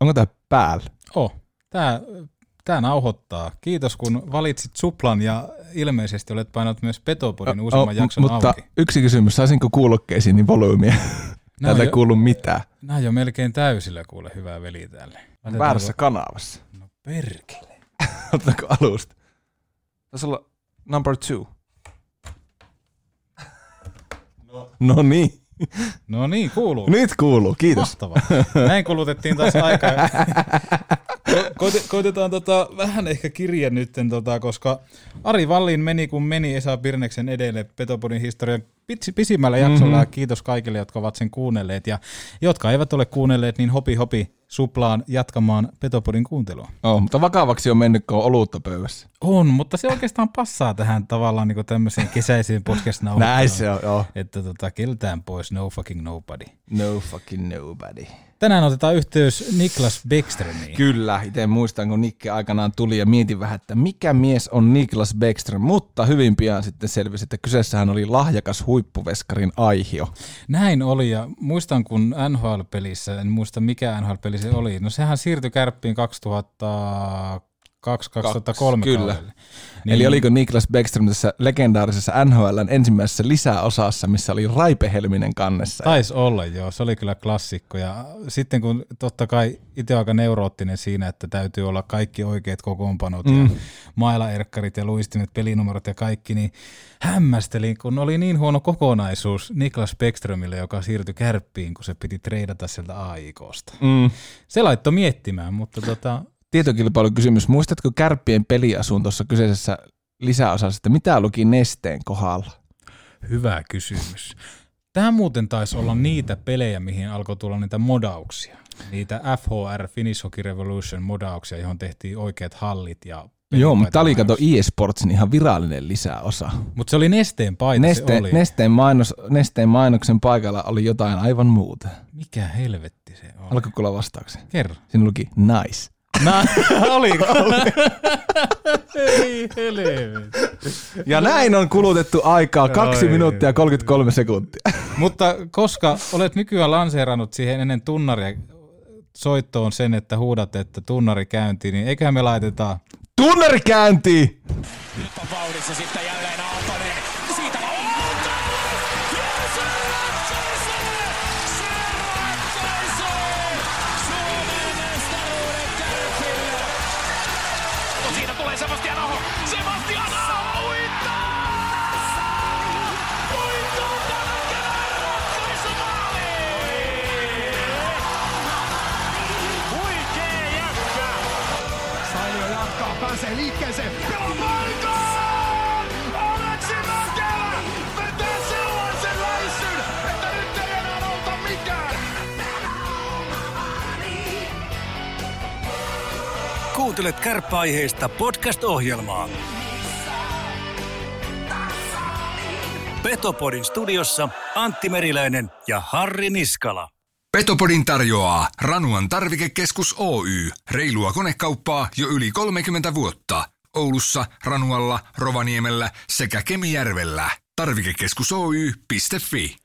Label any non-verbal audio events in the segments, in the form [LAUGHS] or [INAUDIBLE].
Onko tämä päällä? Oh, tää, tää nauhoittaa. Kiitos kun valitsit suplan ja ilmeisesti olet painanut myös Petopodin uusimman Oh, jakson mutta auki. yksi kysymys, saisinko kuulokkeisiin niin on Täältä ei kuulu mitään. On jo melkein täysillä kuule hyvää veli täällä. Laitetaanko- Väärässä kanavassa. No perkele. [LAUGHS] Otetaanko alusta? Taisi olla number two. No niin, No niin, kuuluu. nyt kuuluu, kiitos. Mahtavaa. Näin kulutettiin taas aikaa. [LAUGHS] Ko- koite- Koitetaan tota, vähän ehkä kirja nytten, tota, koska Ari Vallin meni kun meni Esa Pirneksen edelle Petopodin historian pitsi- pisimmällä jaksolla. Mm-hmm. Kiitos kaikille, jotka ovat sen kuunnelleet. Ja jotka eivät ole kuunnelleet, niin hopi hopi suplaan jatkamaan Petopodin kuuntelua. Oh, mutta vakavaksi on mennyt, kun on olutta pöydässä. On, mutta se oikeastaan passaa tähän tavallaan niin tämmöiseen kesäiseen podcast Näin se on, joo. Että tota, keltään pois, no fucking nobody. No fucking nobody. Tänään otetaan yhteys Niklas Beckströmiin. Kyllä, itse muistan, kun Nikke aikanaan tuli ja mietin vähän, että mikä mies on Niklas Beckström, mutta hyvin pian sitten selvisi, että kyseessähän oli lahjakas huippuveskarin aihio. Näin oli ja muistan kun NHL-pelissä, en muista mikä NHL-peli se oli, no sehän siirtyi kärppiin 2002-2003 Kyllä. kaudelle. Niin. Eli oliko Niklas Beckström tässä legendaarisessa NHLn ensimmäisessä lisäosassa, missä oli Raipe Helminen kannessa? Taisi olla joo, se oli kyllä klassikko ja sitten kun totta kai itse aika neuroottinen siinä, että täytyy olla kaikki oikeat kokoonpanot mm. ja mailaerkkarit ja luistimet, pelinumerot ja kaikki, niin hämmästelin, kun oli niin huono kokonaisuus Niklas Beckströmille, joka siirtyi kärppiin, kun se piti treidata sieltä AIKsta. Mm. Se laittoi miettimään, mutta tota, Tietokilpailukysymys. Muistatko kärppien peliasuun tuossa kyseisessä lisäosassa, että mitä luki nesteen kohdalla? Hyvä kysymys. Tämä muuten taisi olla niitä pelejä, mihin alkoi tulla niitä modauksia. Niitä FHR, Finnish Hockey Revolution modauksia, johon tehtiin oikeat hallit ja Joo, mutta tämä oli kato eSportsin ihan virallinen lisäosa. Mutta se oli Nesteen paita, Neste, se oli. nesteen, mainos, nesteen mainoksen paikalla oli jotain aivan muuta. Mikä helvetti se on? Alkoi kuulla vastauksen. Kerro. Siinä luki nice. Nä, [LAUGHS] oliko? Ei helvetti. Ja näin on kulutettu aikaa 2 Ai. minuuttia 33 sekuntia. [LAUGHS] Mutta koska olet nykyään lanseerannut siihen ennen tunnaria soittoon sen, että huudat, että tunnari käyntiin, niin eiköhän me laiteta Tunnari käynti! Nyt on vauhdissa sitten jälleen Kuuntelet kärppäaiheista podcast-ohjelmaa. Petopodin studiossa Antti Meriläinen ja Harri Niskala. Petopodin tarjoaa Ranuan tarvikekeskus Oy. Reilua konekauppaa jo yli 30 vuotta. Oulussa, Ranualla, Rovaniemellä sekä Kemijärvellä. Tarvikekeskus Oy.fi.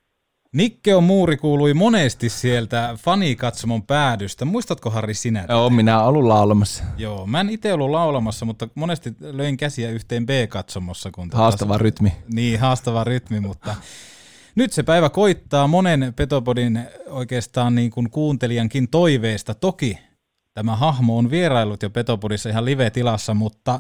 Nikke on muuri kuului monesti sieltä fanikatsomon päädystä. Muistatko Harri sinä? tätä? Joo, minä olen ollut laulamassa. Joo, mä en itse ollut laulamassa, mutta monesti löin käsiä yhteen B-katsomossa. Kun tota- Haastava rytmi. Niin, haastava rytmi, mutta nyt se päivä koittaa monen Petopodin oikeastaan niin kuin kuuntelijankin toiveesta. Toki tämä hahmo on vierailut jo Petopodissa ihan live-tilassa, mutta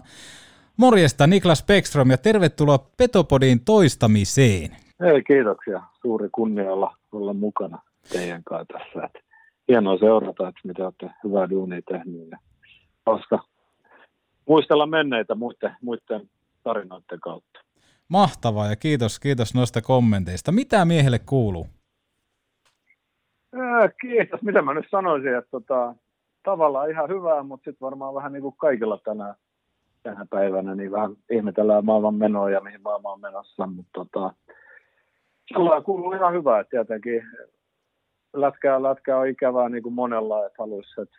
morjesta Niklas Beckström ja tervetuloa Petopodin toistamiseen. Ei, kiitoksia. Suuri kunnia olla, olla mukana teidän kanssa tässä. Et hienoa seurata, että mitä olette hyvää duunia tehnyt. Ja hauska muistella menneitä muiden, muiden tarinoiden kautta. Mahtavaa ja kiitos, kiitos noista kommenteista. Mitä miehelle kuuluu? Ää, kiitos. Mitä mä nyt sanoisin, että tota, tavallaan ihan hyvää, mutta sitten varmaan vähän niin kuin kaikilla tänä, tänä päivänä, niin vähän ihmetellään maailman menoa ja mihin maailma on menossa, mutta tota, sellainen kuuluu ihan hyvää, tietenkin lätkää, lätkää on ikävää niin kuin monella, että haluaisi, että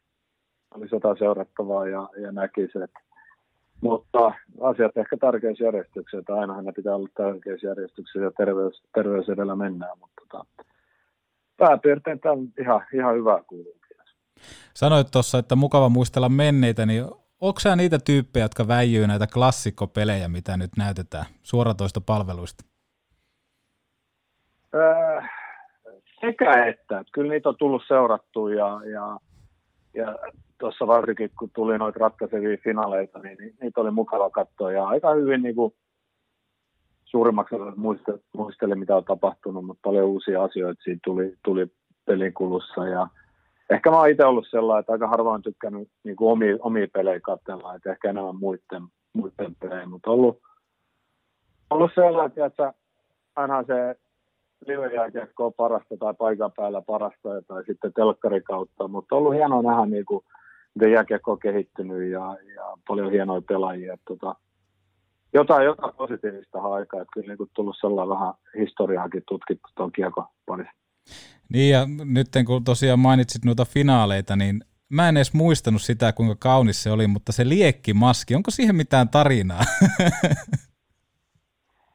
olisi jotain seurattavaa ja, ja näkisi, että mutta asiat ehkä tärkeysjärjestyksessä, että ainahan ne pitää olla tärkeysjärjestyksessä ja terveys, terveys edellä mennään, mutta tota, pääpiirtein tämä on ihan, ihan hyvää kuuluu. Sanoit tuossa, että mukava muistella menneitä, niin onko sä niitä tyyppejä, jotka väijyy näitä klassikkopelejä, mitä nyt näytetään suoratoista palveluista? Öö, sekä että. Kyllä niitä on tullut seurattua ja, ja, ja tuossa varsinkin kun tuli noita ratkaisevia finaaleita, niin niitä oli mukava katsoa ja aika hyvin niin kuin suurimmaksi muisteli, muisteli, mitä on tapahtunut, mutta paljon uusia asioita siinä tuli, tuli pelinkulussa ja ehkä mä oon itse ollut sellainen, että aika harvoin tykkännyt niin kuin omia, omia pelejä katsella, että ehkä enemmän muiden, muiden pelejä, mutta ollut, ollut sellainen, että aina se live-jääkiekko on parasta tai paikan päällä parasta tai sitten telkkarin kautta, mutta on ollut hienoa nähdä, niin kuin, miten jääkiekko on kehittynyt ja, ja paljon hienoja pelaajia. Tota, jotain, jotain positiivista aikaa, että kyllä niin tullut sellainen vähän historiaakin tutkittu tuon kiekon parissa. Niin ja nyt kun tosiaan mainitsit noita finaaleita, niin mä en edes muistanut sitä, kuinka kaunis se oli, mutta se liekkimaski, onko siihen mitään tarinaa? [LAUGHS]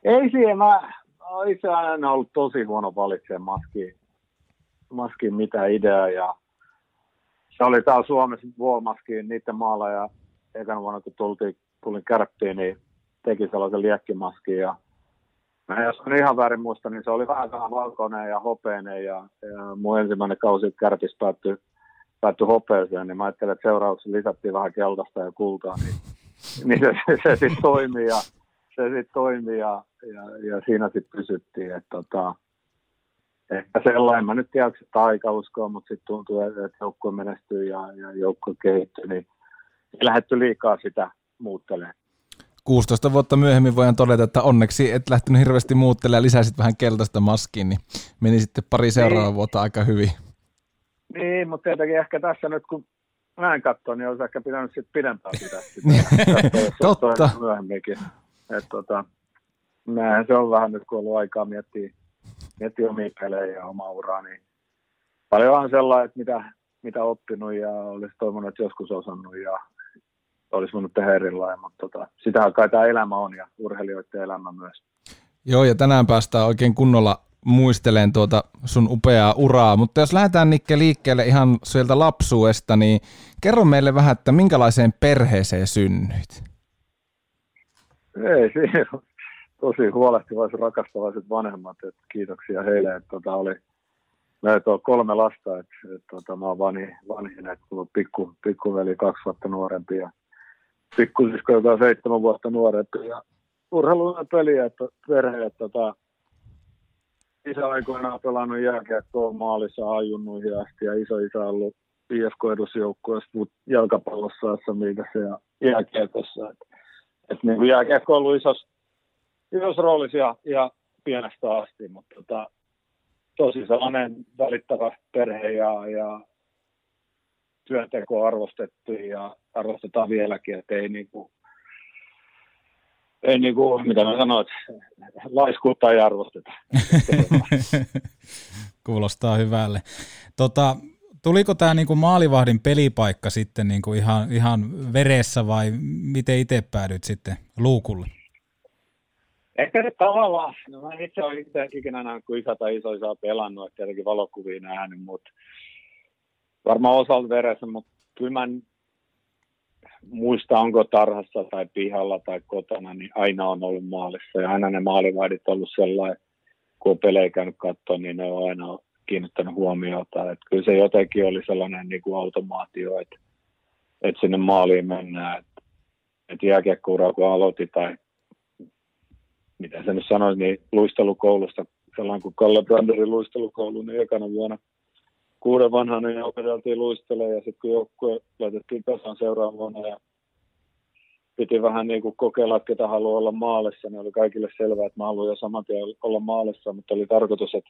Ei siihen, mä itse aina ollut tosi huono valitsemaan maskiin, maskiin mitä ideaa ja se oli täällä Suomessa Vuomaskiin niiden maalla ja ekana vuonna kun tultiin, tulin kärppiin, niin teki sellaisen liekkimaskin ja Mä jos on ihan väärin muista, niin se oli vähän vähän valkoinen ja hopeinen ja, ja mun ensimmäinen kausi kärpis päättyi, päättyi hopeeseen, niin mä ajattelin, että seuraavaksi lisättiin vähän keltaista ja kultaa, niin, niin se, se, se sitten toimi ja se sitten toimi ja, ja, ja siinä sitten pysyttiin, että tota, ehkä sellainen, mä nyt tiedä, että taikauskoa, mutta sitten tuntuu, että joukkue menestyy ja, ja joukkue kehittyy, niin ei lähdetty liikaa sitä muuttelemaan. 16 vuotta myöhemmin voidaan todeta, että onneksi et lähtenyt hirveästi muuttelemaan ja lisäsit vähän keltaista maskiin, niin meni sitten pari seuraavaa niin. vuotta aika hyvin. Niin, mutta tietenkin ehkä tässä nyt kun näin katsoa, niin olisi ehkä pitänyt sitten pidempään pitää sitä. [LAUGHS] Totta. Myöhemminkin. Et, tota, näin se on vähän nyt, kun on ollut aikaa miettiä, miettiä omia pelejä ja omaa uraa, niin paljon on sellainen, että mitä, mitä oppinut ja olisi toivonut, että joskus osannut ja olisi voinut tehdä erilainen, mutta tota, sitähän kai tämä elämä on ja urheilijoiden elämä myös. Joo, ja tänään päästään oikein kunnolla muisteleen tuota sun upeaa uraa, mutta jos lähdetään Nikke liikkeelle ihan sieltä lapsuudesta, niin kerro meille vähän, että minkälaiseen perheeseen synnyit? Ei, siinä tosi huolehtivaiset, rakastavaiset vanhemmat, että kiitoksia heille, että tota oli, meitä on kolme lasta, että, että tota, mä oon vanhin, vanhin että mulla on pikku, pikkuveli kaksi vuotta nuorempi ja pikkusisko, joka on seitsemän vuotta nuorempi. Ja urheiluinen peli, että perhe, että tota, isä aikoinaan pelannut jääkiekkoa maalissa ajunnuihin asti ja iso isä on ollut IFK-edusjoukkueessa jalkapallossa SMIissä ja jääkiekossa. Että et niin jääkiekko on ollut isos, isos roolis ja, pienestä asti, mutta tota, tosi sellainen välittävä perhe ja, ja työnteko arvostettu ja arvostetaan vieläkin, että ei niinku, ei niinku, mitä mä sanoin, laiskuutta ei arvosteta. [LAUGHS] Kuulostaa hyvälle. Tota, tuliko tämä niinku maalivahdin pelipaikka sitten niinku ihan, ihan veressä vai miten itse päädyit sitten luukulle? Ehkä se tavallaan, no mä itse olen itse ikinä nähnyt, kun isä tai iso isä pelannut, että tietenkin valokuvia nähnyt, mutta varmaan osalta veressä, mutta kyllä mä muista, onko tarhassa tai pihalla tai kotona, niin aina on ollut maalissa. Ja aina ne maalivahdit on ollut sellainen, kun on pelejä käynyt katsoa, niin ne on aina kiinnittänyt huomiota. Että kyllä se jotenkin oli sellainen niin kuin automaatio, että, että sinne maaliin mennään. Että, että jääkiekkoura kun aloitti tai mitä se nyt sanoisi, niin luistelukoulusta, sellainen kuin Kalle Branderin luistelukoulu, niin ekana vuonna – kuuden vanhana niin opeteltiin luistelemaan ja sitten kun joukkue laitettiin kasaan seuraavan vuonna ja piti vähän niin kuin kokeilla, että ketä haluaa olla maalissa, niin oli kaikille selvää, että mä haluan jo saman tien olla maalissa, mutta oli tarkoitus, että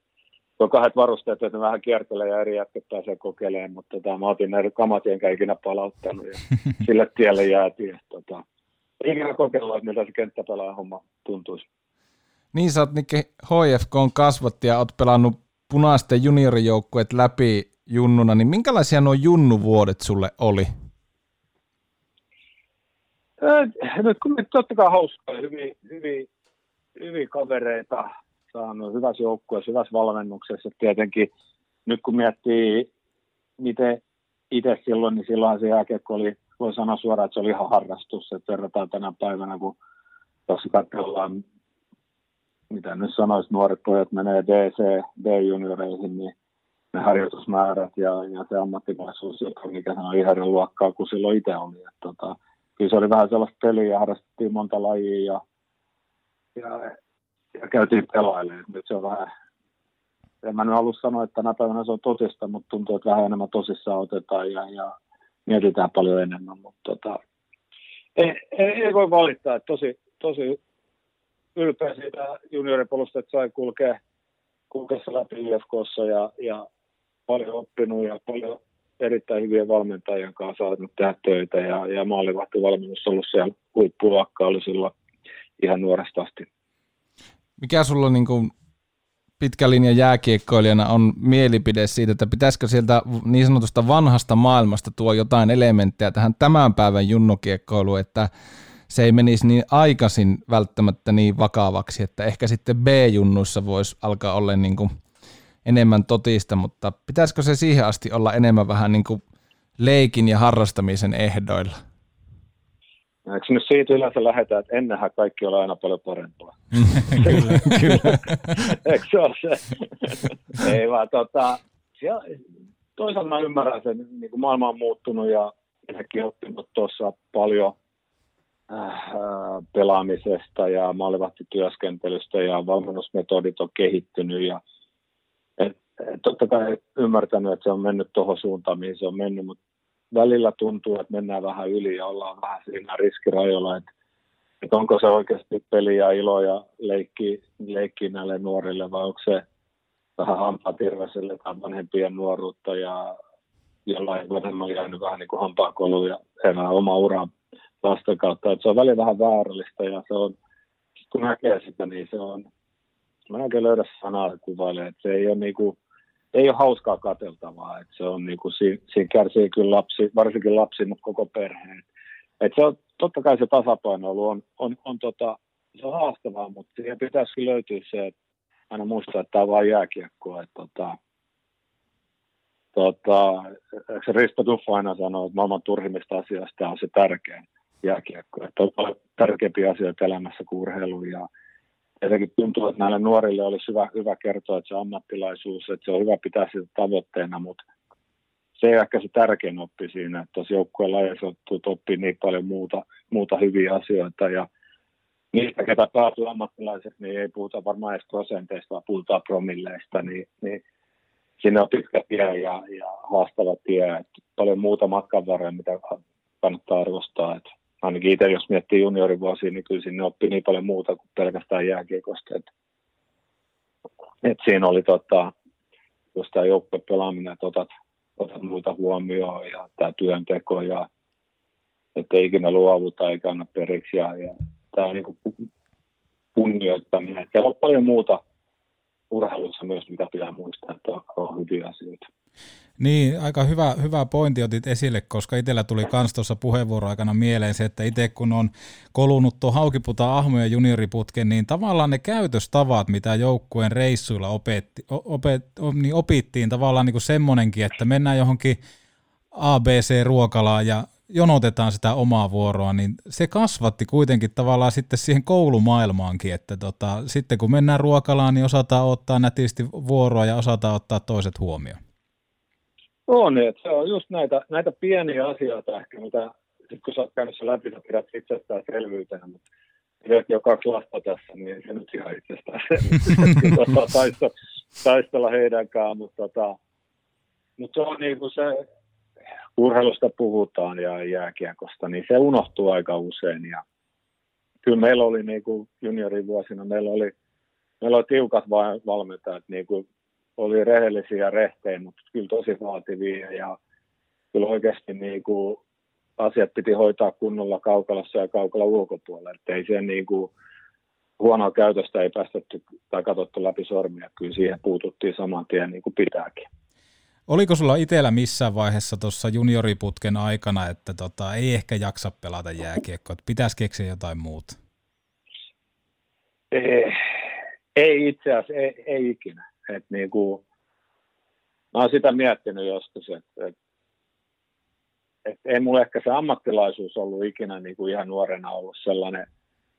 on kahdet varusteet, että vähän kiertelee ja eri jätket pääsee kokeilemaan, mutta tota, mä otin näitä kamat enkä ikinä palauttanut ja [LAUGHS] sille tielle jäätiin. Tota, ikinä kokeilla, että miltä se kenttäpelaajan homma tuntuisi. Niin sä oot Nikke HFK on kasvatti ja oot pelannut punaisten juniorijoukkueet läpi junnuna, niin minkälaisia nuo junnuvuodet sulle oli? Nyt kun totta kai hauskaa, hyvin, hyvin, hyvin kavereita saanut hyvässä joukkueessa, hyvässä valmennuksessa. Tietenkin nyt kun miettii, miten itse silloin, niin silloin se jääkiekko oli, voi sanoa suoraan, että se oli ihan harrastus, että verrataan tänä päivänä, kun tuossa katsellaan, mitä nyt sanoisi, nuoret pojat menee DC, D-junioreihin, niin ne harjoitusmäärät ja, ja se ammattimaisuus, joka mikä on ihan luokkaa kuin silloin itse oli. että tota, kyllä se oli vähän sellaista peliä harrastettiin monta lajia ja, ja, ja käytiin pelailemaan. Nyt se on vähän, en mä nyt halua sanoa, että tänä päivänä se on tosista, mutta tuntuu, että vähän enemmän tosissaan otetaan ja, ja mietitään paljon enemmän. Mutta tota, ei, ei, ei, voi valittaa, että tosi, tosi ylpeä siitä junioripolusta, että sai kulkea, kulkea läpi IFKssa ja, ja paljon oppinut ja paljon erittäin hyviä valmentajien kanssa saanut tehdä töitä ja, ja maalivahtivalmennus ollut siellä huippuluokka oli silloin ihan nuoresta asti. Mikä sulla niin kuin pitkä linja jääkiekkoilijana on mielipide siitä, että pitäisikö sieltä niin sanotusta vanhasta maailmasta tuo jotain elementtejä tähän tämän päivän junnukiekkoiluun, että se ei menisi niin aikaisin välttämättä niin vakavaksi, että ehkä sitten B-junnuissa voisi alkaa olla niin kuin enemmän totista, mutta pitäisikö se siihen asti olla enemmän vähän niin kuin leikin ja harrastamisen ehdoilla? Eikö nyt siitä yleensä lähdetään, että ennenhän kaikki oli aina paljon parempaa? [LAUGHS] kyllä, kyllä. [LAUGHS] Eikö se ole se? [LAUGHS] Ei vaan tota, siellä, toisaalta mä ymmärrän sen, niin kuin maailma on muuttunut ja minäkin oppinut tuossa paljon pelaamisesta ja maalivahtityöskentelystä ja valmennusmetodit on kehittynyt ja et, et totta kai ymmärtänyt, että se on mennyt tuohon suuntaan, mihin se on mennyt, mutta välillä tuntuu, että mennään vähän yli ja ollaan vähän siinä riskirajoilla, että, että onko se oikeasti peli ja ilo ja leikki, leikki näille nuorille vai onko se vähän hampaatirveselle tai vanhempien nuoruutta ja jollain vanhemmalla jäänyt vähän niin kuin hampaakolu ja elää oma ura lasten kautta. Että se on välillä vähän väärällistä ja se on, kun näkee sitä, niin se on, mä en oikein löydä sanaa kuvaille, että se ei ole niin kuin, ei ole hauskaa kateltavaa. Että se on niin kuin, siinä, siinä kärsii kyllä lapsi, varsinkin lapsi, mutta koko perhe. Et se on, totta kai se tasapainoilu on, on, on, tota, se on haastavaa, mutta siihen pitäisi löytyä se, että aina muistaa, että tämä on vain jääkiekkoa. Että, tota, tota, Risto Duffa aina sanoo, että maailman turhimmista asioista on se tärkein jääkiekko. Että on paljon tärkeimpiä asioita elämässä kuin urheilu. Ja jotenkin tuntuu, että näille nuorille olisi hyvä, hyvä kertoa, että se ammattilaisuus, että se on hyvä pitää sitä tavoitteena, mutta se ei ehkä se tärkein oppi siinä, että tuossa joukkueen lajeissa oppii niin paljon muuta, muuta hyviä asioita. Ja niistä, ketä päätyy ammattilaiset, niin ei puhuta varmaan edes prosenteista, vaan puhutaan promilleista, niin, niin sinne on pitkä tie ja, ja haastava tie, että paljon muuta matkan varrella, mitä kannattaa arvostaa, että ainakin itse jos miettii juniorivuosia, niin kyllä sinne oppi niin paljon muuta kuin pelkästään jääkiekosta. Et, et siinä oli tota, just tämä pelaaminen, että otat, otat muita huomioon ja tämä työnteko ja että ei ikinä luovuta eikä anna periksi ja, ja tämä niinku kunnioittaminen. Siellä on paljon muuta urheilussa myös, mitä pitää muistaa, että on hyviä asioita. Niin, aika hyvä, hyvä pointti otit esille, koska itsellä tuli kans tuossa puheenvuoroaikana mieleen se, että itse kun on kolunut tuon Haukiputa Ahmojen junioriputken, niin tavallaan ne käytöstavat, mitä joukkueen reissuilla opetti, opet, niin opittiin tavallaan niin kuin semmonenkin, että mennään johonkin ABC-ruokalaan ja jonotetaan sitä omaa vuoroa, niin se kasvatti kuitenkin tavallaan sitten siihen koulumaailmaankin, että tota, sitten kun mennään ruokalaan, niin osataan ottaa nätisti vuoroa ja osataan ottaa toiset huomioon. On, että se on just näitä, näitä pieniä asioita ehkä, mitä sit kun sä oot käynyt sen läpi, sä pidät itsestäänselvyytenä, mutta pidät jo kaksi lasta tässä, niin se nyt ihan itsestäänselvyys. [LAUGHS] taistella, taistella heidän mutta tota, mutta se on niin kuin se, urheilusta puhutaan ja jääkiekosta, niin se unohtuu aika usein. Ja kyllä meillä oli niin kuin juniorivuosina, meillä oli, meillä oli tiukat valmentajat, niin kuin oli rehellisiä rehtejä, mutta kyllä tosi vaativia ja kyllä oikeasti niin kuin asiat piti hoitaa kunnolla kaukalassa ja kaukalla ulkopuolella, että ei se niin kuin huonoa käytöstä ei päästetty tai katsottu läpi sormia, kyllä siihen puututtiin saman tien niin kuin pitääkin. Oliko sulla itsellä missään vaiheessa tuossa junioriputken aikana, että tota, ei ehkä jaksa pelata jääkiekkoa, että pitäisi keksiä jotain muuta? Ei, ei itse asiassa, ei, ei ikinä. Et niinku, mä oon sitä miettinyt joskus, että et, ei mulla ehkä se ammattilaisuus ollut ikinä kuin ihan nuorena ollut sellainen,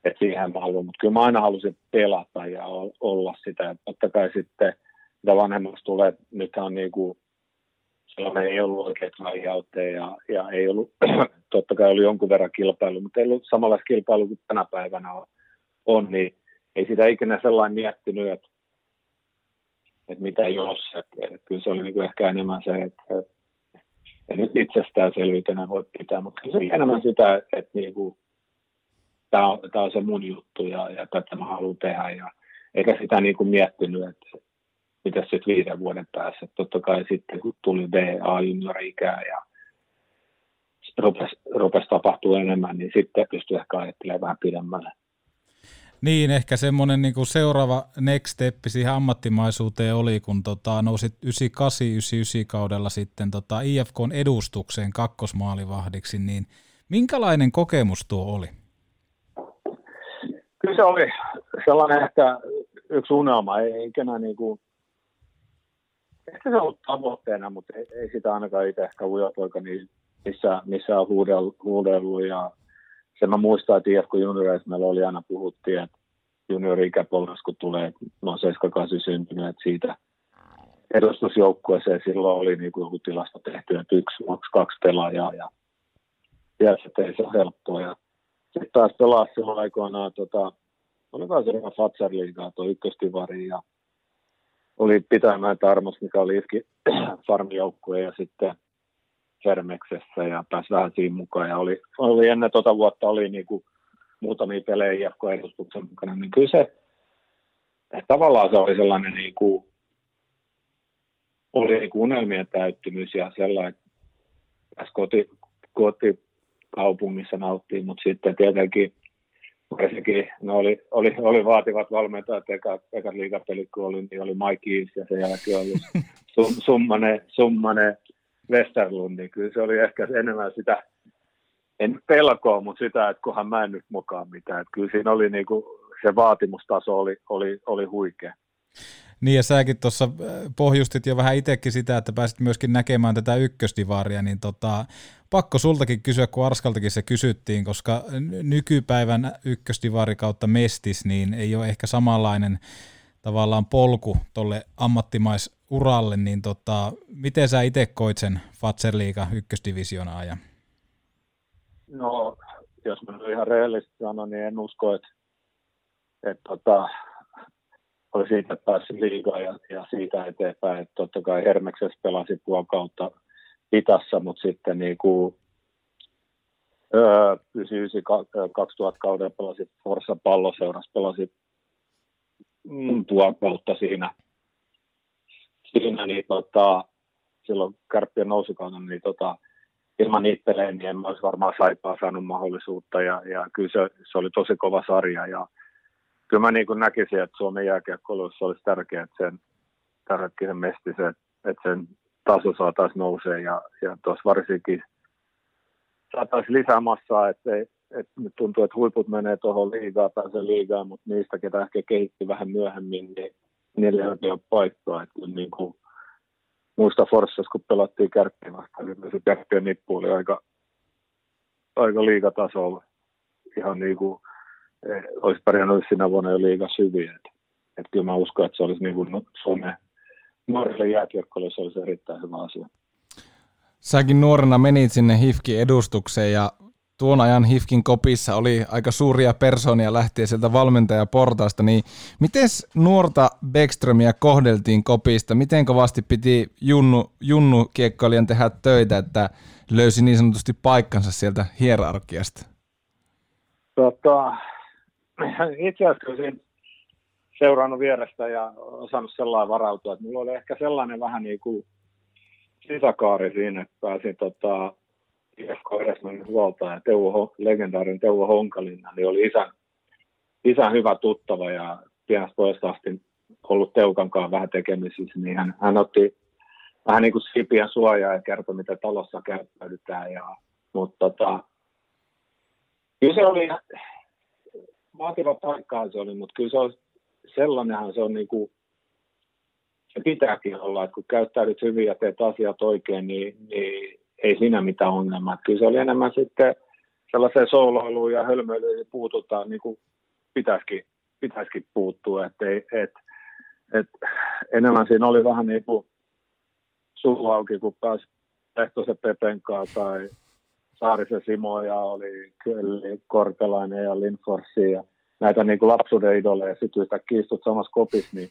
että siihen mä haluan, mutta kyllä mä aina halusin pelata ja olla sitä. Ja totta kai sitten, mitä vanhemmaksi tulee, nyt on niin kuin, sellainen ei ollut oikein ja, ja ei ollut, [CLEARS THROAT] totta kai oli jonkun verran kilpailu, mutta ei ollut samanlaista kilpailu kuin tänä päivänä on, on niin ei sitä ikinä sellainen miettinyt, että, että mitä jos. Että, että kyllä se oli niin kuin ehkä enemmän se, että, että nyt itsestäänselvyytenä voi pitää, mutta kyllä se oli enemmän sitä, että, niin kuin, tämä, on, on se mun juttu ja, ja tätä mä haluan tehdä. Ja, eikä sitä niin kuin miettinyt, että mitä sitten viiden vuoden päässä. Totta kai sitten kun tuli BA juniori-ikää ja rupesi, rupesi tapahtua enemmän, niin sitten pystyi ehkä ajattelemaan vähän pidemmälle. Niin, ehkä semmoinen niin seuraava next step siihen ammattimaisuuteen oli, kun tota, nousit 98-99 kaudella sitten tota IFKn edustukseen kakkosmaalivahdiksi, niin minkälainen kokemus tuo oli? Kyllä se oli sellainen ehkä yksi unelma, ei ikinä niin kuin, ehkä se ollut tavoitteena, mutta ei, ei sitä ainakaan itse ehkä ujopoika niin missä, missä on huudellut ja sen mä muistan, että IFK junioreissa meillä oli aina puhuttiin, että juniori-ikäpolvessa, kun tulee noin 78 syntynyt, että siitä edustusjoukkueeseen silloin oli niin kuin joku tilasta tehty, että yksi, kaksi, pelaajaa ja, ja sitten ei se ole helppoa. Ja sitten taas pelaa silloin aikoinaan, tota, olikohan se ihan Fatser liigaa, tuo ykköstivari ja oli pitämään Tarmos, mikä oli Iski [CLEARS THROAT] farmijoukkue ja sitten Hermeksessä ja pääsi vähän siinä mukaan. Ja oli, oli ennen tota vuotta oli niin kuin muutamia pelejä IFK-edustuksen mukana, niin kyllä se, että tavallaan se oli sellainen niin kuin, oli niin kuin unelmien täyttymys ja sellainen, tässä koti, kotikaupungissa nauttiin, mutta sitten tietenkin varsinkin no oli, oli, oli, vaativat valmentajat, eka, eka liigapelit kun oli, niin oli Mike Eves ja sen jälkeen oli [LAUGHS] sum, Summane, Summane Westerlund, niin kyllä se oli ehkä enemmän sitä en pelkoa, mutta sitä, että kunhan mä en nyt mukaan mitään. Että kyllä siinä oli niin kuin, se vaatimustaso oli, oli, oli huikea. Niin ja säkin tuossa äh, pohjustit jo vähän itsekin sitä, että pääsit myöskin näkemään tätä ykkösdivaria, niin tota, pakko sultakin kysyä, kun Arskaltakin se kysyttiin, koska nykypäivän ykkösdivari kautta Mestis, niin ei ole ehkä samanlainen tavallaan polku tuolle ammattimaisuralle, niin tota, miten sä itse koit sen Fatserliiga ykkösdivision ajan? No, jos mä ihan rehellisesti sanon, niin en usko, että, että tota, oli siitä päässyt liigaa ja, ja, siitä eteenpäin. Että totta kai Hermeksessä pelasi puoli kautta Itassa, mutta sitten niin kuin, öö, 2000 kauden pelasi Forssa palloseurassa, pelasi mm, puoli kautta siinä, siinä niin tota, silloin kärppien nousukauden, niin tota, ilman pelejä, niin en mä olisi varmaan Saipaa saanut mahdollisuutta. Ja, ja kyllä se, se, oli tosi kova sarja. Ja kyllä mä niin kuin näkisin, että Suomen jääkiekkoilussa olisi tärkeää, että sen tämänhetkinen mesti, se, että sen taso saataisiin nousee. Ja, ja tuossa varsinkin saataisiin lisää massaa, että, että nyt tuntuu, että huiput menee tuohon liigaan, pääsee liigaan, mutta niistä, ketä ehkä kehitti vähän myöhemmin, niin niillä ei ole paikkaa. Että niin kuin muista Forssassa, kun pelattiin kärppiä vastaan, niin se kärppien nippu oli aika, aika liigatasolla. Ihan niin kuin eh, olisi pärjännyt siinä vuonna jo liiga syviä. Et, et kyllä mä uskon, että se olisi niin kuin Suomen nuorille jääkiekkoille se olisi erittäin hyvä asia. Säkin nuorena menit sinne HIFKin edustukseen ja tuon ajan Hifkin kopissa oli aika suuria persoonia lähtien sieltä valmentajaportaasta, niin miten nuorta Beckströmiä kohdeltiin kopista? Miten kovasti piti Junnu, Junnu kiekkoilijan tehdä töitä, että löysi niin sanotusti paikkansa sieltä hierarkiasta? Tota, itse asiassa seurannut vierestä ja osannut sellainen varautua, että mulla oli ehkä sellainen vähän niin kuin sisäkaari siinä, että pääsin tota, IFK Eresmanin huolta ja Teuvo, legendaarinen Teuvo Honkalinna, niin oli isän, isän hyvä tuttava ja pienestä pojasta asti ollut Teukankaan vähän tekemisissä, niin hän, hän otti vähän niin kuin sipien suojaa ja kertoi, miten talossa käyttäydytään. Ja, mutta tota, kyllä se oli vaativa paikkaa se oli, mutta kyllä se on sellainenhan se on niin kuin, se pitääkin olla, että kun käyttäydyt hyvin ja teet asiat oikein, niin, niin ei siinä mitään ongelmaa. Kyllä se oli enemmän sitten sellaiseen sooloiluun ja hölmöilyyn puututaan niin kuin pitäisikin, pitäisikin puuttua. Et et, et, enemmän siinä oli vähän niin kuin suu auki, kun pääsi Lehtosen Pepen kanssa tai Saarisen Simo ja oli Kölli, Korpelainen ja Lindforsi ja näitä niin kuin lapsuuden idoleja, sitten yhtäkkiä istut samassa kopissa, niin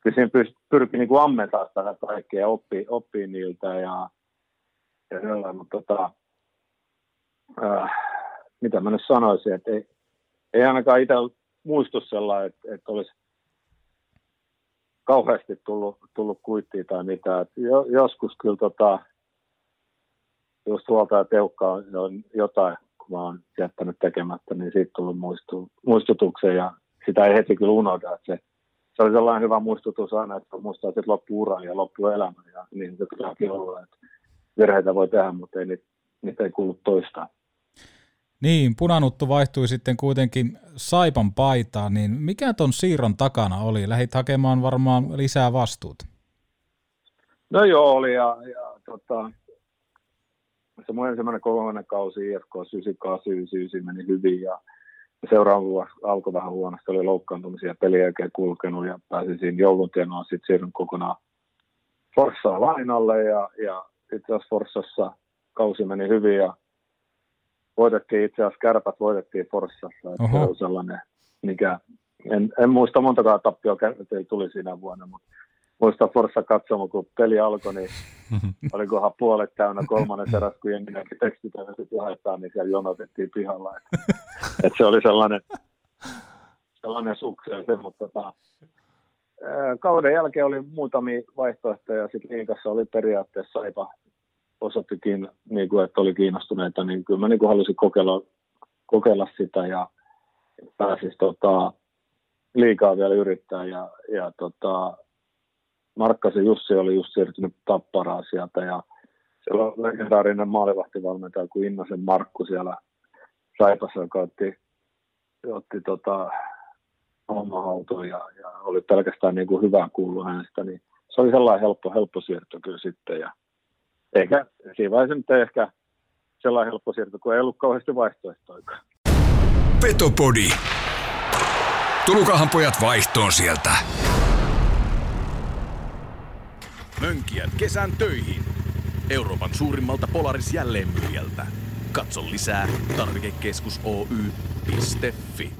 kyllä siinä pyrki niin kuin ammentaa tätä kaikkea ja oppii, oppii niiltä ja, ja sellainen, mutta tota, äh, mitä mä nyt sanoisin, että ei, ei ainakaan itse muistu sellainen, että, että olisi kauheasti tullut, tullut kuittia tai mitään. Et jo, joskus kyllä tota, just huolta ja teukka on, jotain, kun mä oon jättänyt tekemättä, niin siitä tullut muistu, muistutuksen ja sitä ei heti kyllä unohda. Että se, se oli sellainen hyvä muistutus aina, että muistaa sitten loppuuran ja loppuelämän ja niin se pitääkin olla, että virheitä voi tehdä, mutta ei niitä, niitä ei kuulu toistaa. Niin, punanuttu vaihtui sitten kuitenkin Saipan paitaan, niin mikä ton siirron takana oli? Lähit hakemaan varmaan lisää vastuuta. No joo, oli ja, ja tota, se mun ensimmäinen kolmannen kausi IFK 98 meni hyvin ja seuraava vuosi alkoi vähän huonosti, oli loukkaantumisia pelin jälkeen kulkenut ja pääsin siinä jouluntienoon, sitten siirryn kokonaan Forssaan lainalle ja, ja itse asiassa Forssassa kausi meni hyvin ja voitettiin itse asiassa, kärpät voitettiin Forssassa, että se on sellainen, mikä, en, en muista montakaan tappioa ei tuli siinä vuonna, mutta muista Forssa katsomaan, kun peli alkoi, niin [LAUGHS] olikohan puolet täynnä kolmannen eräs, kun jengi näki tekstit ja haetaan, niin siellä jonotettiin pihalla. Et, [LAUGHS] et se oli sellainen, sellainen sukseen se, mutta tota, kauden jälkeen oli muutamia vaihtoehtoja, sitten liikassa oli periaatteessa saipa osoittikin, niin kuin, että oli kiinnostuneita, niin kyllä mä niin kuin halusin kokeilla, kokeilla sitä ja pääsis tota, liikaa vielä yrittää ja, ja tota, Markkasen Jussi oli just siirtynyt Tapparaa sieltä ja siellä on legendaarinen maalivahtivalmentaja kuin Innosen Markku siellä Saipassa, joka otti, otti tota, haltuun ja, ja, oli pelkästään niin kuin hyvää kuulua hänestä, niin se oli sellainen helppo, helppo siirto kyllä sitten ja eikä siinä vaiheessa nyt ei ehkä sellainen helppo siirto, kun ei ollut kauheasti vaihtoehtoja. Petopodi. Tulukahan pojat vaihtoon sieltä. Mönkijät kesän töihin. Euroopan suurimmalta Polaris jälleenmyyjältä. Katso lisää tarvikekeskus Oy.fi.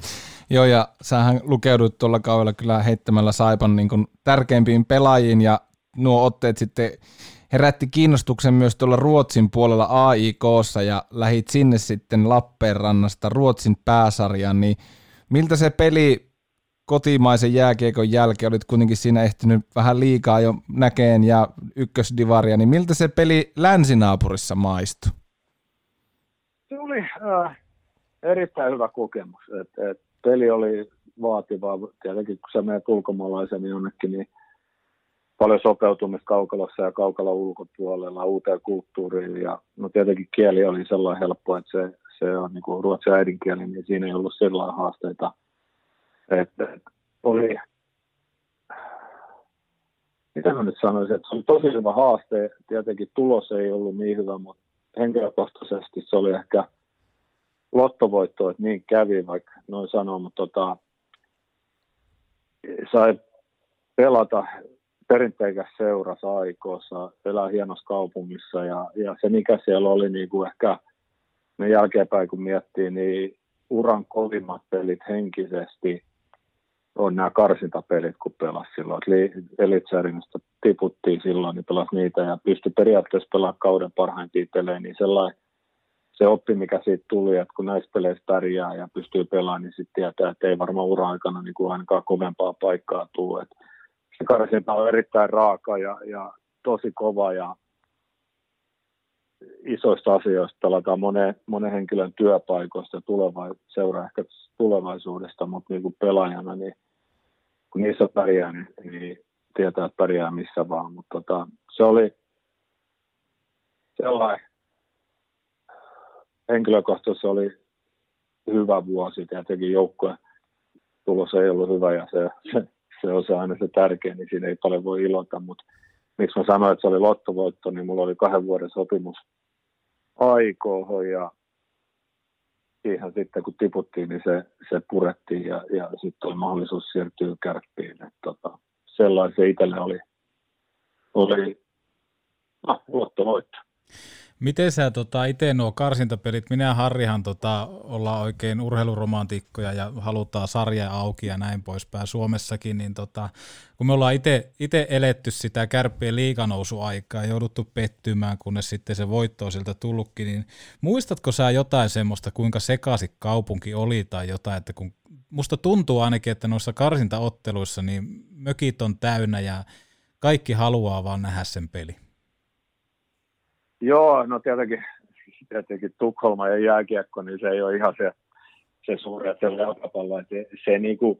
Joo, ja sähän lukeudut tuolla kaudella kyllä heittämällä Saipan niin kuin tärkeimpiin pelaajiin, ja nuo otteet sitten herätti kiinnostuksen myös tuolla Ruotsin puolella AIKssa, ja lähit sinne sitten Lappeenrannasta Ruotsin pääsarjan, niin miltä se peli kotimaisen jääkiekon jälkeen, olit kuitenkin siinä ehtinyt vähän liikaa jo näkeen ja ykkösdivaria, niin miltä se peli länsinaapurissa maistui? Se oli äh, erittäin hyvä kokemus. Et, et peli oli vaativaa. Tietenkin kun sä menet ulkomaalaisen jonnekin, niin paljon sopeutumista kaukalossa ja kaukalla ulkopuolella uuteen kulttuuriin. Ja, no tietenkin kieli oli sellainen helppo, että se, se on niin kuin ruotsin äidinkieli, niin siinä ei ollut sellainen haasteita – että oli, mitä mä nyt sanoisin, että se oli tosi hyvä haaste. Tietenkin tulos ei ollut niin hyvä, mutta henkilökohtaisesti se oli ehkä lottovoitto, että niin kävi, vaikka noin sanoo, mutta tota, sai pelata perinteikäs seurassa aikoissa, elää hienossa kaupungissa ja, ja se mikä siellä oli niin kuin ehkä me jälkeenpäin kun miettii, niin uran kovimmat pelit henkisesti on nämä karsintapelit, kun pelasi silloin. Elitsärinistä tiputtiin silloin, niin pelasi niitä ja pystyi periaatteessa pelaamaan kauden parhaimpia pelejä, niin sellainen se oppi, mikä siitä tuli, että kun näissä peleissä pärjää ja pystyy pelaamaan, niin sitten tietää, että ei varmaan ura-aikana niin kuin ainakaan kovempaa paikkaa tule. Että se karsinta on erittäin raaka ja, ja tosi kova ja isoista asioista pelataan monen, monen henkilön työpaikoista ja tuleva, seuraa ehkä tulevaisuudesta, mutta niin kuin pelaajana, niin kun niissä pärjää, niin, niin tietää, että pärjää missä vaan. Mutta tota, se oli sellainen, henkilökohtaisesti se oli hyvä vuosi. Tietenkin joukkue tulos ei ollut hyvä ja se, se, se on se aina se tärkein, niin siinä ei paljon voi ilota. Mutta miksi mä sanoin, että se oli lottovoitto, niin mulla oli kahden vuoden sopimus aikoihin ja siihen sitten kun tiputtiin, niin se, se purettiin ja, ja sitten oli mahdollisuus siirtyä kärppiin. Et tota, sellainen se itselle oli, oli no, luottovoitto. Miten sä tota, itse nuo karsintapelit, minä ja Harrihan tota, ollaan oikein urheiluromantikkoja ja halutaan sarja auki ja näin poispäin Suomessakin, niin tota, kun me ollaan itse eletty sitä kärppien liikanousuaikaa jouduttu pettymään, kunnes sitten se voitto on sieltä tullutkin, niin muistatko sä jotain semmoista, kuinka sekaisin kaupunki oli tai jotain, että kun musta tuntuu ainakin, että noissa karsintaotteluissa niin mökit on täynnä ja kaikki haluaa vaan nähdä sen peli. Joo, no tietenkin, tietenkin Tukholma ja jääkiekko, niin se ei ole ihan se, se suuri, että se jalkapallo. Että se niin kuin,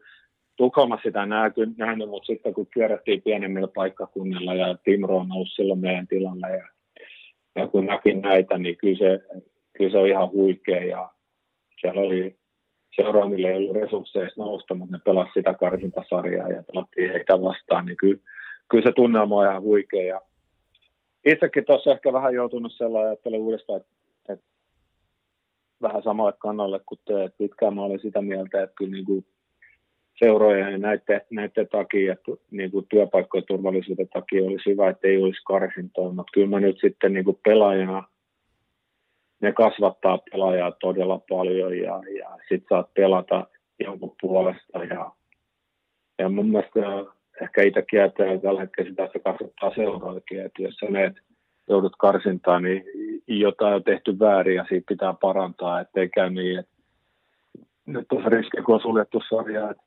Tukholma sitä nähnyt, nähnyt, mutta sitten kun kierrettiin pienemmillä paikkakunnilla ja Timro on noussut silloin meidän tilalle ja, ja kun näkin näitä, niin kyllä se, kyllä se on ihan huikea ja siellä oli seuraamille ei ollut resursseja nousta, mutta ne pelasivat sitä karsintasarjaa ja pelattiin heitä vastaan, niin kyllä, kyllä se tunnelma on ihan huikea ja itsekin tuossa ehkä vähän joutunut sellainen ajattelemaan uudestaan, että, että vähän samalle kannalle kuin te, että pitkään mä olin sitä mieltä, että kyllä niin kuin seurojen ja näiden, näiden takia, että niin kuin työpaikkojen turvallisuuden takia olisi hyvä, että ei olisi karsintoa, mutta kyllä mä nyt sitten niin kuin pelaajana, ne kasvattaa pelaajaa todella paljon ja, ja sit saat pelata jonkun puolesta ja, ja mun mielestä ehkä itsekin ajattelee tällä hetkellä sitä, että kasvattaa seuraajakin, että jos sä meet, joudut karsintaan, niin jotain on tehty väärin ja siitä pitää parantaa, ettei käy niin, että nyt tuossa riski, kun on suljettu sarja, että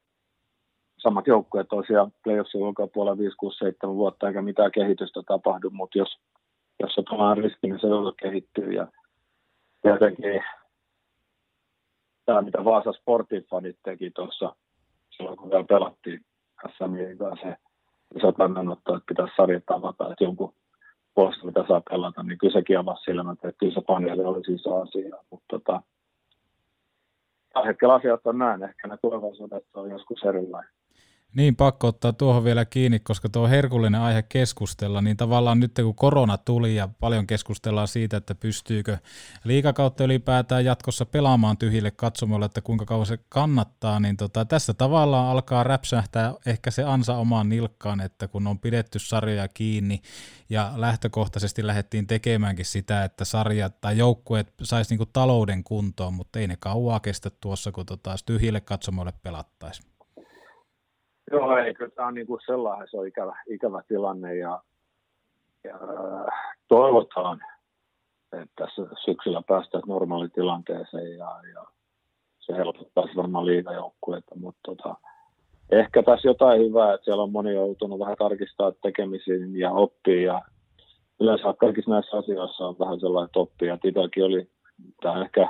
samat joukkueet tosiaan playoffsin ulkopuolella 5, 6, 7 vuotta eikä mitään kehitystä tapahdu, mutta jos, jos on riski, niin se joudut kehittyä ja jotenkin tämä, mitä Vaasa Sportin fanit teki tuossa silloin, kun vielä pelattiin Kanssa se iso kannanotto, että pitäisi sarjat tavata, että jonkun puolesta, mitä saa pelata, niin kyllä sekin avasi silmät, että kyllä se paneeli olisi iso asia, mutta tota, tällä hetkellä asiat on näin, ehkä ne tulevaisuudessa on joskus erilainen. Niin, pakko ottaa tuohon vielä kiinni, koska tuo herkullinen aihe keskustella, niin tavallaan nyt kun korona tuli ja paljon keskustellaan siitä, että pystyykö liikakautta ylipäätään jatkossa pelaamaan tyhjille katsomoille, että kuinka kauan se kannattaa, niin tota, tässä tavallaan alkaa räpsähtää ehkä se ansa omaan nilkkaan, että kun on pidetty sarjoja kiinni ja lähtökohtaisesti lähdettiin tekemäänkin sitä, että sarjat tai joukkueet saisi niinku talouden kuntoon, mutta ei ne kauaa kestä tuossa, kun tota, tyhjille katsomoille pelattaisiin. Joo, ei, kyllä tämä on niin kuin sellainen, se on ikävä, ikävä tilanne ja, ja toivotaan, että tässä syksyllä päästään normaalitilanteeseen ja, ja se helpottaisi varmaan liigajoukkuetta, mutta tota, ehkä tässä jotain hyvää, että siellä on moni joutunut vähän tarkistaa tekemisiin ja oppii ja yleensä kaikissa näissä asioissa on vähän sellainen oppi ja itselläkin oli tämä ehkä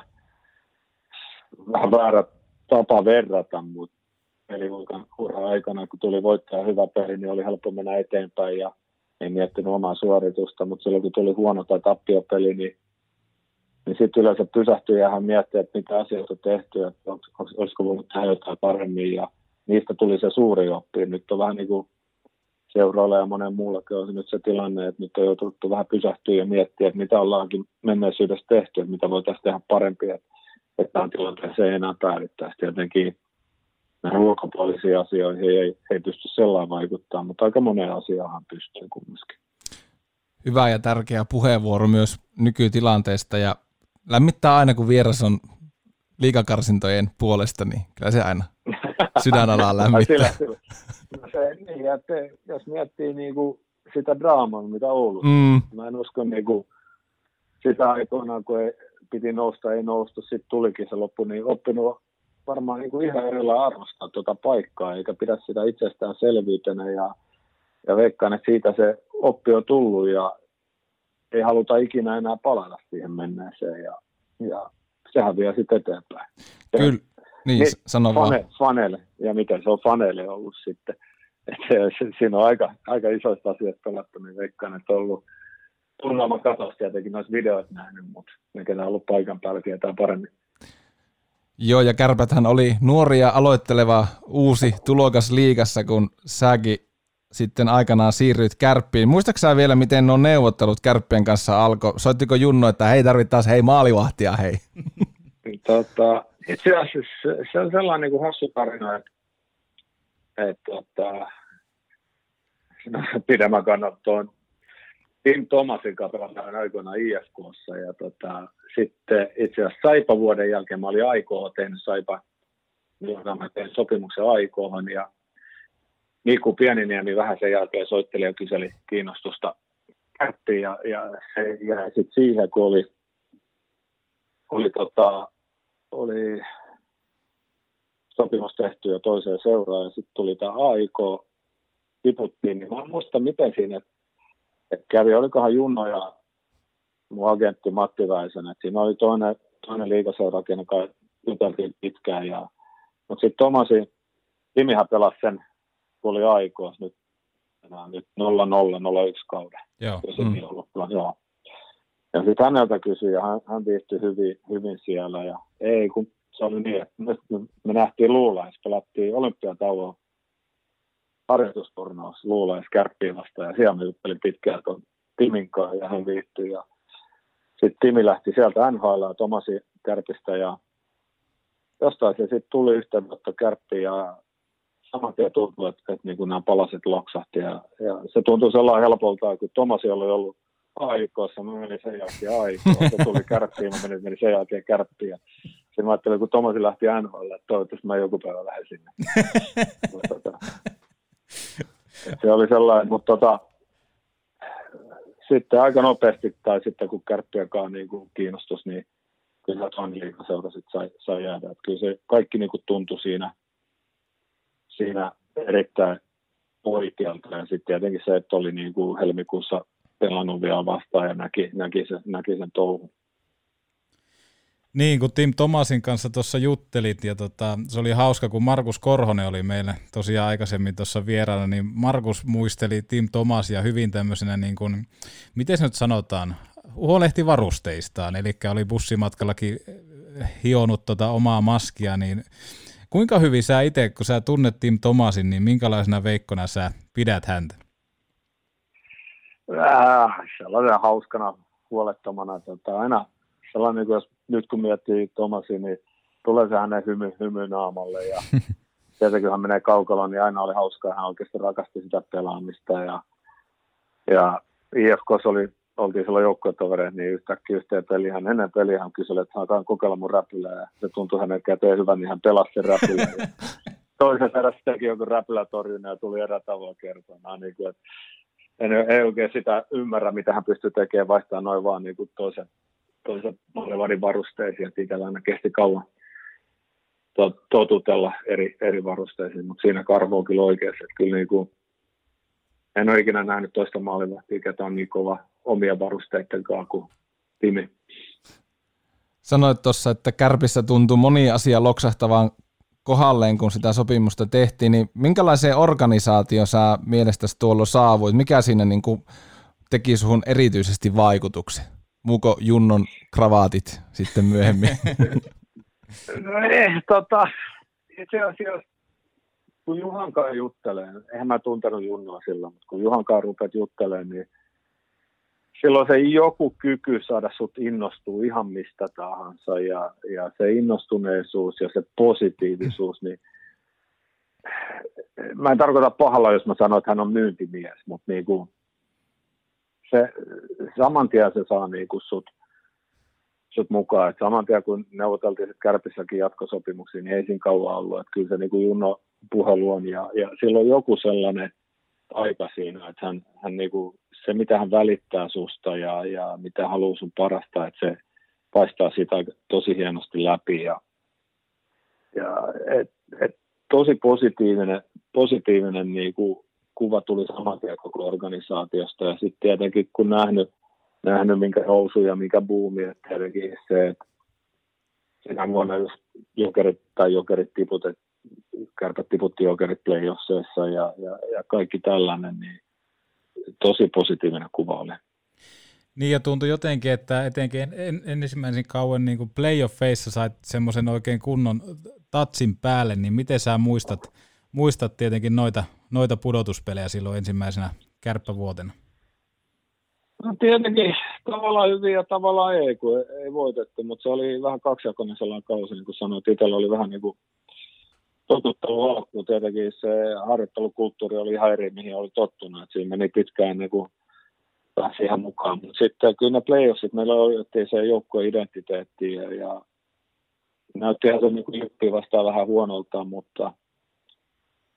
vähän väärä tapa verrata, mutta peliluokan ura aikana, kun tuli voittaa hyvä peli, niin oli helppo mennä eteenpäin ja ei miettinyt omaa suoritusta, mutta silloin kun tuli huono tai tappiopeli, niin, niin sitten yleensä pysähtyi ja hän mietti, että mitä asioita tehty, että olisiko voinut tehdä jotain paremmin ja niistä tuli se suuri oppi. Nyt on vähän niin kuin seuroilla ja monen muullakin on nyt se tilanne, että nyt on joutunut vähän pysähtyä ja miettiä, että mitä ollaankin menneisyydessä tehty, että mitä voitaisiin tehdä parempi, että, että tämän tilanteeseen ei enää päädyttäisi. Tietenkin näihin ulkopuolisiin asioihin ei, ei pysty sellainen vaikuttaa, mutta aika moneen asiaan pystyy kumminkin. Hyvä ja tärkeä puheenvuoro myös nykytilanteesta ja lämmittää aina, kun vieras on liikakarsintojen puolesta, niin kyllä se aina sydänalaa [LAUGHS] lämmittää. sillä, sillä. No se, niin, että jos miettii niin kuin sitä draamaa, mitä Oulussa, mm. mä en usko niin kuin sitä aikoinaan, kun ei, piti nousta, ei noustu, sitten tulikin se loppu, niin oppinut varmaan niin kuin ihan erillä arvostaa tuota paikkaa, eikä pidä sitä itsestäänselvyytenä ja, ja veikkaan, että siitä se oppi on tullut ja ei haluta ikinä enää palata siihen menneeseen ja, ja sehän vie sitten eteenpäin. Kyllä, niin, niin sano fane, vaan. Fanele, ja miten se on fanele ollut sitten. [LAUGHS] että se, se, siinä on aika, aika isoista asioista pelattu, niin veikkaan, että on ollut tunnelma katosta tietenkin noissa videoissa nähnyt, mutta ne, ketä on ollut paikan päällä, tietää paremmin. Joo, ja Kärpäthän oli nuoria aloitteleva uusi tulokas liigassa, kun säkin sitten aikanaan siirryit Kärppiin. Muistaaksä vielä, miten nuo neuvottelut Kärppien kanssa alkoi? Soittiko Junno, että hei tarvittaisiin hei maalivahtia hei? Tota, itse asiassa se- on sellainen niin kuin hassu tarina, että, että tota, no, pidemmän kannalta tuon Tim Thomasin kanssa pelasin aikoinaan IFKssa ja tota, sitten itse asiassa Saipa vuoden jälkeen mä olin aikoa tehnyt Saipa, jonka mä tein sopimuksen aikoon ja Miku Pieniniemi vähän sen jälkeen soitteli ja kyseli kiinnostusta Kärppiin ja, ja se jäi sitten siihen, kun oli, oli, tota, oli sopimus tehty jo toiseen seuraan ja sitten tuli tämä AIK, tiputtiin, niin mä en muista miten siinä, et kävi, olikohan Junno ja mun agentti Matti Väisänen, että siinä oli toinen, toinen liikaseura, kenen kanssa juteltiin pitkään, ja, mutta sitten Tomasi, Timihän pelasi sen, kun oli aikoa, nyt, nyt 0-0, 0-1 kauden Joo. jos mm. ollut. Joo. Ja sitten häneltä kysyi, ja hän, hän viihtyi hyvin, hyvin siellä. Ja ei, kun se oli niin, että me, me nähtiin Luulais, pelattiin olympiatauon harjoitusturnaus Luulais kärppiin vastaan, ja siellä me juttelin pitkään tuon Timin kanssa, ja hän viihtyi. Ja sitten Timi lähti sieltä NHL ja Tomasi Kärpistä, ja jostain se sitten tuli yhteydenotto Kärppiin, ja saman tien tuntui, että, että niin kuin nämä palaset loksahti. Ja, ja se tuntui sellainen helpolta, kun Tomasi oli ollut aikoissa, mä menin sen jälkeen aikoon. Se tuli kärppiin, mä menin, menin sen jälkeen kärppiin. Ja sitten mä ajattelin, kun Tomasi lähti NHL, että toivottavasti mä joku päivä lähden sinne. [LAUGHS] Tota, se oli sellainen, mutta tota, sitten aika nopeasti, tai sitten kun kärppiäkaan niin kuin kiinnostus, niin kyllä toinen liikaseura sitten sai, sai jäädä. Että kyllä se kaikki niin kuin tuntui siinä, siinä erittäin oikealta. Ja sitten tietenkin se, että oli niin kuin helmikuussa pelannut vielä vastaan ja näki, näki, sen, näki sen touhun. Niin, kun Tim Tomasin kanssa tuossa juttelit, ja tota, se oli hauska, kun Markus Korhonen oli meillä tosiaan aikaisemmin tuossa vieraana, niin Markus muisteli Tim Tomasia hyvin tämmöisenä, niin kuin, miten se nyt sanotaan, huolehti varusteistaan, eli oli bussimatkallakin hionut tota omaa maskia, niin kuinka hyvin sä itse, kun sä tunnet Tim Tomasin, niin minkälaisena veikkona sä pidät häntä? Äh, sellainen hauskana, huolettomana. Tota, aina sellainen, kun jos, nyt kun miettii Tomasi, niin tulee se hänen hymy, hymy naamalle. Ja [LAUGHS] tietenkin kun hän menee kaukaloon, niin aina oli hauskaa. Hän oikeasti rakasti sitä pelaamista. Ja, ja IFKs oli, oltiin silloin joukkuetovereet, niin yhtäkkiä yhteen peliin. Hän ennen peliä hän kysyi, että halutaan kokeilla mun räpylää. Ja se tuntui hänen käteen hyvän, niin hän pelasi sen räpylää. Ja [LAUGHS] toisen erässä teki joku räpylätorjunnan ja tuli erätavoin kertona. Niin kuin, että en, ei oikein sitä ymmärrä, mitä hän pystyy tekemään, vaihtaa noin vaan niin kuin toisen, toisen maalivadin varusteisiin, että ikävä aina kesti kauan to, totutella eri, eri varusteisiin, mutta siinä Karvo on kyllä oikeassa, että kyllä niin kuin, en ole ikinä nähnyt toista maalivahtia, ketä on niin kova omia varusteiden kanssa kuin Timi. Sanoit tuossa, että Kärpissä tuntuu moni asia loksahtavan kohdalleen, kun sitä sopimusta tehtiin, niin minkälaiseen organisaatioon sä mielestäsi tuolla saavuit? Mikä siinä niin kuin teki suhun erityisesti vaikutuksen? Muuko Junnon kravaatit sitten myöhemmin? [LAUGHS] No ei, tota, itse asiassa kun Juhankaan juttelee, eihän mä tuntenut Junnoa silloin, mutta kun Juhankaan rupeat juttelemaan, niin silloin se joku kyky saada sut innostua ihan mistä tahansa ja, ja se innostuneisuus ja se positiivisuus, niin mä en tarkoita pahalla, jos mä sanon, että hän on myyntimies, mutta niin kuin, se, saman tien se saa niin kuin sut, sut mukaan. Et saman tien kun neuvoteltiin sit Kärpissäkin jatkosopimuksia, niin ei siinä kauan ollut. Et kyllä se niin kuin Junno puhelu on ja, ja silloin joku sellainen aika siinä, että hän, hän niin kuin, se mitä hän välittää susta ja, ja mitä haluaa sun parasta, että se paistaa sitä tosi hienosti läpi ja, ja et, et, tosi positiivinen, positiivinen niin kuin, kuva tuli saman tien koko organisaatiosta ja sitten tietenkin kun nähnyt, nähnyt minkä nousu ja mikä buumi, että tietenkin se, että sinä vuonna jos jokerit tai jokerit tiputet, kärpät tiputti jokerit playoffseissa ja, ja, ja kaikki tällainen, niin tosi positiivinen kuva oli. Niin ja tuntui jotenkin, että etenkin en, en, ensimmäisen kauan niin playoffeissa sait semmoisen oikein kunnon tatsin päälle, niin miten sä muistat, muistat tietenkin noita, noita pudotuspelejä silloin ensimmäisenä kärppävuotena? No tietenkin tavallaan hyvin ja tavallaan ei, kun ei, voitettu, mutta se oli vähän kaksijakoinen sellainen kausi, niin kuin sanoit. Itsellä oli vähän niin kuin totuttelu alkuun. Tietenkin se harjoittelukulttuuri oli ihan eri, mihin oli tottunut. Että siinä meni pitkään niin kuin pääsi ihan mukaan. Mutta sitten kyllä ne playoffit, meillä oli se joukkueen identiteetti ja, ja näytti ihan se niin Jyppi vastaan vähän huonolta, mutta,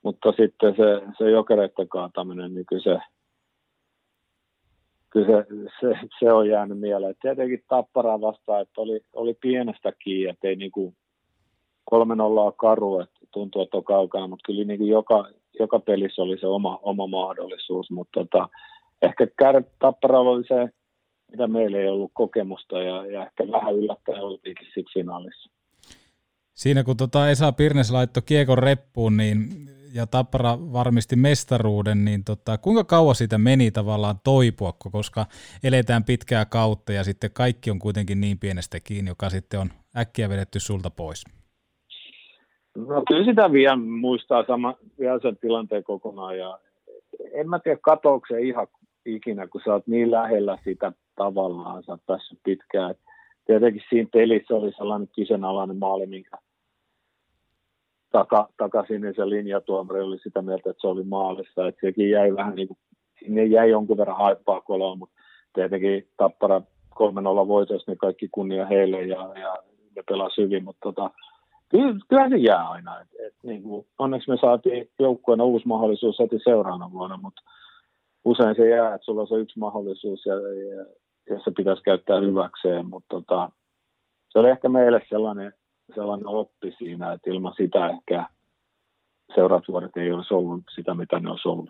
mutta sitten se, se jokereiden kaataminen, niin kyllä se, kyllä se, se, se on jäänyt mieleen. Et tietenkin Tapparaa vastaan, että oli, oli pienestä kiinni, että ei niinku kolme nollaa karu, että tuntuu, että on kaukana, mutta kyllä niinku joka, joka pelissä oli se oma, oma mahdollisuus, mutta tota, ehkä kär, Tapparalla oli se, mitä meillä ei ollut kokemusta ja, ja ehkä vähän yllättäen oltiinkin sitten finaalissa. Siinä kun tota Esa Pirnes laittoi kiekon reppuun niin, ja Tappara varmisti mestaruuden, niin tota, kuinka kauan siitä meni tavallaan toipua, koska eletään pitkää kautta ja sitten kaikki on kuitenkin niin pienestä kiinni, joka sitten on äkkiä vedetty sulta pois? No kyllä sitä vielä muistaa sama, vielä sen tilanteen kokonaan ja en mä tiedä katoako se ihan ikinä, kun sä oot niin lähellä sitä tavallaan, sä oot päässyt pitkään. Et tietenkin siinä pelissä oli sellainen kyseenalainen maali, minkä taka, takaisinisen linjatuomari oli sitä mieltä, että se oli maalissa. Että sekin jäi vähän niin kuin, sinne jäi jonkun verran haippaa koloa, mutta tietenkin Tappara 3-0 voitossa, niin kaikki kunnia heille ja, ja ne pelasi hyvin, mutta tota, kyllä se jää aina. Et, et, niin kuin, onneksi me saatiin joukkueena uusi mahdollisuus heti seuraavana vuonna, mutta usein se jää, että sulla on se yksi mahdollisuus ja, ja, ja se pitäisi käyttää hyväkseen, mutta tota, se oli ehkä meille sellainen, sellainen oppi siinä, että ilman sitä ehkä seuraavat vuodet ei olisi ollut sitä, mitä ne olisi ollut.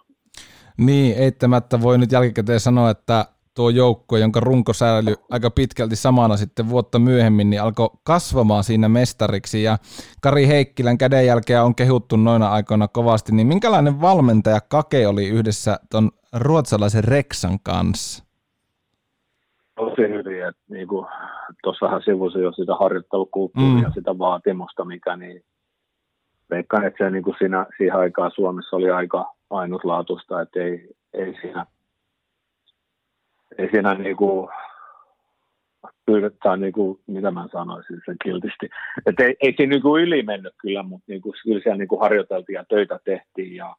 Niin, eittämättä voi nyt jälkikäteen sanoa, että tuo joukko, jonka runko säilyi aika pitkälti samana sitten vuotta myöhemmin, niin alkoi kasvamaan siinä mestariksi. Ja Kari Heikkilän kädenjälkeä on kehuttu noina aikoina kovasti. Niin minkälainen valmentaja Kake oli yhdessä tuon ruotsalaisen Reksan kanssa? Tosi hyvin, että niin kuin, tuossahan sivusi jo sitä harjoittelukulttuuria, mm. sitä vaatimusta, mikä niin veikkaan, että se niin kuin siinä, siihen aikaan Suomessa oli aika ainutlaatuista, että ei, ei siinä ei siinä niinku pyydetään, niinku, mitä mä sanoisin sen kiltisti, että ei, ei siinä niinku yli mennyt kyllä, mutta niinku, kyllä siellä niinku harjoiteltiin ja töitä tehtiin ja,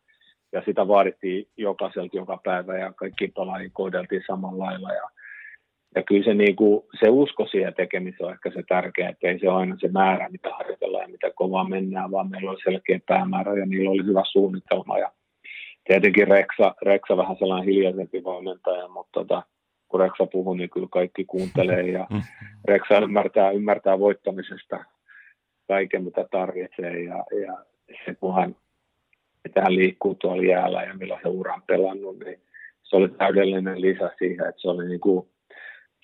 ja sitä vaadittiin jokaiselta joka päivä ja kaikki pelaajia kohdeltiin samalla lailla ja, ja kyllä se, niinku, se usko siihen tekemiseen on ehkä se tärkeä, että ei se ole aina se määrä, mitä harjoitellaan ja mitä kovaa mennään, vaan meillä oli selkeä päämäärä ja niillä oli hyvä suunnitelma ja tietenkin Reksa, Reksa vähän sellainen hiljaisempi valmentaja, mutta tota, kun Reksa puhuu, niin kyllä kaikki kuuntelee ja [LAUGHS] mm. Reksa ymmärtää, ymmärtää voittamisesta kaiken, mitä tarvitsee ja, ja se, kun hän, että hän liikkuu tuolla jäällä ja millaisen uran pelannut, niin se oli täydellinen lisä siihen, että se oli niin kuin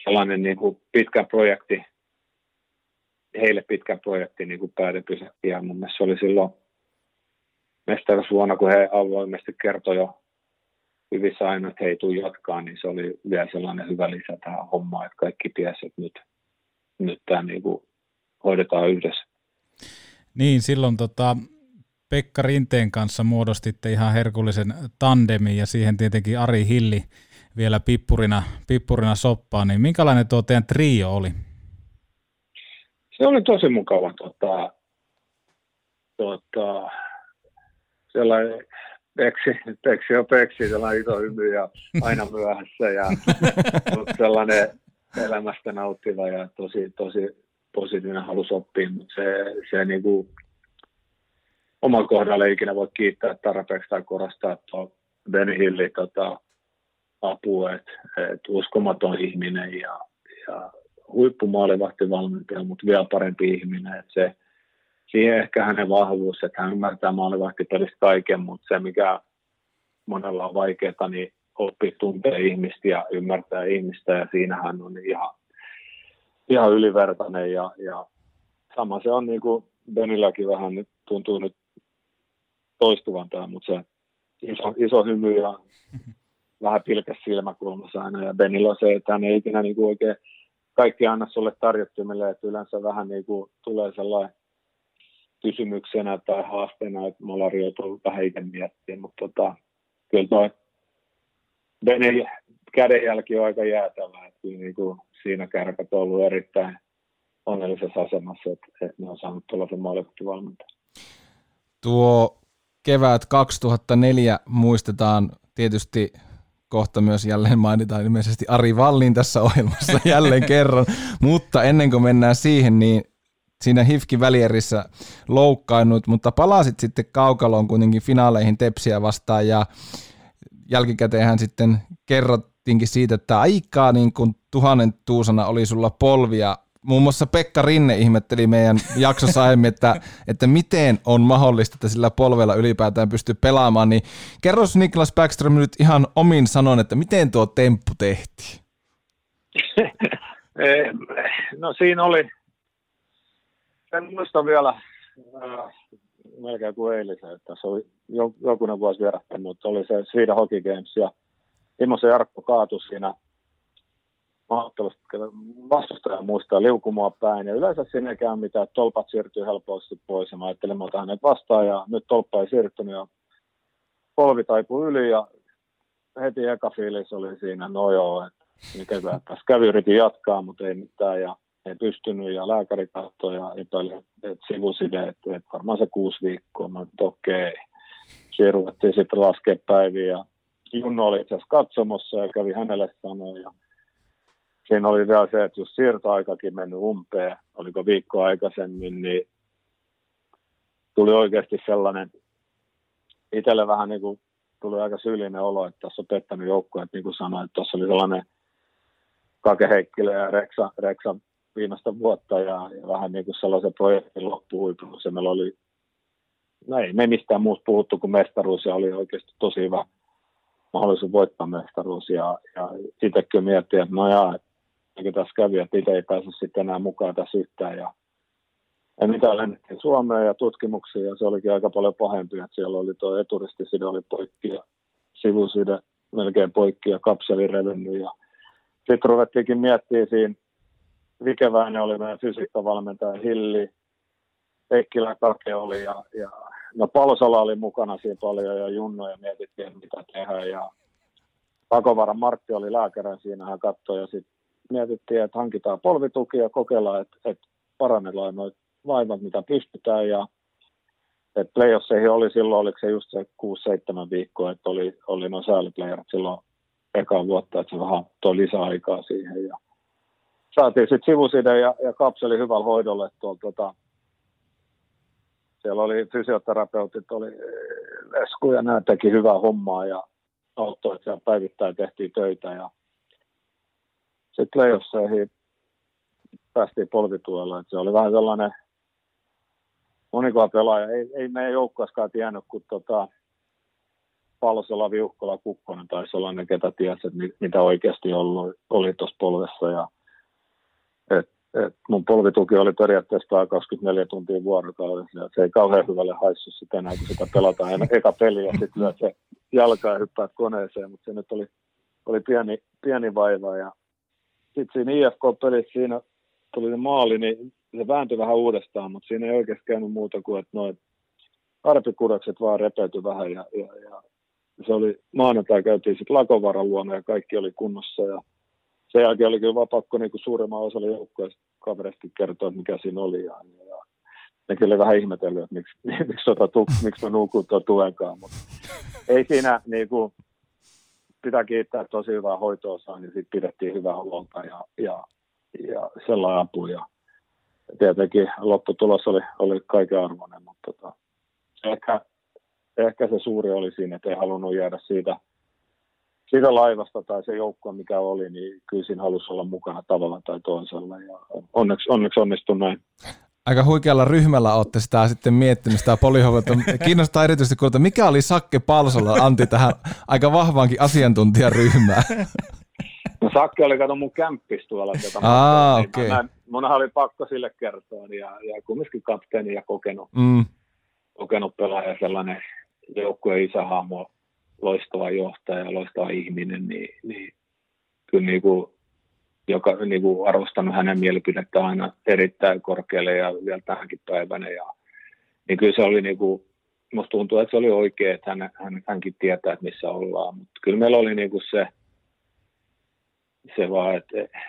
sellainen niin kuin pitkä projekti, heille pitkä projekti niin kuin päädepysäkki ja mun mielestä se oli silloin mestaruusvuonna, kun he avoimesti kertoi jo hyvissä aina, että hei, tuu jatkaa, niin se oli vielä sellainen hyvä lisä tähän hommaan, että kaikki tiesi, että nyt, nyt tämä niin kuin hoidetaan yhdessä. Niin, silloin tota, Pekka Rinteen kanssa muodostitte ihan herkullisen tandemin ja siihen tietenkin Ari Hilli vielä pippurina, pippurina soppaan, niin minkälainen tuo teidän trio oli? Se oli tosi mukava. Tota, tota, sellainen peksi, peksi on peksi, sellainen iso hymy ja aina myöhässä ja [LAUGHS] sellainen elämästä nauttiva ja tosi, tosi positiivinen halus oppia, mutta se, se niin kuin, oman kohdalla ei ikinä voi kiittää tarpeeksi tai korostaa tuo Benny Hilli tota, apua, että et uskomaton ihminen ja, ja huippumaalivahtivalmentaja, mutta vielä parempi ihminen, että se siihen ehkä hänen vahvuus, että hän ymmärtää maalivahtipelistä kaiken, mutta se mikä monella on vaikeaa, niin oppii tuntee ihmistä ja ymmärtää ihmistä ja siinä hän on ihan, ihan ylivertainen ja, ja sama se on niin kuin Benilläkin vähän nyt tuntuu nyt toistuvan tämä, mutta se iso, iso hymy ja vähän pilkäs silmäkulmassa aina ja Benillä on se, että hän ei ikinä niin kuin oikein kaikki anna sulle tarjottimille, että yleensä vähän niin kuin tulee sellainen kysymyksenä tai haasteena, että me ollaan joutunut vähän itse miettimään, mutta tota, kyllä toi Benen kädenjälki on aika jäätävä, että niin kuin siinä kärkät on ollut erittäin onnellisessa asemassa, että, että ne on saanut tuollaisen maalivahtivalmentajan. Tuo kevät 2004 muistetaan tietysti kohta myös jälleen mainitaan ilmeisesti Ari Vallin tässä ohjelmassa [LAUGHS] jälleen kerran, mutta ennen kuin mennään siihen, niin siinä Hifki välierissä loukkaannut, mutta palasit sitten kaukaloon kuitenkin finaaleihin Tepsiä vastaan ja jälkikäteen hän sitten kerrottiinkin siitä, että aikaa niin kuin tuhannen tuusana oli sulla polvia muun muassa Pekka Rinne ihmetteli meidän jaksossa aiemmin, että, että miten on mahdollista, että sillä polvella ylipäätään pystyy pelaamaan, niin kerros Niklas Backström nyt ihan omin sanon, että miten tuo temppu tehtiin? [LAUGHS] no siinä oli, en muista vielä äh, melkein kuin eilisen, että se oli jokunen vuosi vierähtänyt, mutta oli se Sweden Hockey Games ja Timo se Jarkko kaatui siinä mahdottomasti vastustaja muistaa liukumaa päin. Ja yleensä siinä ei käy mitään, että tolpat siirtyy helposti pois. Ja mä ajattelin, että hänet vastaan ja nyt tolppa ei siirtynyt ja polvi taipui yli ja heti eka fiilis oli siinä, no joo, että mikä tässä kävi, yritin jatkaa, mutta ei mitään ja ei pystynyt ja lääkäri katsoi ja epäili, että sivuside, että, että varmaan se kuusi viikkoa, mä että okei. Siinä ruvettiin sitten laskea päiviä Junno oli itse asiassa katsomossa ja kävi hänelle sanoa ja siinä oli vielä se, että jos siirtoaikakin mennyt umpeen, oliko viikko aikaisemmin, niin tuli oikeasti sellainen, itselle vähän niin kuin tuli aika syyllinen olo, että tässä on pettänyt joukkoja, että niin kuin sanoin, että tuossa oli sellainen Kake Heikkilä ja Reksa, Reksa viimeistä vuotta ja, ja vähän niin kuin sellaisen projektin loppuhuipuus. meillä oli, no ei me mistään muusta puhuttu kuin mestaruus ja oli oikeasti tosi hyvä mahdollisuus voittaa mestaruus. Ja, ja itsekin miettii, että no jaa, että niin tässä kävi, että itse ei pääse sitten enää mukaan tässä yhtään. Ja, ja mitä lennettiin Suomeen ja tutkimuksiin, ja se olikin aika paljon pahempi, että siellä oli tuo eturistiside oli poikki ja sivuside melkein poikki ja kapseli revennyt. Ja sitten ruvettiinkin miettimään siinä, Vikeväinen oli meidän fysiikkavalmentaja Hilli, Heikkilä Kake oli ja, ja no Palsala oli mukana siinä paljon ja Junno ja mietittiin mitä tehdä ja Pakovaran Martti oli lääkärä siinä, hän katsoi ja sitten mietittiin, että hankitaan polvitukia ja kokeillaan, että, että parannellaan noita vaivat, mitä pystytään. Ja että playoffseihin oli silloin, oliko se just se 6-7 viikkoa, että oli, oli noin sääliplayerit silloin eka vuotta, että se vähän toi lisäaikaa siihen. Ja saatiin sitten sivuside ja, ja kapseli hyvällä hoidolle tuolla tota, siellä oli fysioterapeutit, oli Esku ja nämä teki hyvää hommaa ja auttoi, että siellä päivittäin tehtiin töitä ja sitten playoffseihin päästiin polvituella. Että se oli vähän sellainen monikoa pelaaja. Ei, ei meidän joukkueessakaan tiennyt, kun tota, Pallosola, Viuhkola, Kukkonen tai sellainen, ketä tiesi, että mitä oikeasti ollut, oli tuossa polvessa. Ja, et, et mun polvituki oli periaatteessa 24 tuntia vuorokaudessa. Se ei kauhean hyvälle haissu sitä enää, kun sitä pelataan en, eka peli ja sitten se jalkaa ja hyppäät koneeseen, mutta se nyt oli, oli pieni, pieni vaiva ja sitten siinä IFK-pelissä siinä tuli se maali, niin se vääntyi vähän uudestaan, mutta siinä ei oikeasti käynyt muuta kuin, että noin arpikudokset vaan repeytyi vähän ja, ja, ja se oli maanantai käytiin sitten Lakovaran luona ja kaikki oli kunnossa ja sen jälkeen oli kyllä pakko niin kuin suuremman osalle joukkoista kavereista kertoa, että mikä siinä oli ja, ja ne kyllä vähän ihmetellyt, että miksi, [LAUGHS] miksi, tota, miksi mä nukun tuon tuenkaan, mutta ei siinä niin kuin, pitää kiittää tosi hyvää hoitoa saa, niin sitten pidettiin hyvää huolta ja, ja, ja sellainen apu. Ja tietenkin lopputulos oli, oli kaiken arvoinen, mutta tota, ehkä, ehkä, se suuri oli siinä, että ei halunnut jäädä siitä, siitä laivasta tai se joukko, mikä oli, niin kyllä siinä halusi olla mukana tavalla tai toisella. Ja onneksi, onneksi onnistui näin aika huikealla ryhmällä olette sitä sitten miettinyt sitä polihovuutta. Kiinnostaa erityisesti kuulta, mikä oli Sakke Palsolla Antti tähän aika vahvaankin asiantuntijaryhmään? No Sakke oli kato mun kämppis tuolla. Jota Aa, niin. Okay. Munhan oli pakko sille kertoa, ja, ja kumminkin kapteeni ja kokenut, mm. kokenut pelaaja, sellainen joukkueen isähahmo, loistava johtaja, loistava ihminen, niin, niin kyllä niin kuin joka niin kuin arvostanut hänen mielipidettä aina erittäin korkealle ja vielä tähänkin päivänä. Ja, niin kyllä se oli niin kuin, musta tuntuu, että se oli oikein, että hän, hän, hänkin tietää, että missä ollaan, mutta kyllä meillä oli niin kuin se, se vaan,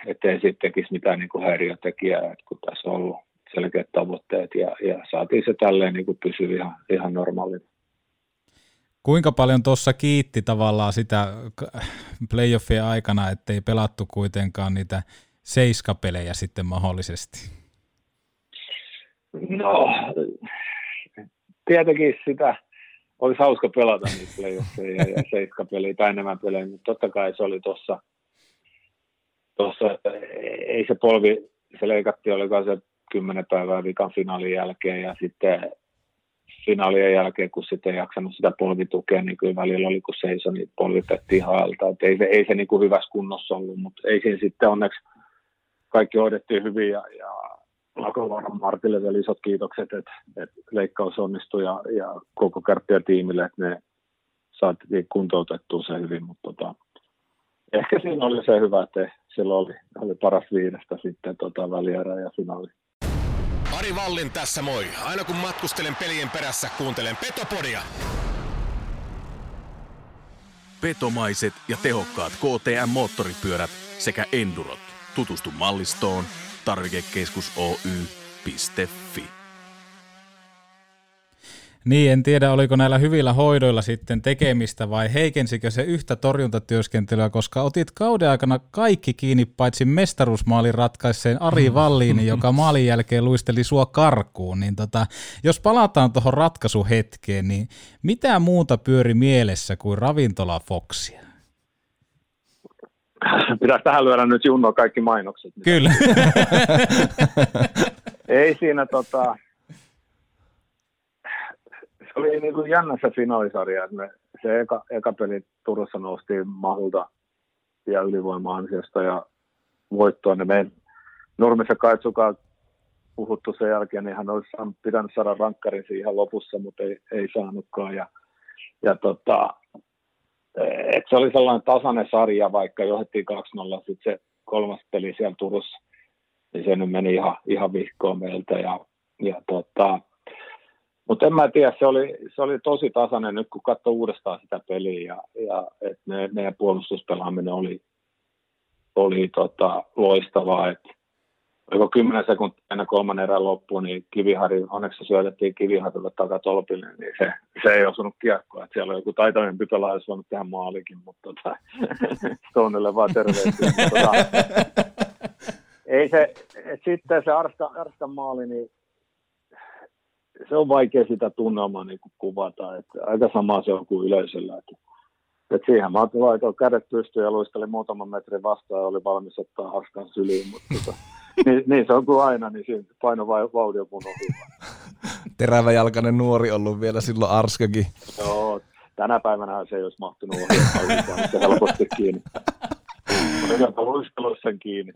että ei sitten tekisi mitään niin kuin häiriötekijää, että kun tässä on ollut selkeät tavoitteet ja, ja saatiin se tälleen niin kuin pysyä ihan, ihan normaalina. Kuinka paljon tuossa kiitti tavallaan sitä playoffien aikana, ettei pelattu kuitenkaan niitä seiskapelejä sitten mahdollisesti? No, tietenkin sitä olisi hauska pelata niitä playoffeja ja [LAUGHS] seiskapeliä tai enemmän pelejä, mutta totta kai se oli tuossa, tossa, ei se polvi, se leikattiin, oliko se kymmenen päivää vikan finaalin jälkeen ja sitten finaalien jälkeen, kun sitten ei jaksanut sitä polvitukea, niin kyllä välillä oli, kun seisoi, niin polvitettiin haalta. Et ei se, ei se niin kuin hyvässä kunnossa ollut, mutta ei siinä sitten onneksi kaikki hoidettiin hyvin ja, ja Lakovaaran Martille vielä isot kiitokset, että, että leikkaus onnistui ja, ja koko kärppiä tiimille, että ne saatiin kuntoutettua se hyvin, mutta tota, ehkä siinä oli se hyvä, että silloin oli, oli paras viidestä sitten tota, välierä ja finaali. Ari Vallin tässä moi. Aina kun matkustelen pelien perässä, kuuntelen Petopodia. Petomaiset ja tehokkaat KTM-moottoripyörät sekä Endurot. Tutustu mallistoon tarvikekeskus Oy.fi. Niin, en tiedä oliko näillä hyvillä hoidoilla sitten tekemistä vai heikensikö se yhtä torjuntatyöskentelyä, koska otit kauden aikana kaikki kiinni paitsi mestaruusmaalin ratkaisseen Ari Valliini, [LAUGHS] joka maalin jälkeen luisteli sua karkuun. Niin tota, jos palataan tuohon ratkaisuhetkeen, niin mitä muuta pyöri mielessä kuin ravintola Foxia? [LAUGHS] Pitäisi tähän lyödä nyt Junno kaikki mainokset. Kyllä. [LAUGHS] Ei siinä tota, se oli niin kuin jännä se finaalisarja, että me, se eka, eka peli Turussa noustiin mahulta ja ylivoima-ansiosta ja voittoon. Ne meidän Nurmissa Kaitsukaan puhuttu sen jälkeen, niin hän olisi pitänyt saada rankkarin siihen lopussa, mutta ei, ei saanutkaan. Ja, ja tota, et se oli sellainen tasainen sarja, vaikka johdettiin 2-0, sitten se kolmas peli siellä Turussa, niin se nyt meni ihan, ihan vihkoon meiltä. Ja, ja tota, mutta en mä tiedä, se oli, se oli tosi tasainen nyt, kun katsoo uudestaan sitä peliä ja, ja et ne, meidän puolustuspelaaminen oli, oli tota, loistavaa. Et, oliko 10 sekuntia ennen kolmannen erän loppuun, niin Kivihari, onneksi syötettiin Kiviharille takatolpille, niin se, se ei osunut kiekkoa. Et siellä on joku taitavampi pelaaja, olisi voinut tehdä maalikin, mutta tota, [LAUGHS] Stonelle vaan terveisiä. tota, ei se, sitten se Arska, Arskan maali, niin se on vaikea sitä tunnelmaa niin kuvata. Että aika sama se on kuin yleisöllä. Että, että siihen mä laitoin kädet pystyyn ja luistelin muutaman metrin vastaan ja oli valmis ottaa haskan syliin. Mutta tota, [LAUGHS] niin, niin, se on kuin aina, niin siinä paino vai vaudio mun. [LAUGHS] Teräväjalkainen nuori ollut vielä silloin Arskakin. Joo, tänä päivänä se ei olisi mahtunut ohi, se helposti kiinni sen kiinni.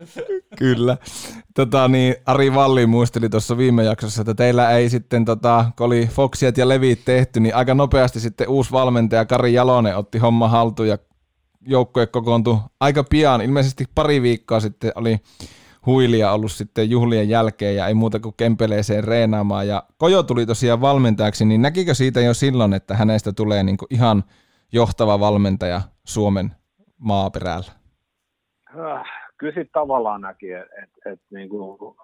Kyllä. Tota, niin Ari Valli muisteli tuossa viime jaksossa, että teillä ei sitten, tota, kun oli Foxiat ja Levit tehty, niin aika nopeasti sitten uusi valmentaja Kari Jalonen otti homma haltuun ja joukkue kokoontui aika pian. Ilmeisesti pari viikkoa sitten oli huilia ollut sitten juhlien jälkeen ja ei muuta kuin kempeleeseen reenaamaan. Ja Kojo tuli tosiaan valmentajaksi, niin näkikö siitä jo silloin, että hänestä tulee niin ihan johtava valmentaja Suomen maaperällä? Äh, kyllä tavallaan näki, että et, et, niin kuin,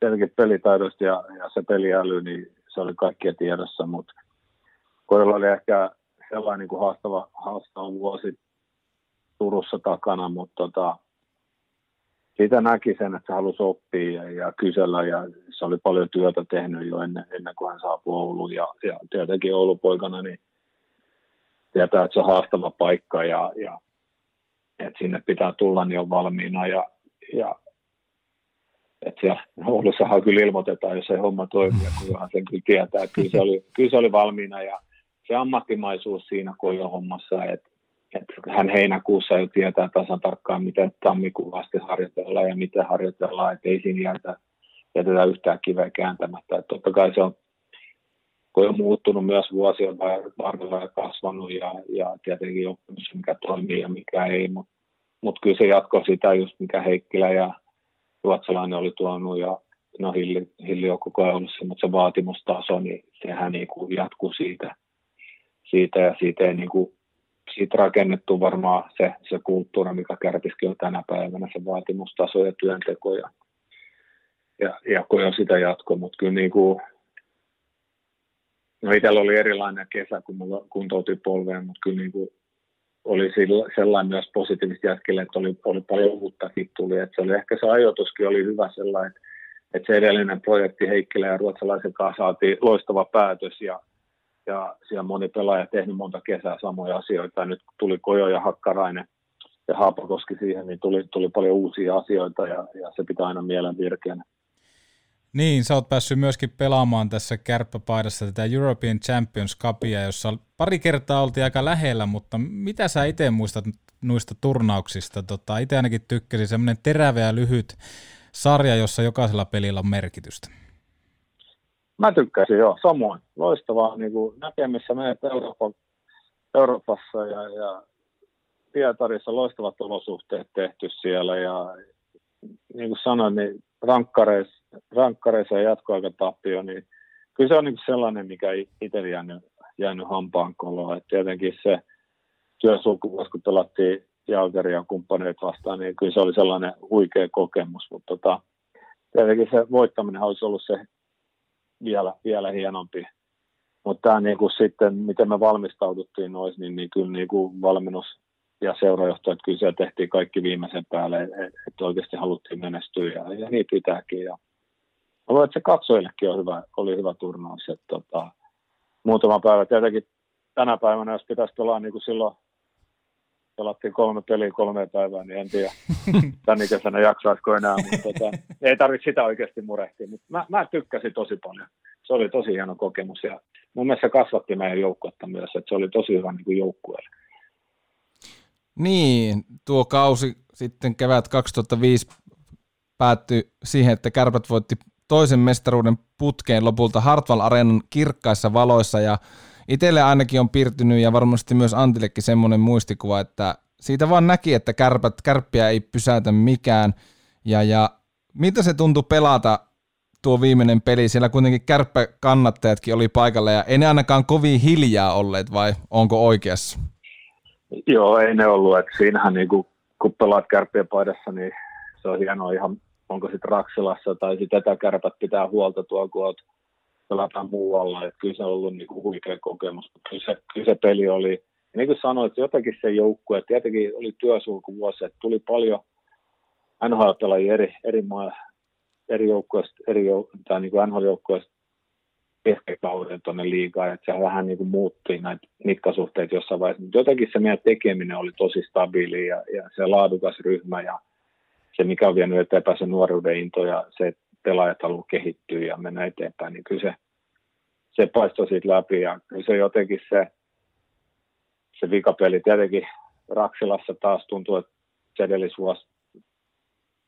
tietenkin pelitaidosta ja, ja se peliäly, niin se oli kaikkien tiedossa, mutta Koilla oli ehkä sellainen niin kuin haastava, haastava vuosi Turussa takana, mutta tota, siitä näki sen, että se halusi oppia ja, ja kysellä ja se oli paljon työtä tehnyt jo ennen, ennen kuin hän saapui Ouluun ja, ja tietenkin Oulupoikana niin tietää, että se on haastava paikka ja, ja että sinne pitää tulla, niin on valmiina ja, ja että siellä Oulussahan kyllä ilmoitetaan, jos ei homma toimi, ja kunhan sen kyllä tietää. Kyllä se, oli, kyllä se oli valmiina ja se ammattimaisuus siinä on hommassa, että, että hän heinäkuussa jo tietää tasan tarkkaan, miten tammikuun asti harjoitellaan ja miten harjoitellaan, että ei siinä jätä, jätetä yhtään kiveä kääntämättä. Että totta kai se on kun on muuttunut myös vuosien varrella ja kasvanut ja, ja tietenkin oppinut mikä toimii ja mikä ei, mutta mut kyllä se jatkoi sitä just mikä Heikkilä ja Ruotsalainen oli tuonut ja no Hilli, Hilli on koko ajan ollut se, mutta se vaatimustaso, niin sehän niin kuin jatkuu siitä, siitä ja siitä ei niin kuin, siitä rakennettu varmaan se, se kulttuuri, mikä kärpiskin on tänä päivänä, se vaatimustaso ja työnteko ja, ja, ja kun jo sitä jatko, mutta kyllä niin kuin, no itsellä oli erilainen kesä, kun mulla kuntoutin polveen, mutta kyllä niin kuin oli sellainen myös positiivisesti jätkille, että oli, oli paljon uuttakin tuli. Että se oli ehkä se ajoituskin oli hyvä sellainen, että, se edellinen projekti Heikkilä ja ruotsalaisen kanssa saatiin loistava päätös ja, ja siellä moni pelaaja tehnyt monta kesää samoja asioita. Nyt tuli Kojo ja Hakkarainen ja Haapakoski siihen, niin tuli, tuli paljon uusia asioita ja, ja se pitää aina mielen virkeänä. Niin, sä oot päässyt myöskin pelaamaan tässä kärppäpaidassa tätä European Champions Cupia, jossa pari kertaa oltiin aika lähellä, mutta mitä sä itse muistat noista turnauksista? Tota, itse ainakin tykkäsin semmoinen terävä ja lyhyt sarja, jossa jokaisella pelillä on merkitystä. Mä tykkäsin joo, samoin. Loistavaa niin kuin näkemissä meidät Euroopan, Euroopassa ja, ja Pietarissa loistavat olosuhteet tehty siellä ja niin kuin sanoin, niin rankkareissa rankkareissa ja jatkoaikatappio, niin kyllä se on niin sellainen, mikä itse jäänyt, jäänyt hampaan koloa. Et tietenkin se työsulku, kun pelattiin Jalgeri ja kumppaneita vastaan, niin kyllä se oli sellainen huikea kokemus, mutta tota, tietenkin se voittaminen olisi ollut se vielä, vielä hienompi. Mutta tämä niin sitten, miten me valmistauduttiin nois, niin, niin kyllä niin kuin valmennus ja seurajohto, että kyllä siellä tehtiin kaikki viimeisen päälle, että oikeasti haluttiin menestyä ja, ja niin pitääkin. Ja Mä luulen, että se katsojillekin on hyvä, oli hyvä turnaus. Että, tota, muutama päivä tietenkin tänä päivänä, jos pitäisi pelaa niin kuin silloin pelattiin kolme peliä kolme päivää, niin en tiedä [LAUGHS] tänä kesänä jaksaisiko enää, mutta tota, ei tarvitse sitä oikeasti murehtia. Mutta mä, mä tykkäsin tosi paljon. Se oli tosi hieno kokemus ja mun mielestä se kasvatti meidän joukkuetta myös, että se oli tosi hyvä niin joukkueelle. Niin, tuo kausi sitten kevät 2005 päättyi siihen, että Kärpät voitti toisen mestaruuden putkeen lopulta Hartwall Areenan kirkkaissa valoissa. Ja itselle ainakin on piirtynyt ja varmasti myös Antillekin semmoinen muistikuva, että siitä vaan näki, että kärpät, kärppiä ei pysäytä mikään. Ja, ja mitä se tuntui pelata tuo viimeinen peli, siellä kuitenkin kärppäkannattajatkin oli paikalla ja ei ne ainakaan kovin hiljaa olleet vai onko oikeassa? Joo, ei ne ollut, että siinähän niin kuin, kun pelaat kärppien paidassa, niin se on hienoa ihan onko sitten Raksilassa tai sitten etäkärpät pitää huolta tuolla, kun olet pelataan muualla. Että kyllä se on ollut niin kuin huikea kokemus. Kyllä se, kyllä se peli oli, ja niin kuin sanoit, jotenkin se joukkue, tietenkin oli työsulkuvuosi, että tuli paljon NHL-pelaajia eri, eri, maa, eri joukkueista, eri jouk- tai niin NHL-joukkueista keskikauden tuonne liigaan, että se vähän niin kuin muuttui näitä mittasuhteita jossain vaiheessa, mutta jotenkin se meidän tekeminen oli tosi stabiili ja, ja se laadukas ryhmä ja se, mikä on vienyt eteenpäin se nuoruuden into ja se, että pelaajat haluaa kehittyä ja mennä eteenpäin, niin kyllä se, se paistoi siitä läpi ja kyllä se jotenkin se, se vikapeli tietenkin Raksilassa taas tuntuu, että se edellisvuosi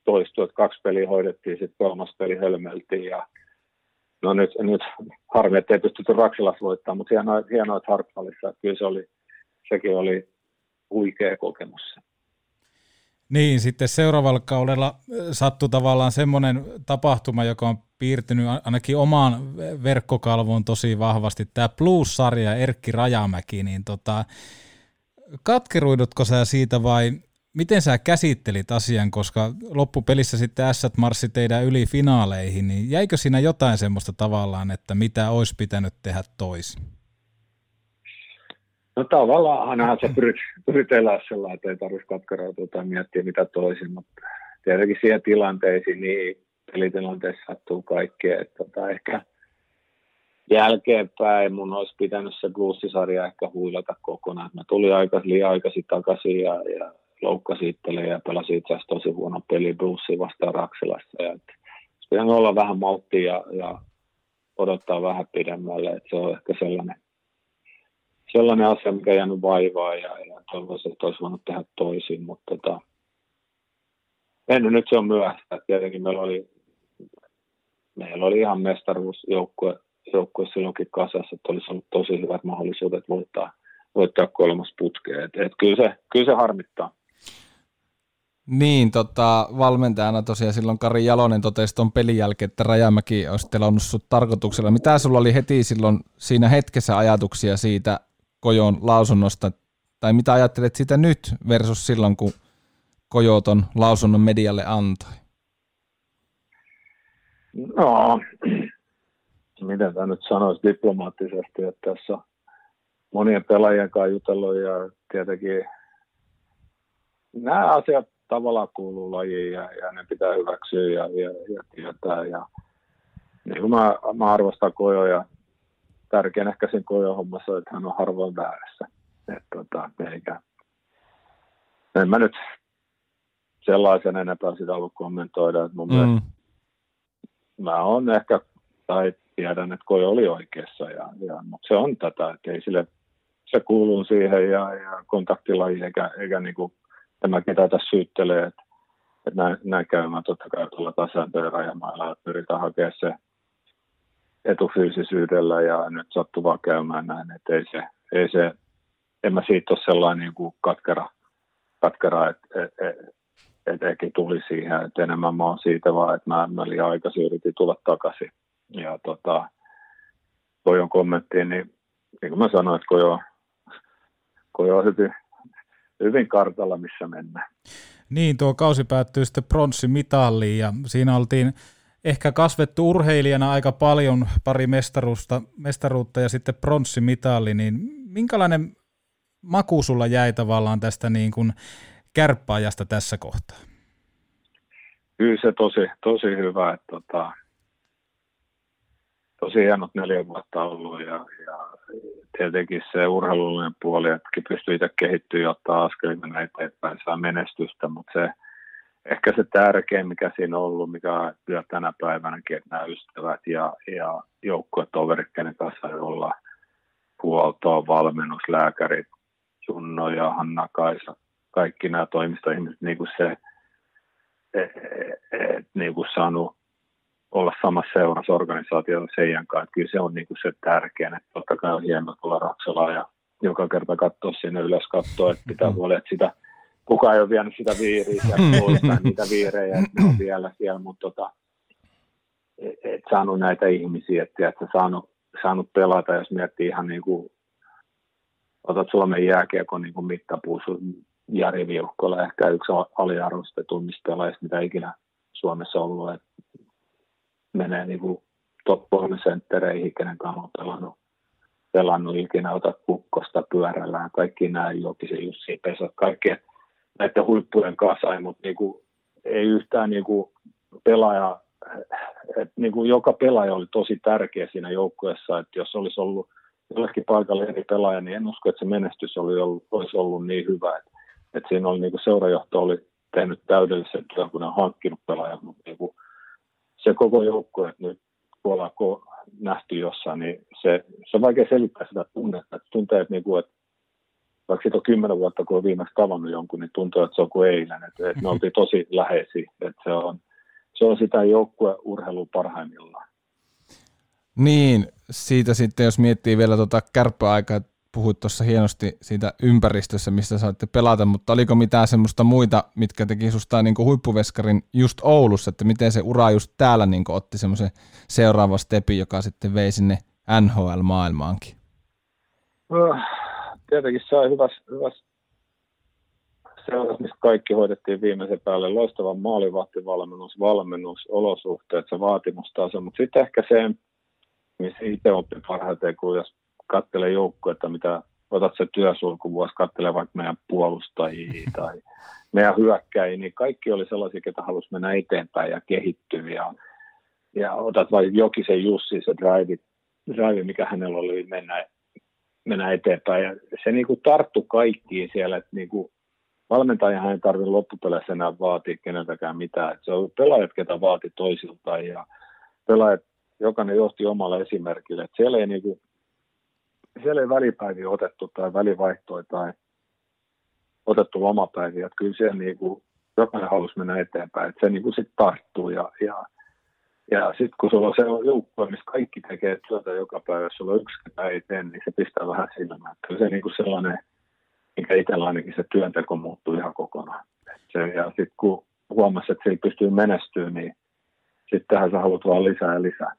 toistui, että kaksi peliä hoidettiin, sitten kolmas peli hölmeltiin ja no nyt, nyt harmi, että ei pystytty Raksilassa voittamaan, mutta hienoa, hienoa että Hartwallissa, kyllä se oli, sekin oli huikea kokemus. Niin, sitten seuraavalla kaudella sattui tavallaan semmoinen tapahtuma, joka on piirtynyt ainakin omaan verkkokalvoon tosi vahvasti, tämä Plus-sarja Erkki Rajamäki, niin tota, katkeruidutko sä siitä vai miten sä käsittelit asian, koska loppupelissä sitten S marssi teidän yli finaaleihin, niin jäikö siinä jotain semmoista tavallaan, että mitä olisi pitänyt tehdä toisin? No tavallaan ainahan se pyrit, pyrit elää sellainen, että ei tarvitsisi katkeroitua tai miettiä mitä toisin, mutta tietenkin siihen tilanteisiin, niin pelitilanteissa sattuu kaikkea, että tota, ehkä jälkeenpäin mun olisi pitänyt se bluesisarja ehkä huilata kokonaan. Mä tulin aika, liian aikaisin takaisin ja, ja loukkasin itselleen ja pelasin itse asiassa tosi huono peli bluesia vastaan Raksilassa. Ja, että pitänyt olla vähän malttia ja, ja odottaa vähän pidemmälle, että se on ehkä sellainen sellainen asia, mikä jäänyt vaivaa ja, ja toivoisin, että olisi voinut tehdä toisin, mutta tota, en, nyt se on myöhäistä. Tietenkin meillä oli, meillä oli ihan mestaruusjoukkue joukkue silloinkin kasassa, että olisi ollut tosi hyvät mahdollisuudet voittaa, voittaa kolmas putkeen. Et, et kyllä, se, kyllä se harmittaa. Niin, tota, valmentajana tosiaan silloin Kari Jalonen totesi tuon pelin jälkeen, että Rajamäki olisi telonnut sut tarkoituksella. Mitä sulla oli heti silloin siinä hetkessä ajatuksia siitä Kojon lausunnosta, tai mitä ajattelet siitä nyt versus silloin, kun Kojoton lausunnon medialle antoi? No, [CLEARS THROAT] miten tämä nyt sanoisi diplomaattisesti, että tässä on monien pelaajien kanssa jutellut ja tietenkin nämä asiat tavallaan kuuluu lajiin ja, ja ne pitää hyväksyä ja, ja, ja tietää. Ja, niin kuin mä, mä arvostan Kojoja, tärkein ehkä sen Kojon hommassa, että hän on harvoin väärässä. Et, tota, eikä, en mä nyt sellaisen enempää sitä ollut kommentoida, että mun mm. mielestä mä oon ehkä, tai tiedän, että Kojo oli oikeassa, ja, ja, mutta se on tätä, että ei sille, se kuuluu siihen ja, ja kontaktilaji, eikä, eikä niin kuin tämä ketä tässä syyttelee, että, että näin, näin käymään totta kai tuolla tasantöön rajamailla, että pyritään hakemaan se etufyysisyydellä ja nyt sattuu vaan käymään näin, että ei se, ei se en mä siitä ole sellainen niin kuin katkera, katkera että et, et, et, et tuli siihen, että enemmän mä oon siitä vaan, että mä, mä liian aikaisin yritin tulla takaisin. Ja tota, Kojon kommenttiin, niin, niin kuin mä sanoin, että Kojo, Kojo on hyvin, hyvin kartalla, missä mennään. Niin, tuo kausi päättyy sitten pronssimitalliin ja siinä oltiin ehkä kasvettu urheilijana aika paljon, pari mestaruutta, mestaruutta ja sitten pronssimitalli, niin minkälainen maku sulla jäi tavallaan tästä niin kuin kärppäajasta tässä kohtaa? Kyllä se tosi, tosi hyvä, että tota, tosi hienot neljä vuotta ollut ja, ja tietenkin se urheilullinen puoli, että pystyy itse kehittyä ja ottaa askelina eteenpäin, saa menestystä, mutta se ehkä se tärkein, mikä siinä on ollut, mikä on vielä tänä päivänäkin, että nämä ystävät ja, ja joukkuetoverit, kenen kanssa olla huoltoa, valmennuslääkärit, Junno ja Hanna Kaisa, kaikki nämä toimistoihmiset, niin kuin se, et, et, niin kuin saanut olla samassa seurassa organisaatiossa sen kanssa. Että kyllä se on niin kuin se tärkein. Että totta kai on hienoa tulla Raksalaan ja joka kerta katsoa sinne ylös katsoa, että pitää huolehtia, että sitä kukaan ei ole vienyt sitä viiriä sieltä pois tai niitä viirejä, että ne on vielä siellä, mutta tota, et, et saanut näitä ihmisiä, että et saanut, saanut pelata, jos miettii ihan niin kuin otat Suomen jääkiekon niin mittapuus, Jari Vilkkola ehkä yksi aliarvostetummista pelaajista, mitä ikinä Suomessa on ollut, että menee niin kuin top 3 senttereihin, kenen kanssa on pelannut, pelannut ikinä, ota kukkosta pyörällään, kaikki nämä Jokisen Jussi Pesat, kaikki näiden huippujen kanssa, ei, mutta niin kuin, ei yhtään niin kuin pelaaja, että niin kuin joka pelaaja oli tosi tärkeä siinä joukkueessa, että jos olisi ollut jollekin paikalle eri pelaaja, niin en usko, että se menestys oli ollut, olisi ollut niin hyvä. Että, että siinä oli niin kuin seurajohto oli tehnyt täydellisen työn, kun ne on hankkinut pelaajat, mutta niin kuin se koko joukkue, että nyt kun ollaan nähty jossain, niin se, se on vaikea selittää sitä tunnetta. Että tuntee, että, niin kuin, että vaikka siitä on kymmenen vuotta, kun on viimeksi tavannut jonkun, niin tuntuu, että se on kuin eilen. Että, että me oltiin tosi läheisiä. Että se on, se on sitä joukkueurheilua parhaimmillaan. Niin, siitä sitten, jos miettii vielä tuota kärppäaikaa, puhuit tuossa hienosti siitä ympäristössä, mistä saatte pelata, mutta oliko mitään semmoista muita, mitkä teki susta niin huippuveskarin just Oulussa, että miten se ura just täällä niin otti semmoisen seuraava stepi, joka sitten vei sinne NHL-maailmaankin? Tietenkin sai hyväs, hyväs seurassa, missä kaikki hoidettiin viimeisen päälle. Loistava maalivahtivalmennus, valmennus, olosuhteet, se vaatimustaso, mutta sitten ehkä se, missä itse oppi parhaiten, kun jos katselee joukkuetta, mitä otat se työsulkuvuosi, katselee vaikka meidän puolustajia tai meidän hyökkäjiä, niin kaikki oli sellaisia, ketä halusi mennä eteenpäin ja kehittyä. Ja, ja otat vaikka Jokisen Jussi, se drive, drive mikä hänellä oli mennä, mennä eteenpäin. Ja se niin kuin tarttu kaikkiin siellä, että niin kuin valmentajahan ei tarvitse loppupeleissä enää vaatia keneltäkään mitään. Että se on pelaajat, ketä vaati toisiltaan ja pelaajat jokainen johti omalla esimerkillä. Että siellä ei, niin kuin, siellä ei välipäiviä otettu tai välivaihtoja tai otettu lomapäiviä. Että kyllä siellä niin kuin, jokainen halusi mennä eteenpäin. Että se niin sitten tarttuu ja, ja, ja sitten kun sulla on se joukkue, missä kaikki tekee työtä joka päivä, jos sulla on yksi, ei tee, niin se pistää vähän silmään. Kyllä se niin kuin sellainen, mikä itsellä ainakin se työnteko muuttuu ihan kokonaan. Se, ja sitten kun huomasi, että sillä pystyy menestyä, niin sittenhän sä haluat vaan lisää ja lisää.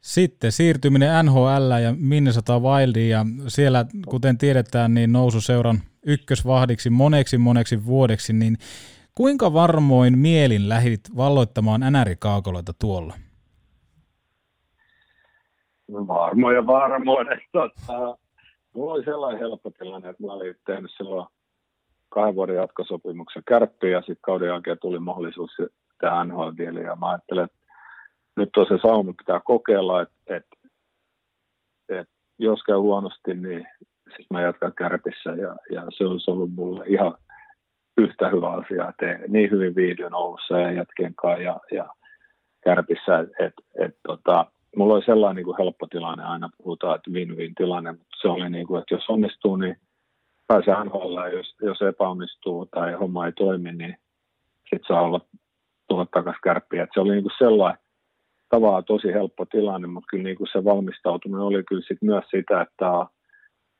Sitten siirtyminen NHL ja Minnesota Wildiin ja siellä, kuten tiedetään, niin nousu seuran ykkösvahdiksi moneksi moneksi vuodeksi, niin kuinka varmoin mielin lähdit valloittamaan NR-kaakoloita tuolla? No varmoja varmoinen. Tota, mulla oli sellainen helppo tilanne, että mä olin tehnyt silloin kahden vuoden jatkosopimuksen kärppiin ja sitten kauden jälkeen tuli mahdollisuus tähän nhl ja mä ajattelin, että nyt on se sauma, pitää kokeilla, että, että, että jos käy huonosti, niin siis mä jatkan kärpissä ja, ja se olisi ollut mulle ihan yhtä hyvä asia, että niin hyvin viidon Oulussa ja jätkien kanssa ja, ja kärpissä, et, et, tota, mulla oli sellainen niin kuin helppo tilanne, aina puhutaan, että win-win tilanne, mutta se oli niin kuin, että jos onnistuu, niin pääsee NHL, jos, jos epäonnistuu tai homma ei toimi, niin sitten saa olla tulla takaisin kärppiä. se oli niin kuin sellainen tavallaan tosi helppo tilanne, mutta kyllä niin kuin se valmistautuminen oli kyllä sit myös sitä, että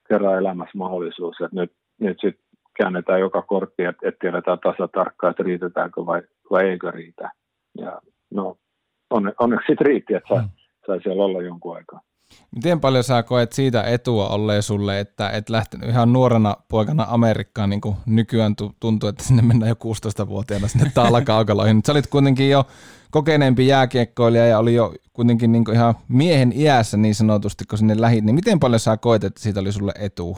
kerran elämässä mahdollisuus, että nyt, nyt sitten käännetään joka kortti, että, että tiedetään tasa tarkkaan, että riitetäänkö vai, vai eikö riitä. Ja no, onne, onneksi sitten riitti, että sai, mm. sai siellä olla jonkun aikaa. Miten paljon sä koet siitä etua olleen sulle, että et lähtenyt ihan nuorena poikana Amerikkaan, niin kuin nykyään tuntuu, että sinne mennään jo 16-vuotiaana sinne taalakaukaloihin. [LAUGHS] Sä olit kuitenkin jo kokeneempi jääkiekkoilija ja oli jo kuitenkin niin ihan miehen iässä niin sanotusti, kun sinne lähit, niin miten paljon sä koet, että siitä oli sulle etu?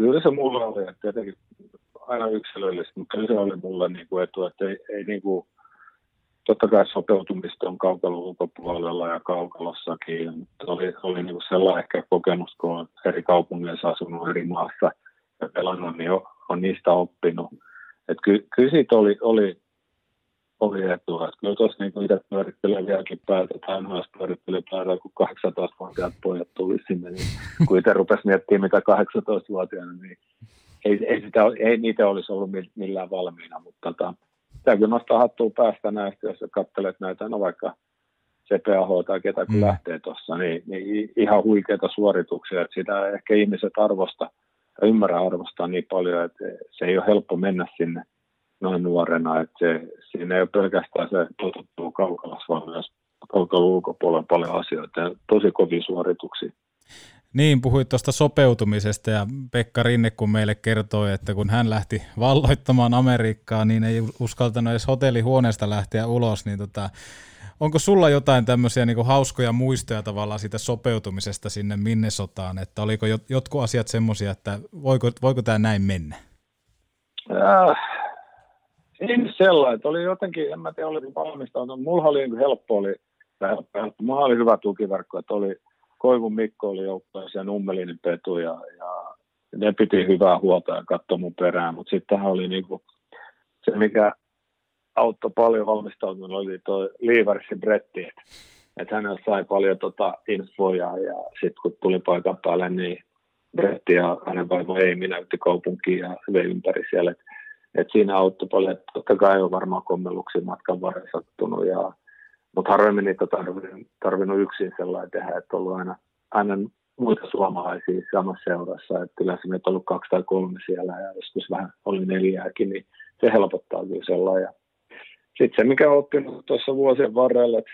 Kyllä se mulla oli, että tietenkin aina yksilöllisesti, mutta kyllä se oli mulle niin kuin etu, että ei, ei niin kuin, totta kai sopeutumista on kaukalon ulkopuolella ja kaukalossakin, mutta oli, oli niin kuin sellainen ehkä kokemus, kun on eri kaupungeissa asunut eri maassa ja pelannut, niin on, on niistä oppinut. Että ky, kyllä siitä oli, oli oli etua. Että kyllä tuossa niin itse pyörittelee vieläkin päätä, tai myös pyörittelee päätä, kun 18-vuotiaat pojat tuli sinne, niin kun itse rupesi miettimään, mitä 18-vuotiaana, niin ei, ei, sitä, ei niitä olisi ollut millään valmiina, mutta tota, täytyy nostaa hattua päästä näistä, jos katselet näitä, no vaikka CPAH tai ketä kun mm. lähtee tuossa, niin, niin, ihan huikeita suorituksia, että sitä ehkä ihmiset arvosta ja ymmärrä arvostaa niin paljon, että se ei ole helppo mennä sinne noin nuorena, että se, siinä ei ole pelkästään se totuttuu kaukalassa, vaan myös kaukalon ulkopuolella paljon asioita ja tosi kovia suorituksia. Niin, puhuit tuosta sopeutumisesta ja Pekka Rinne, kun meille kertoi, että kun hän lähti valloittamaan Amerikkaa, niin ei uskaltanut edes hotellihuoneesta lähteä ulos, niin tota, onko sulla jotain tämmöisiä niin hauskoja muistoja tavallaan siitä sopeutumisesta sinne Minnesotaan, että oliko jotkut asiat semmoisia, että voiko, voiko tämä näin mennä? Äh, ei sellainen, että oli jotenkin, en mä tiedä, oli valmistautunut. Mulla oli niin helppo, oli, helppo, helppo. Mulla oli hyvä tukiverkko, että oli Koivun Mikko oli joukkueessa ja Nummelinin Petu ja, ja ne piti hyvää huolta ja katsoi mun perään, mutta sitten oli niinku se, mikä auttoi paljon valmistautuminen, oli tuo Liiversin Bretti, että et hänellä sai paljon tota infoja ja sitten kun tuli paikan päälle, niin Bretti ja hänen vaimo ei näytti kaupunkiin ja vei ympäri siellä. Et et siinä auttoi paljon, että totta kai on varmaan kommelluksia matkan varrella sattunut, ja, mutta harvemmin niitä tarvinnut, tarvinnut yksin sellainen tehdä, että ollut aina, aina muita suomalaisia samassa seurassa, että yleensä meitä on ollut kaksi tai kolme siellä ja joskus vähän oli neljääkin, niin se helpottaa kyllä sellainen. Sitten se, mikä on oppinut tuossa vuosien varrella, että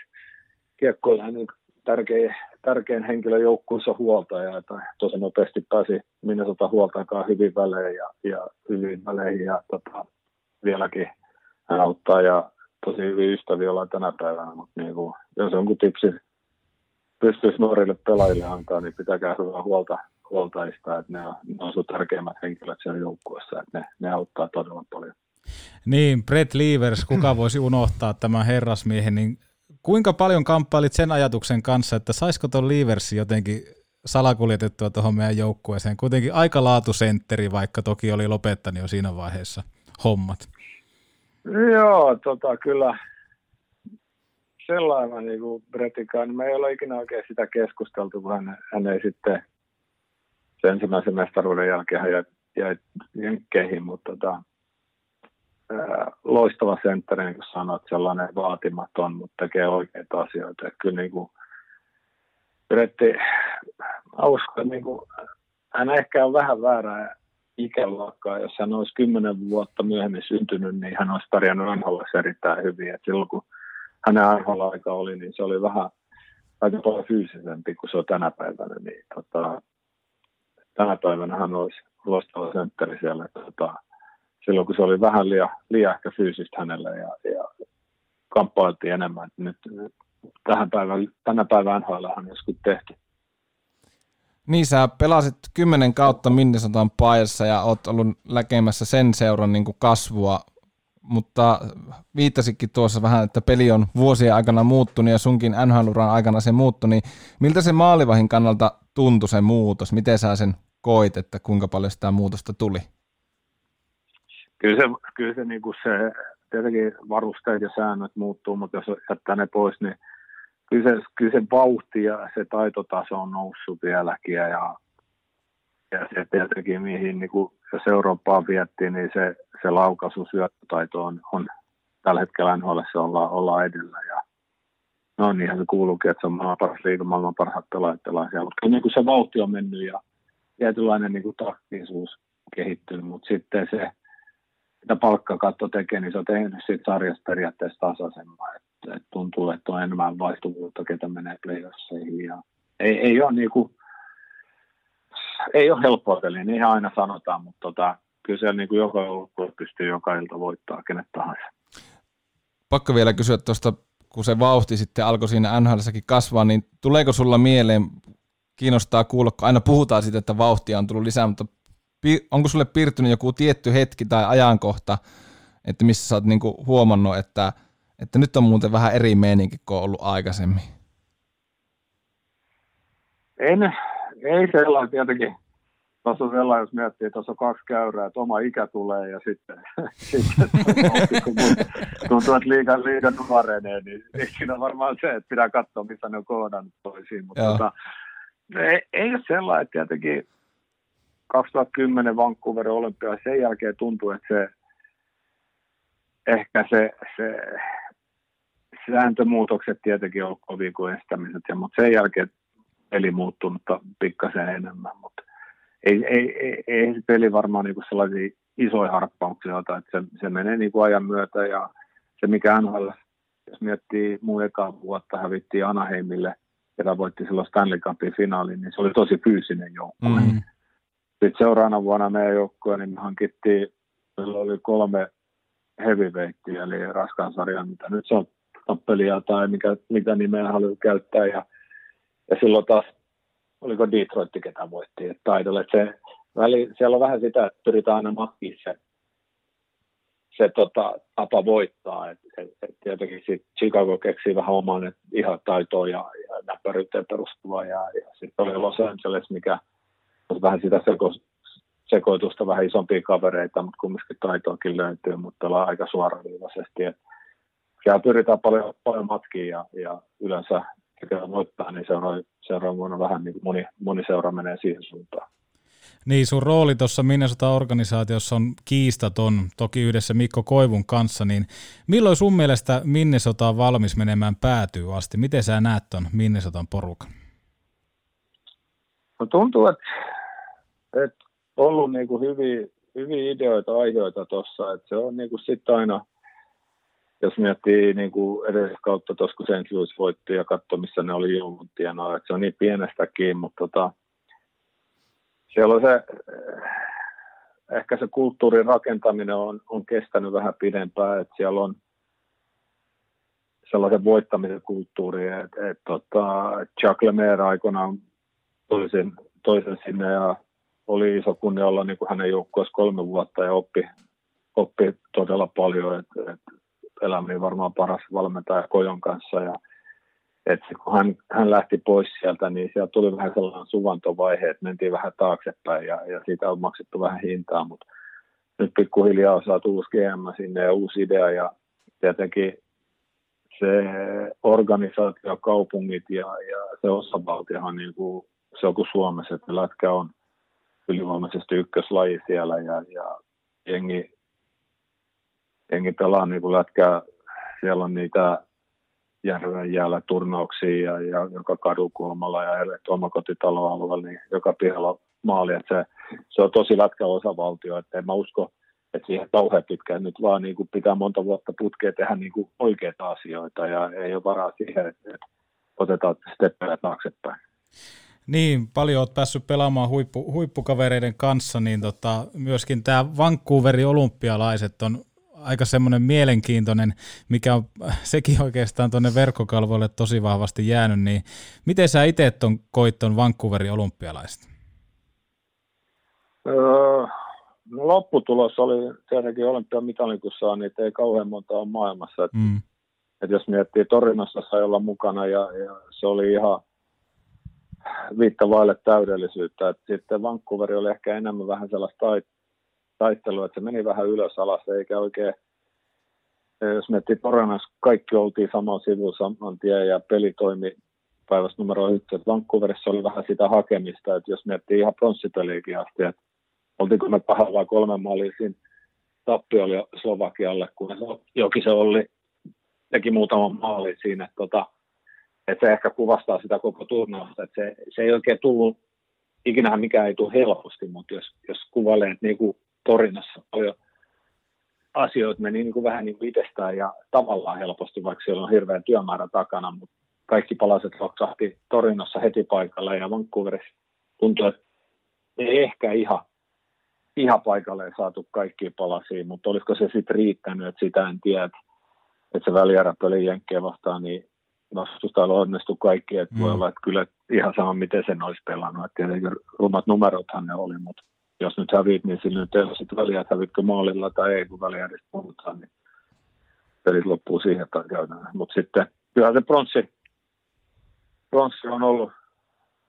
kiekkoilla niin tärkein, tärkein henkilö joukkueessa huoltaja, että tosi nopeasti pääsi Minnesota huoltajakaan hyvin välein ja, ja hyvin väleihin ja tota, vieläkin hän auttaa ja tosi hyvin ystäviä ollaan tänä päivänä, mutta niin kuin, jos jonkun tipsi pystyisi nuorille pelaajille antaa, niin pitäkää hyvää huolta huoltajista, että ne on, ne on sun tärkeimmät henkilöt siellä joukkueessa, että ne, ne auttaa todella paljon. Niin, Brett Leavers, kuka voisi unohtaa tämän herrasmiehen, niin Kuinka paljon kamppailit sen ajatuksen kanssa, että saisiko tuon Leaversi jotenkin salakuljetettua tuohon meidän joukkueeseen? Kuitenkin aika laatusentteri, vaikka toki oli lopettanut jo siinä vaiheessa hommat. Joo, tota, kyllä sellainen niin kuin Bretikaan, niin me ei ole ikinä oikein sitä keskusteltu, kun hän, hän ei sitten sen ensimmäisen mestaruuden jälkeen jäi, jäi jenkkeihin, mutta tota, loistava sentteri, niin kuin sanoit, sellainen vaatimaton, mutta tekee oikeita asioita. Että kyllä niin kuin, Bretti, uskon, niin kuin, hän ehkä on vähän väärä ikäluokkaa. Jos hän olisi kymmenen vuotta myöhemmin syntynyt, niin hän olisi pärjännyt NHL erittäin hyvin. Et silloin kun hänen NHL-aika oli, niin se oli vähän aika paljon fyysisempi kuin se on tänä päivänä. Niin, tota, tänä päivänä hän olisi loistava sentteri siellä. Tota, silloin kun se oli vähän liian, liian ehkä fyysistä hänelle ja, ja kamppailtiin enemmän. Nyt, tähän päivään, tänä päivänä NHL on joskus tehty. Niin, sä pelasit kymmenen kautta Minnesotan paijassa ja oot ollut näkemässä sen seuran niin kuin kasvua, mutta viittasikin tuossa vähän, että peli on vuosien aikana muuttunut ja sunkin NHL-uran aikana se muuttui, niin miltä se maalivahin kannalta tuntui se muutos? Miten sä sen koit, että kuinka paljon sitä muutosta tuli? Kyllä se, kyllä se, niin kuin se tietenkin varusteet ja säännöt muuttuu, mutta jos jättää ne pois, niin kyllä se, kyllä se vauhti ja se taitotaso on noussut vieläkin ja, ja se tietenkin mihin niin kuin, jos Eurooppaa viettiin, niin se, se laukaisu syöttötaito on, on tällä hetkellä NHL ollaan, ollaan edellä ja no niinhän se kuuluukin, että se on maailman paras liiga, maailman parhaat pelaajat mutta niin kuin se vauhti on mennyt ja tietynlainen niin kuin taktisuus kehittynyt, mutta sitten se, mitä palkkakatto tekee, niin se on tehnyt siitä sarjasta periaatteessa tasaisemman. Et, et tuntuu, että on enemmän vaihtuvuutta, ketä menee playoffseihin. Ja ei, ei ole niin kuin, ei ole helppoa peliä, niin ihan aina sanotaan, mutta tota, kyllä siellä niin kuin joka joukkue pystyy joka ilta voittaa kenet tahansa. Pakko vielä kysyä tuosta, kun se vauhti sitten alkoi siinä nhl kasvaa, niin tuleeko sulla mieleen, kiinnostaa kuulla, kun aina puhutaan siitä, että vauhtia on tullut lisää, mutta onko sulle piirtynyt joku tietty hetki tai ajankohta, että missä sä oot niinku huomannut, että, että nyt on muuten vähän eri meininki kuin on ollut aikaisemmin? En, ei sellainen tietenkin. Tuossa on sellainen, jos miettii, että tuossa on kaksi käyrää, että oma ikä tulee ja sitten, [LAUGHS] sitten tuntuu, että liiga, liiga nuorenee, niin siinä on varmaan se, että pitää katsoa, missä ne on kohdannut toisiin. Mutta tota, ei, ei ole sellainen, että tietenkin 2010 Vancouverin olympia, sen jälkeen tuntuu, että se ehkä se, se sääntömuutokset tietenkin on kovin kuin estämiset, ja, mutta sen jälkeen peli muuttuu, mutta pikkasen enemmän, mutta ei, ei, ei, ei peli varmaan niin sellaisia isoja harppauksia että se, se menee niin kuin ajan myötä, ja se mikä NHL, jos miettii mun ekaa vuotta, hävittiin Anaheimille, joka voitti silloin Stanley Cupin finaalin, niin se oli tosi fyysinen joukkue. Mm. Sitten seuraavana vuonna meidän joukkue, niin me hankittiin, meillä oli kolme heavyweighttiä, eli raskaan sarjan, mitä nyt se on tappelia tai mikä, mitä nimeä haluaa käyttää. Ja, ja silloin taas, oliko Detroit, ketä voitti, että taidolle. Se, väli, siellä on vähän sitä, että pyritään aina makkiin se, se tota, tapa voittaa. Et, et, et tietenkin sit Chicago keksii vähän oman ihan taitoa ja, ja näppäryyteen perustuvaa. Ja, ja sitten oli Los Angeles, mikä – vähän sitä seko, sekoitusta, vähän isompia kavereita, mutta kumminkin taitoakin löytyy, mutta ollaan aika suoraviivaisesti. Siellä pyritään paljon, paljon matkiin ja, ja yleensä tekee voittaa, niin seuraava, seuraava vuonna vähän niin moni, moni seura menee siihen suuntaan. Niin, sun rooli tuossa Minnesota-organisaatiossa on kiistaton, toki yhdessä Mikko Koivun kanssa, niin milloin sun mielestä Minnesota on valmis menemään päätyy asti? Miten sä näet ton Minnesotan porukan? No tuntuu, että että ollut niin kuin hyviä, hyviä ideoita, aiheita tuossa, että se on niin kuin sitten aina, jos miettii niin kuin edellisessä kautta tuossa, kun. Louis voitti ja katsoi, missä ne oli joulun tienoa, että se on niin pienestäkin, mutta tota, siellä on se, ehkä se kulttuurin rakentaminen on, on kestänyt vähän pidempään, että siellä on sellaisen voittamisen kulttuuri, että et, tota, Chuck Lemaire aikoinaan toisen, toisen sinne ja oli iso kunnia olla niin kuin hänen joukkueessa kolme vuotta ja oppi, oppi todella paljon, että, että elämäni varmaan paras valmentaja Kojon kanssa ja että kun hän, hän lähti pois sieltä, niin sieltä tuli vähän sellainen suvantovaihe, että mentiin vähän taaksepäin ja, ja siitä on maksettu vähän hintaa, mutta nyt pikkuhiljaa on saatu uusi GM sinne ja uusi idea ja tietenkin se organisaatio, kaupungit ja, ja se osavaltiohan niin kuin, se on kuin Suomessa, että lätkä on ylivoimaisesti ykköslaji siellä ja, ja jengi, jengi pelaa niin kuin lätkää. Siellä on niitä järven jäällä turnauksia ja, ja joka kadukulmalla ja omakotitaloalueella, niin joka pihalla maali. Että se, se on tosi lätkä osavaltio, että en mä usko, että siihen kauhean pitkään nyt vaan niin kuin pitää monta vuotta putkea tehdä niin kuin oikeita asioita ja ei ole varaa siihen, että otetaan steppejä taaksepäin. Niin, paljon olet päässyt pelaamaan huippu, huippukavereiden kanssa, niin tota, myöskin tämä Vancouverin olympialaiset on aika semmoinen mielenkiintoinen, mikä on sekin oikeastaan tuonne verkkokalvoille tosi vahvasti jäänyt, niin miten sä itse ton koit ton Vancouverin olympialaiset? Öö, no lopputulos oli tietenkin olympiamitalin, kun saa niitä ei kauhean monta ole maailmassa. Et, mm. et jos miettii, Torinossa sai olla mukana ja, ja se oli ihan viitta vaille täydellisyyttä. Et sitten Vancouveri oli ehkä enemmän vähän sellaista taistelua, että se meni vähän ylös alas, eikä oikein, jos miettii Torinossa, kaikki oltiin samalla sivulla saman tien ja peli toimi päivässä numero yksi. Vancouverissa oli vähän sitä hakemista, että jos miettii ihan pronssipeliäkin asti, että oltiinko me kahdella vai kolme maalia siinä oli Slovakialle, kun se oli teki muutaman maali siinä, että, tota, että se ehkä kuvastaa sitä koko turnausta, että se, se ei oikein tullut, ikinä mikään ei tule helposti, mutta jos, jos kuvailee, että niin kuin Torinassa paljon asioita meni niin kuin vähän niin kuin itsestään ja tavallaan helposti, vaikka siellä on hirveän työmäärä takana, mutta kaikki palaset loksahti Torinossa heti paikalla ja Vancouverissa. Tuntui, että ei ehkä ihan ihan paikalleen saatu kaikki palasia, mutta olisiko se sitten riittänyt, että sitä en tiedä, että, se välieräpeli Jenkkeen vastaan, niin vastustajalla onnistu kaikki, että mm. voi olla, että kyllä ihan sama, miten sen olisi pelannut, että tietenkin rumat numerothan ne oli, mutta jos nyt hävit, niin sillä nyt ei ole sitten väliä, että hävitkö maalilla tai ei, kun väliääristä puhutaan, niin pelit loppuu siihen tai käydään. Mutta sitten kyllä se pronssi, pronssi on ollut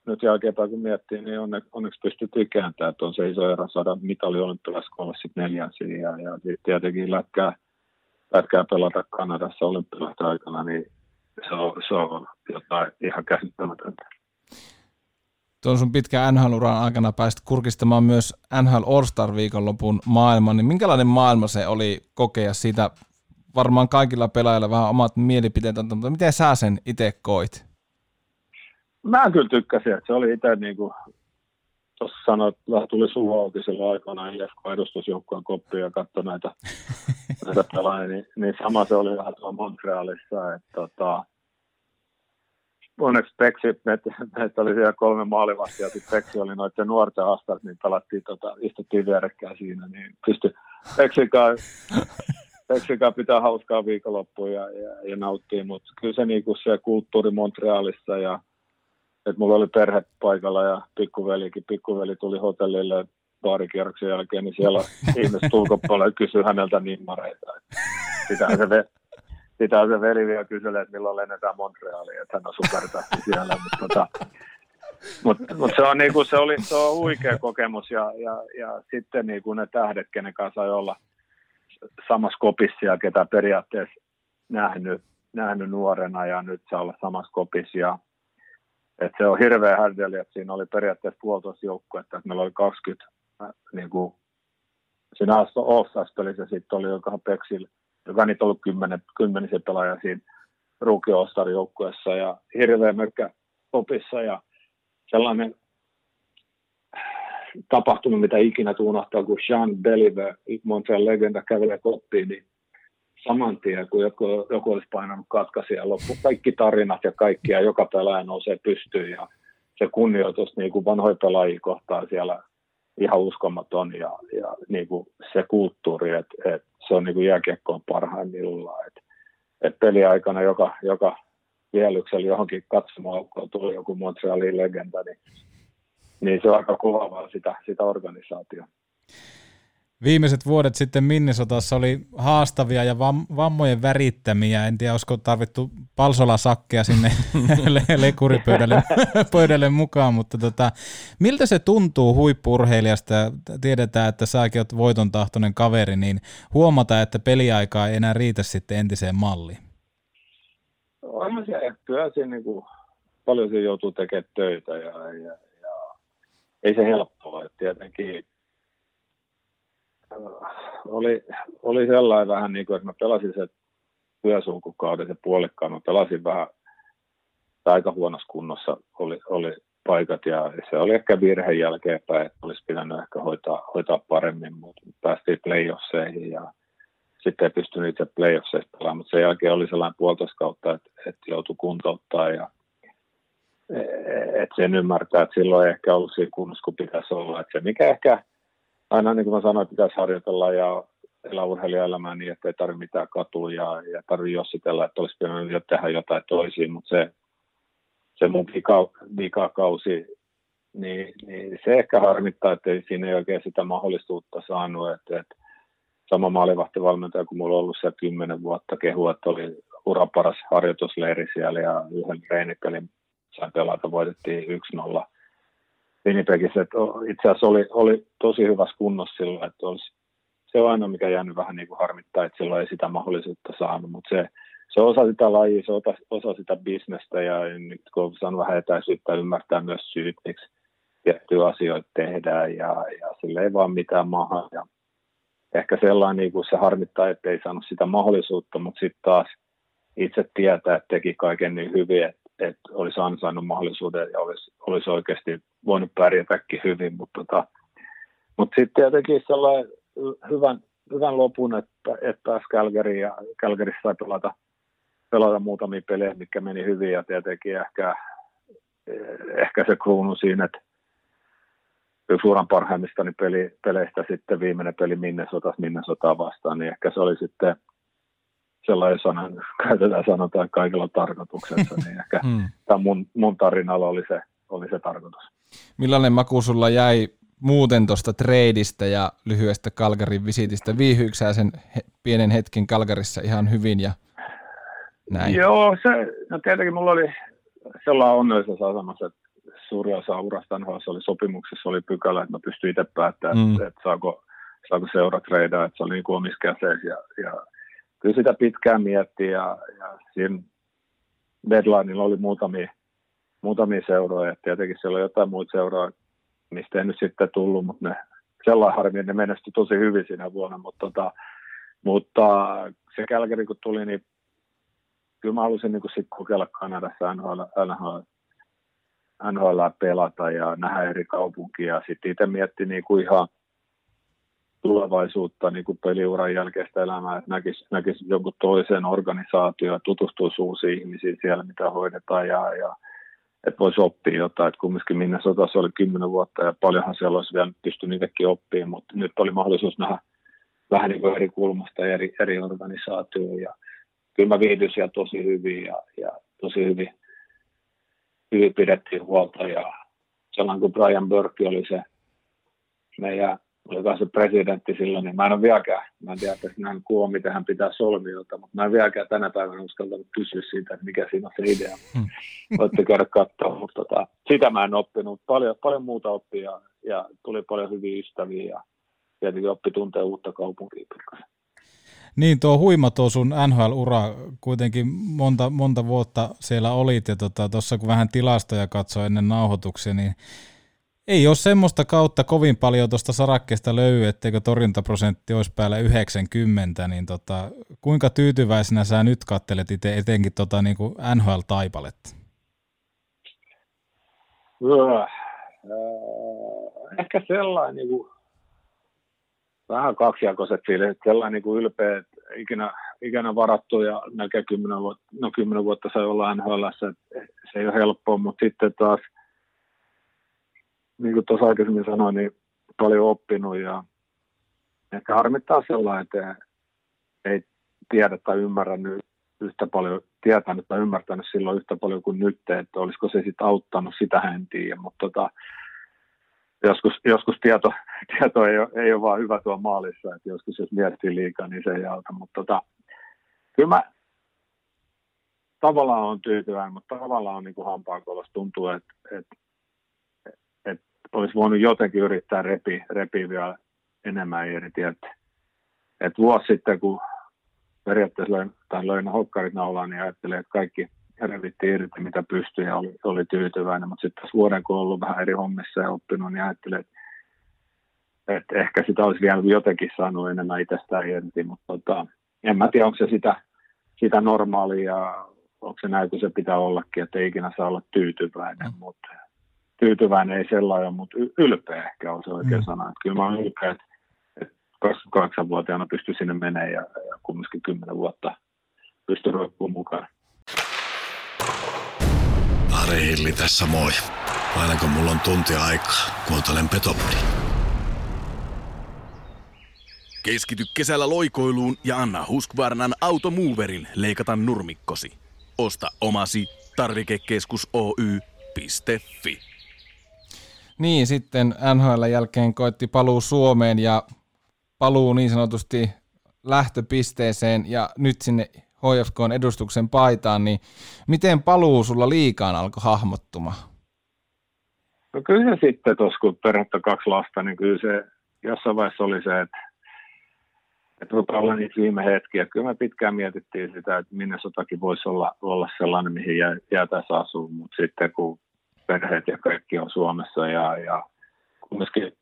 nyt jälkeenpäin kun miettii, niin onne, onneksi pystyttiin kääntämään, että on se iso ero saada mitali olympialaisikolle sitten neljän ja, ja tietenkin lätkää, lätkää pelata Kanadassa olympialaisten aikana, niin se on, se on jotain ihan käsittämätöntä. Tuon sun pitkän NHL-uran aikana pääsit kurkistamaan myös NHL All-Star viikonlopun maailman, niin minkälainen maailma se oli kokea siitä? Varmaan kaikilla pelaajilla vähän omat mielipiteet, mutta miten sä sen itse koit? mä kyllä tykkäsin, että se oli itse niin kuin tuossa sanoit, tuli silloin aikana IFK-edustusjoukkueen koppia ja katsoi näitä, [LAUGHS] näitä pelaajia, niin, niin, sama se oli vähän tuolla Montrealissa, että tota, onneksi Peksi, meitä, meitä oli siellä kolme maalivahtia, ja sitten Peksi oli noiden nuorten hastat, niin pelattiin, tota, istuttiin vierekkään siinä, niin pystyi Peksikaan, Peksikaan pitää hauskaa viikonloppuun ja, ja, ja nauttii, mutta kyllä se, niin kuin se kulttuuri Montrealissa ja että mulla oli perhe paikalla ja pikkuvelikin. Pikkuveli tuli hotellille baarikierroksen jälkeen, niin siellä [LAUGHS] ihmiset tulkopuolella kysyi häneltä nimmareita. Sitähän se, ve, sitähän se veli vielä kyselee, että milloin lennetään Montrealiin, että hän on supertähti siellä. Mutta tota, mut, mut se, on, niinku, se, oli, se on huikea kokemus ja, ja, ja sitten niinku ne tähdet, kenen kanssa sai olla samassa kopissa ja ketä periaatteessa nähnyt, nähnyt nuorena ja nyt saa olla samassa kopissa ja et se on hirveä härdeli, että siinä oli periaatteessa puolitoista joukkuetta, että meillä oli 20, äh, niin kuin, siinä All-Starissa sitten oli joka Peksil, joka niitä ollut kymmenen, kymmenisen pelaaja siinä all joukkueessa ja hirveä mökkä opissa ja sellainen tapahtuma, mitä ikinä unohtaa, kun Jean Belive, Montreal legenda, kävelee koppiin, niin saman tien, kun joku, joku olisi painanut katkaisia loppu. Kaikki tarinat ja kaikki ja joka pelaaja nousee pystyyn ja se kunnioitus niin kuin vanhoja pelaajia kohtaan siellä ihan uskomaton ja, ja niin kuin se kulttuuri, että, että se on niin kuin jääkiekkoon parhaimmillaan. Että, että peliaikana joka, joka vihellyksellä johonkin katsomaukkoon tuli joku Montrealin legenda, niin, niin se on aika kuvaavaa sitä, sitä organisaatiota. Viimeiset vuodet sitten Minnesotassa oli haastavia ja vam- vammojen värittämiä. En tiedä, olisiko tarvittu palsolasakkeja sinne [LAUGHS] lekuripöydälle [LAUGHS] pöydälle mukaan, mutta tota, miltä se tuntuu huippurheilijasta? Tiedetään, että säkin olet voiton tahtoinen kaveri, niin huomata, että peliaikaa ei enää riitä sitten entiseen malliin. On se, kyllä siinä niin kuin, paljon siinä joutuu tekemään töitä ja, ja, ja ei se helppoa. Tietenkin oli, oli sellainen vähän niin kuin, että mä pelasin se työsulkukauden, se puolikkaan, mä pelasin vähän aika huonossa kunnossa oli, oli paikat ja se oli ehkä virhe jälkeenpäin, että olisi pitänyt ehkä hoitaa, hoitaa paremmin, mutta päästiin playoffseihin ja sitten ei pystynyt itse playoffseista pelaamaan, mutta sen jälkeen oli sellainen puolitoista kautta, että, että joutui kuntouttaa ja että sen ymmärtää, että silloin ei ehkä ollut siinä kunnossa kuin pitäisi olla. Että se mikä ehkä aina niin kuin mä sanoin, pitäisi harjoitella ja elää urheilijaelämää niin, että ei tarvitse mitään katua ja, tarvitse jossitella, että olisi pitänyt jo tehdä jotain toisiin, mutta se, se mun vika, vikakausi, niin, niin, se ehkä harmittaa, että siinä ei oikein sitä mahdollisuutta saanut, että, että sama maalivahtivalmentaja kuin mulla on ollut siellä kymmenen vuotta kehu, että oli uraparas harjoitusleiri siellä ja yhden reenipelin sain pelata, voitettiin 1-0 Winnipegissä. Itse asiassa oli, oli tosi hyvässä kunnossa silloin, että olisi, se on aina mikä jäänyt vähän niin kuin harmittaa, että silloin ei sitä mahdollisuutta saanut, mutta se, se osa sitä lajia, se osa, sitä bisnestä ja nyt kun on vähän etäisyyttä ymmärtää myös syyt, miksi tiettyjä asioita tehdään ja, ja sille ei vaan mitään maha. Ja ehkä sellainen, niin kuin se harmittaa, että ei saanut sitä mahdollisuutta, mutta sitten taas itse tietää, että teki kaiken niin hyvin, että, että olisi ansainnut mahdollisuuden ja olisi, olisi oikeasti voinut pärjätäkin hyvin, mutta, tota, mutta sitten tietenkin sellainen hyvän, hyvän lopun, että, että pääsi Calgary ja Calgaryssa sai pelata, pelata muutamia pelejä, mikä meni hyvin ja tietenkin ehkä, ehkä se kruunu siinä, että yksi uran parhaimmista niin peli, peleistä sitten viimeinen peli Minnesota, Minnesota vastaan, niin ehkä se oli sitten sellainen sanan, käytetään sanotaan kaikilla tarkoituksessa, niin ehkä [LAUGHS] hmm. tämä mun, mun tarinalla oli se, oli se tarkoitus. Millainen maku sulla jäi muuten tuosta treidistä ja lyhyestä Kalgarin visitistä? Viihyyksää sen he, pienen hetken Kalgarissa ihan hyvin ja näin? Joo, se, no tietenkin mulla oli sellainen onnellisessa asemassa, että suuri osa urasta NHL oli sopimuksessa, oli pykälä, että mä pystyin itse päättämään, mm. että, että saako, saako seura treidaa, että se oli niin kuin omissa. Ja, ja kyllä sitä pitkään mietti ja, ja siinä deadlineilla oli muutamia, muutamia seuroja. että tietenkin siellä oli jotain muita seuroja, mistä ei nyt sitten tullut, mutta ne sellainen harmi, ne menestyi tosi hyvin siinä vuonna, mutta, tota, mutta se Kälkäri kun tuli, niin kyllä mä halusin niin sitten kokeilla Kanadassa NHL, NHL NHL pelata ja nähdä eri kaupunkia. Sitten itse mietti niin kuin ihan tulevaisuutta niin kuin peliuran jälkeistä elämää, että näkisi, näkisi jonkun toisen organisaation ja tutustuisi uusiin ihmisiin siellä, mitä hoidetaan ja, ja että voisi oppia jotain, että kumminkin minne sotassa oli kymmenen vuotta ja paljonhan siellä olisi vielä pystynyt itsekin oppimaan, mutta nyt oli mahdollisuus nähdä vähän niin kuin eri kulmasta eri, eri organisaatioon. Ja kyllä mä viihdyin siellä tosi hyvin ja, ja tosi hyvin hyvin pidettiin huolta. Ja sellainen kuin Brian Burke oli se meidän oli se presidentti silloin, niin mä en ole vieläkään, mä en tiedä, että hän kuo, miten hän pitää solmiota, mutta mä en vieläkään tänä päivänä uskaltanut kysyä siitä, että mikä siinä on se idea. Hmm. Voitte käydä katsoa, mutta tota, sitä mä en oppinut. Paljon, paljon muuta oppia ja, ja tuli paljon hyviä ystäviä ja tietenkin oppi tuntee uutta kaupunkia pikkasen. Niin, tuo huima tuo sun NHL-ura, kuitenkin monta, monta vuotta siellä olit, ja tuossa tota, kun vähän tilastoja katsoi ennen nauhoituksia, niin ei ole semmoista kautta kovin paljon tuosta sarakkeesta löydy, etteikö torjuntaprosentti olisi päällä 90, niin tota, kuinka tyytyväisenä sä nyt kattelet itse etenkin tota, niin kuin NHL-taipaletta? Öö, ehkä sellainen niin kuin vähän kaksijakoiset fiilit, sellainen niin kuin ylpeä, että ikinä, ikinä varattu ja melkein kymmenen vuotta, no kymmenen vuotta sai olla NHL, se ei ole helppoa, mutta sitten taas, niin kuin tuossa aikaisemmin sanoin, niin paljon oppinut ja ehkä harmittaa sellainen, että ei tiedä tai ymmärrä nyt yhtä paljon, tietänyt tai ymmärtänyt silloin yhtä paljon kuin nyt, että olisiko se sitten auttanut, sitä en tiedä, mutta tota, joskus, joskus tieto, [LAUGHS] tieto ei, ole, ei ole vaan hyvä tuo maalissa, että joskus jos miettii liikaa, niin se ei auta, mutta tota, kyllä mä tavallaan on tyytyväinen, mutta tavallaan on niin hampaankolossa tuntuu, että, että olisi voinut jotenkin yrittää repi, repiä vielä enemmän irti, että, että vuosi sitten, kun periaatteessa löin, tai löin hokkarit naulaan, niin ajattelin, että kaikki revitti irti mitä pystyi ja oli, oli tyytyväinen, mutta sitten vuoden kun ollut vähän eri hommissa ja oppinut, niin ajattelin, että, että ehkä sitä olisi vielä jotenkin saanut enemmän itsestään irti, mutta tota, en mä tiedä, onko se sitä, sitä normaalia onko se näin, se pitää ollakin, että ei ikinä saa olla tyytyväinen, mm. mutta tyytyväinen ei sellainen, mutta ylpeä ehkä on se oikea Mm. sana. Että kyllä mä olen ylpeä, että, että 28-vuotiaana pystyi sinne menemään ja, ja kumminkin 10 vuotta pystyi roikkuun mukaan. Ari Hilli tässä moi. Aina kun mulla on tuntia aikaa, kuuntelen Petopodi. Keskity kesällä loikoiluun ja anna Husqvarnan Automoverin leikata nurmikkosi. Osta omasi tarvikekeskus Oy.fi. Niin, sitten NHL jälkeen koitti paluu Suomeen ja paluu niin sanotusti lähtöpisteeseen ja nyt sinne HFKn edustuksen paitaan, niin miten paluu sulla liikaan alkoi hahmottumaan? No kyllä se sitten tuossa, kun perhettä kaksi lasta, niin kyllä se jossain vaiheessa oli se, että, että rupeaa olla niitä viime hetkiä. Kyllä me pitkään mietittiin sitä, että minne sotakin voisi olla, olla sellainen, mihin jää, jäätäisiin asuun, mutta sitten kun perheet ja kaikki on Suomessa ja, ja kumminkin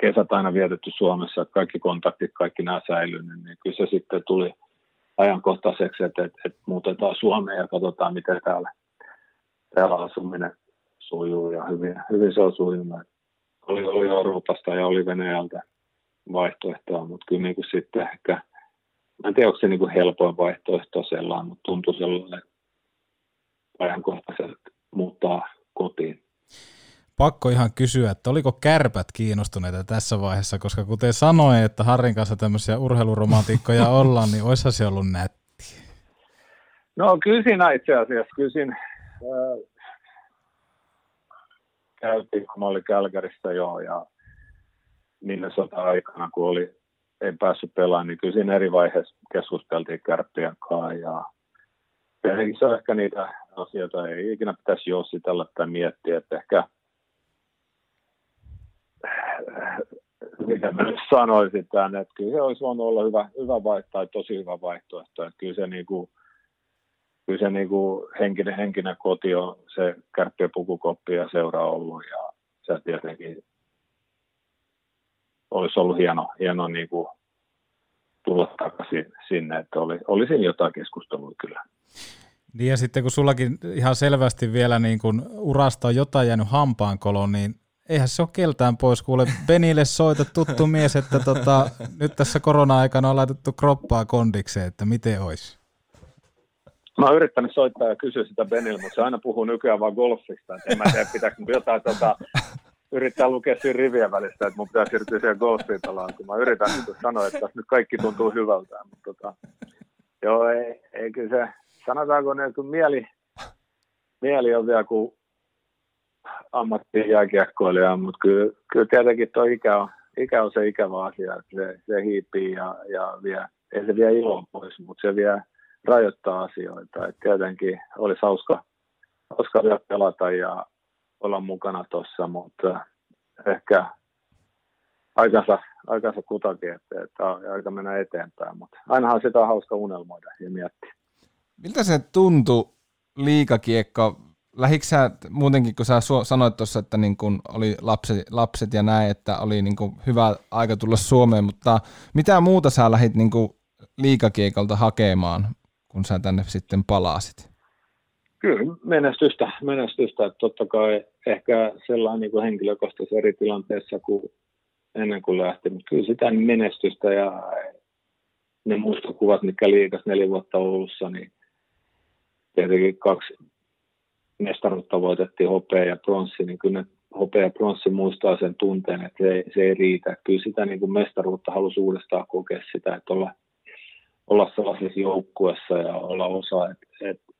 kesät aina vietetty Suomessa, kaikki kontaktit, kaikki nämä säilynyt, niin kyllä se sitten tuli ajankohtaiseksi, että, että, että muutetaan Suomeen ja katsotaan, miten täällä, täällä asuminen sujuu ja hyvin, hyvin se on sujunut. Oli, oli Euroopasta ja oli Venäjältä vaihtoehtoa, mutta kyllä niin kuin sitten ehkä, en tiedä, onko se niin kuin helpoin vaihtoehto sellainen, mutta tuntui sellainen ajankohtaiselta muuttaa kotiin. Pakko ihan kysyä, että oliko kärpät kiinnostuneita tässä vaiheessa, koska kuten sanoin, että Harrin kanssa tämmöisiä urheiluromantiikkoja [LAUGHS] ollaan, niin olisi se ollut nätti. No kyllä siinä itse asiassa, kyllä siinä, äh, käytiin, kun mä olin Kälkäristä jo ja Minnesota aikana, kun oli, ei päässyt pelaamaan, niin kyllä siinä eri vaiheessa keskusteltiin kärppien kanssa ja tietenkin ehkä niitä asioita, ei ikinä pitäisi jossitella tai miettiä, että ehkä mitä mä nyt sanoisin tämän, että kyllä se olisi voinut olla hyvä, hyvä vaihtoehto tai tosi hyvä vaihtoehto, että kyllä se niin kuin, kyllä se niin kuin henkinen, henkinen koti on se kärppien pukukoppi ja seura ollut ja se tietenkin olisi ollut hieno, hieno niin kuin tulla takaisin sinne, että oli, oli siinä jotain keskustelua kyllä. Niin ja sitten kun sullakin ihan selvästi vielä niin kun urasta on jotain jäänyt hampaankoloon, niin eihän se ole keltään pois. Kuule, Benille soita tuttu mies, että tota, nyt tässä korona-aikana on laitettu kroppaa kondikseen, että miten olisi? Mä oon yrittänyt soittaa ja kysyä sitä Benille, mutta se aina puhuu nykyään vaan golfista. Et en mä tiedä, pitääkö jotain tota, yrittää lukea siinä rivien välistä, että mun pitää siirtyä siihen golfiin pelaan, kun mä yritän sanoa, että nyt kaikki tuntuu hyvältä. Mutta tota, joo, ei, ei kyllä se, sanotaanko ne, kun mieli, mieli on vielä kuin ammattiin jääkiekkoilija, mutta kyllä, kyllä tietenkin tuo ikä on, ikä on se ikävä asia, että se, se hiipii ja, ja vie, ei se vie iloa pois, mutta se vie rajoittaa asioita. Et tietenkin olisi hauska, hauska vielä pelata ja olla mukana tuossa, mutta ehkä aikansa, aikansa kutakin, että, että aika mennä eteenpäin, mutta ainahan sitä on hauska unelmoida ja miettiä. Miltä se tuntui liikakiekko? Lähikö sä muutenkin, kun sä sanoit tuossa, että niin kun oli lapset, lapset ja näin, että oli niin hyvä aika tulla Suomeen, mutta mitä muuta sä lähdit niin liikakiekolta hakemaan, kun sä tänne sitten palasit? Kyllä, menestystä, menestystä. Totta kai ehkä sellainen niin henkilökohtaisessa eri tilanteessa kuin ennen kuin lähti, mutta kyllä sitä menestystä ja ne muistokuvat, mitkä liikas neljä vuotta Oulussa, niin tietenkin kaksi mestaruutta voitettiin hopea ja pronssi, niin kyllä ne hopea ja pronssi muistaa sen tunteen, että se, se ei riitä. Kyllä sitä niin kuin mestaruutta halusi uudestaan kokea sitä, että olla, olla sellaisessa joukkuessa ja olla osa, että, että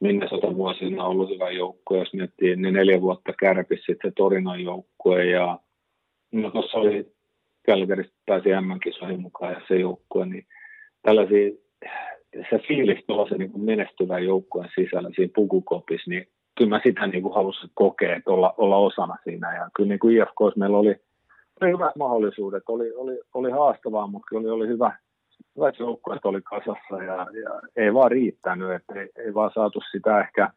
Minnesota vuosina on ollut hyvä joukkue, jos miettii, niin neljä vuotta kärpisi sitten se Torinon joukkue ja no tuossa oli Kälkäristä pääsi M-kisoihin mukaan ja se joukkue, niin tällaisia, se fiilis tuollaisen niin menestyvän joukkueen sisällä siinä pukukopissa, niin kyllä mä sitä niin kuin halusin kokea, että olla, olla osana siinä. Ja kyllä niin kuin IFKs meillä oli, oli hyvät mahdollisuudet, oli, oli, oli haastavaa, mutta kyllä oli, oli hyvä, hyvät joukkueet oli kasassa. Ja, ja ei vaan riittänyt, että ei, ei vaan saatu sitä ehkä,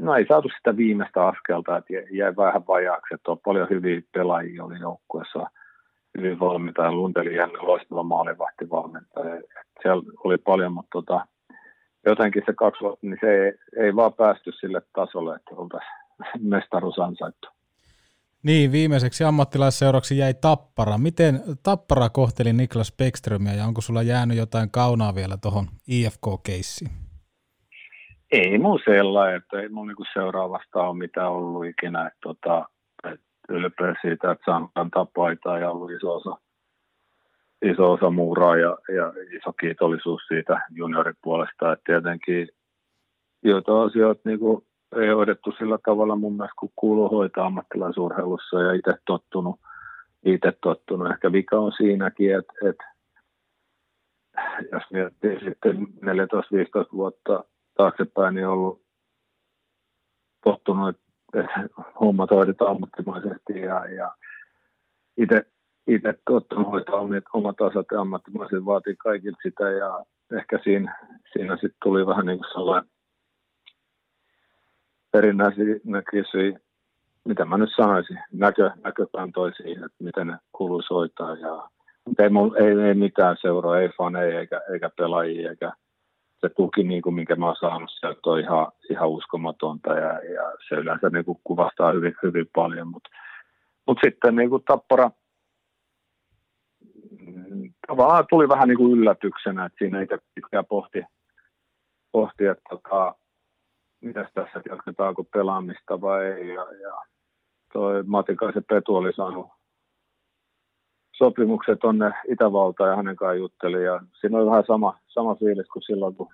no ei saatu sitä viimeistä askelta, että jäi vähän vajaaksi, että on paljon hyviä pelaajia oli joukkueessa, hyvin valmentaja, Lundeli Jänne, loistava maalivahtivalmentaja, siellä oli paljon, mutta tota, jotenkin se kaksi vuotta, niin se ei, ei vaan päästy sille tasolle, että oltaisiin mestaruus ansaittu. Niin, viimeiseksi ammattilaisseuraksi jäi Tappara. Miten Tappara kohteli Niklas Bäckströmiä ja onko sulla jäänyt jotain kaunaa vielä tuohon IFK-keissiin? Ei mun sellainen, että ei mun niinku seuraavasta ole mitään ollut ikinä. Että tota, ylpeä siitä, että saan kantaa paitaa ja ollut iso osa, iso osa muuraa ja, ja iso kiitollisuus siitä junioripuolesta. Että tietenkin joita asioita niinku ei hoidettu sillä tavalla mun mielestä, kun kuuluu hoitaa ammattilaisurheilussa ja itse tottunut, itse tottunut. Ehkä vika on siinäkin, että, että jos miettii sitten 14-15 vuotta taaksepäin, niin ollut tottunut, hommat hoidetaan ammattimaisesti ja, ja itse, itse tottunut hoitaa omat asat ja ammattimaisesti vaatii kaikilta sitä ja ehkä siinä, siinä sitten tuli vähän niin kuin sellainen erinäköisiä, mitä mä nyt sanoisin, näkö, näkökantoja siihen, että miten ne kuuluisi hoitaa. Ja, ei, ei, ei, mitään seuraa, ei faneja eikä, eikä pelaajia, eikä se tuki, niin kuin, minkä mä oon saanut sieltä, on ihan, ihan uskomatonta ja, ja se yleensä niin kuin kuvastaa hyvin, hyvin paljon. Mutta mut sitten niin kuin Tappara, tavallaan tuli vähän niin kuin yllätyksenä, että siinä itse pitkään pohti, pohti että tota, mitäs tässä jatketaanko pelaamista vai ei. Ja, ja toi Matikaisen Petu oli saanut sopimukset tonne Itävaltaan ja hänen kanssaan jutteli. Ja siinä oli vähän sama, sama fiilis kuin silloin, kun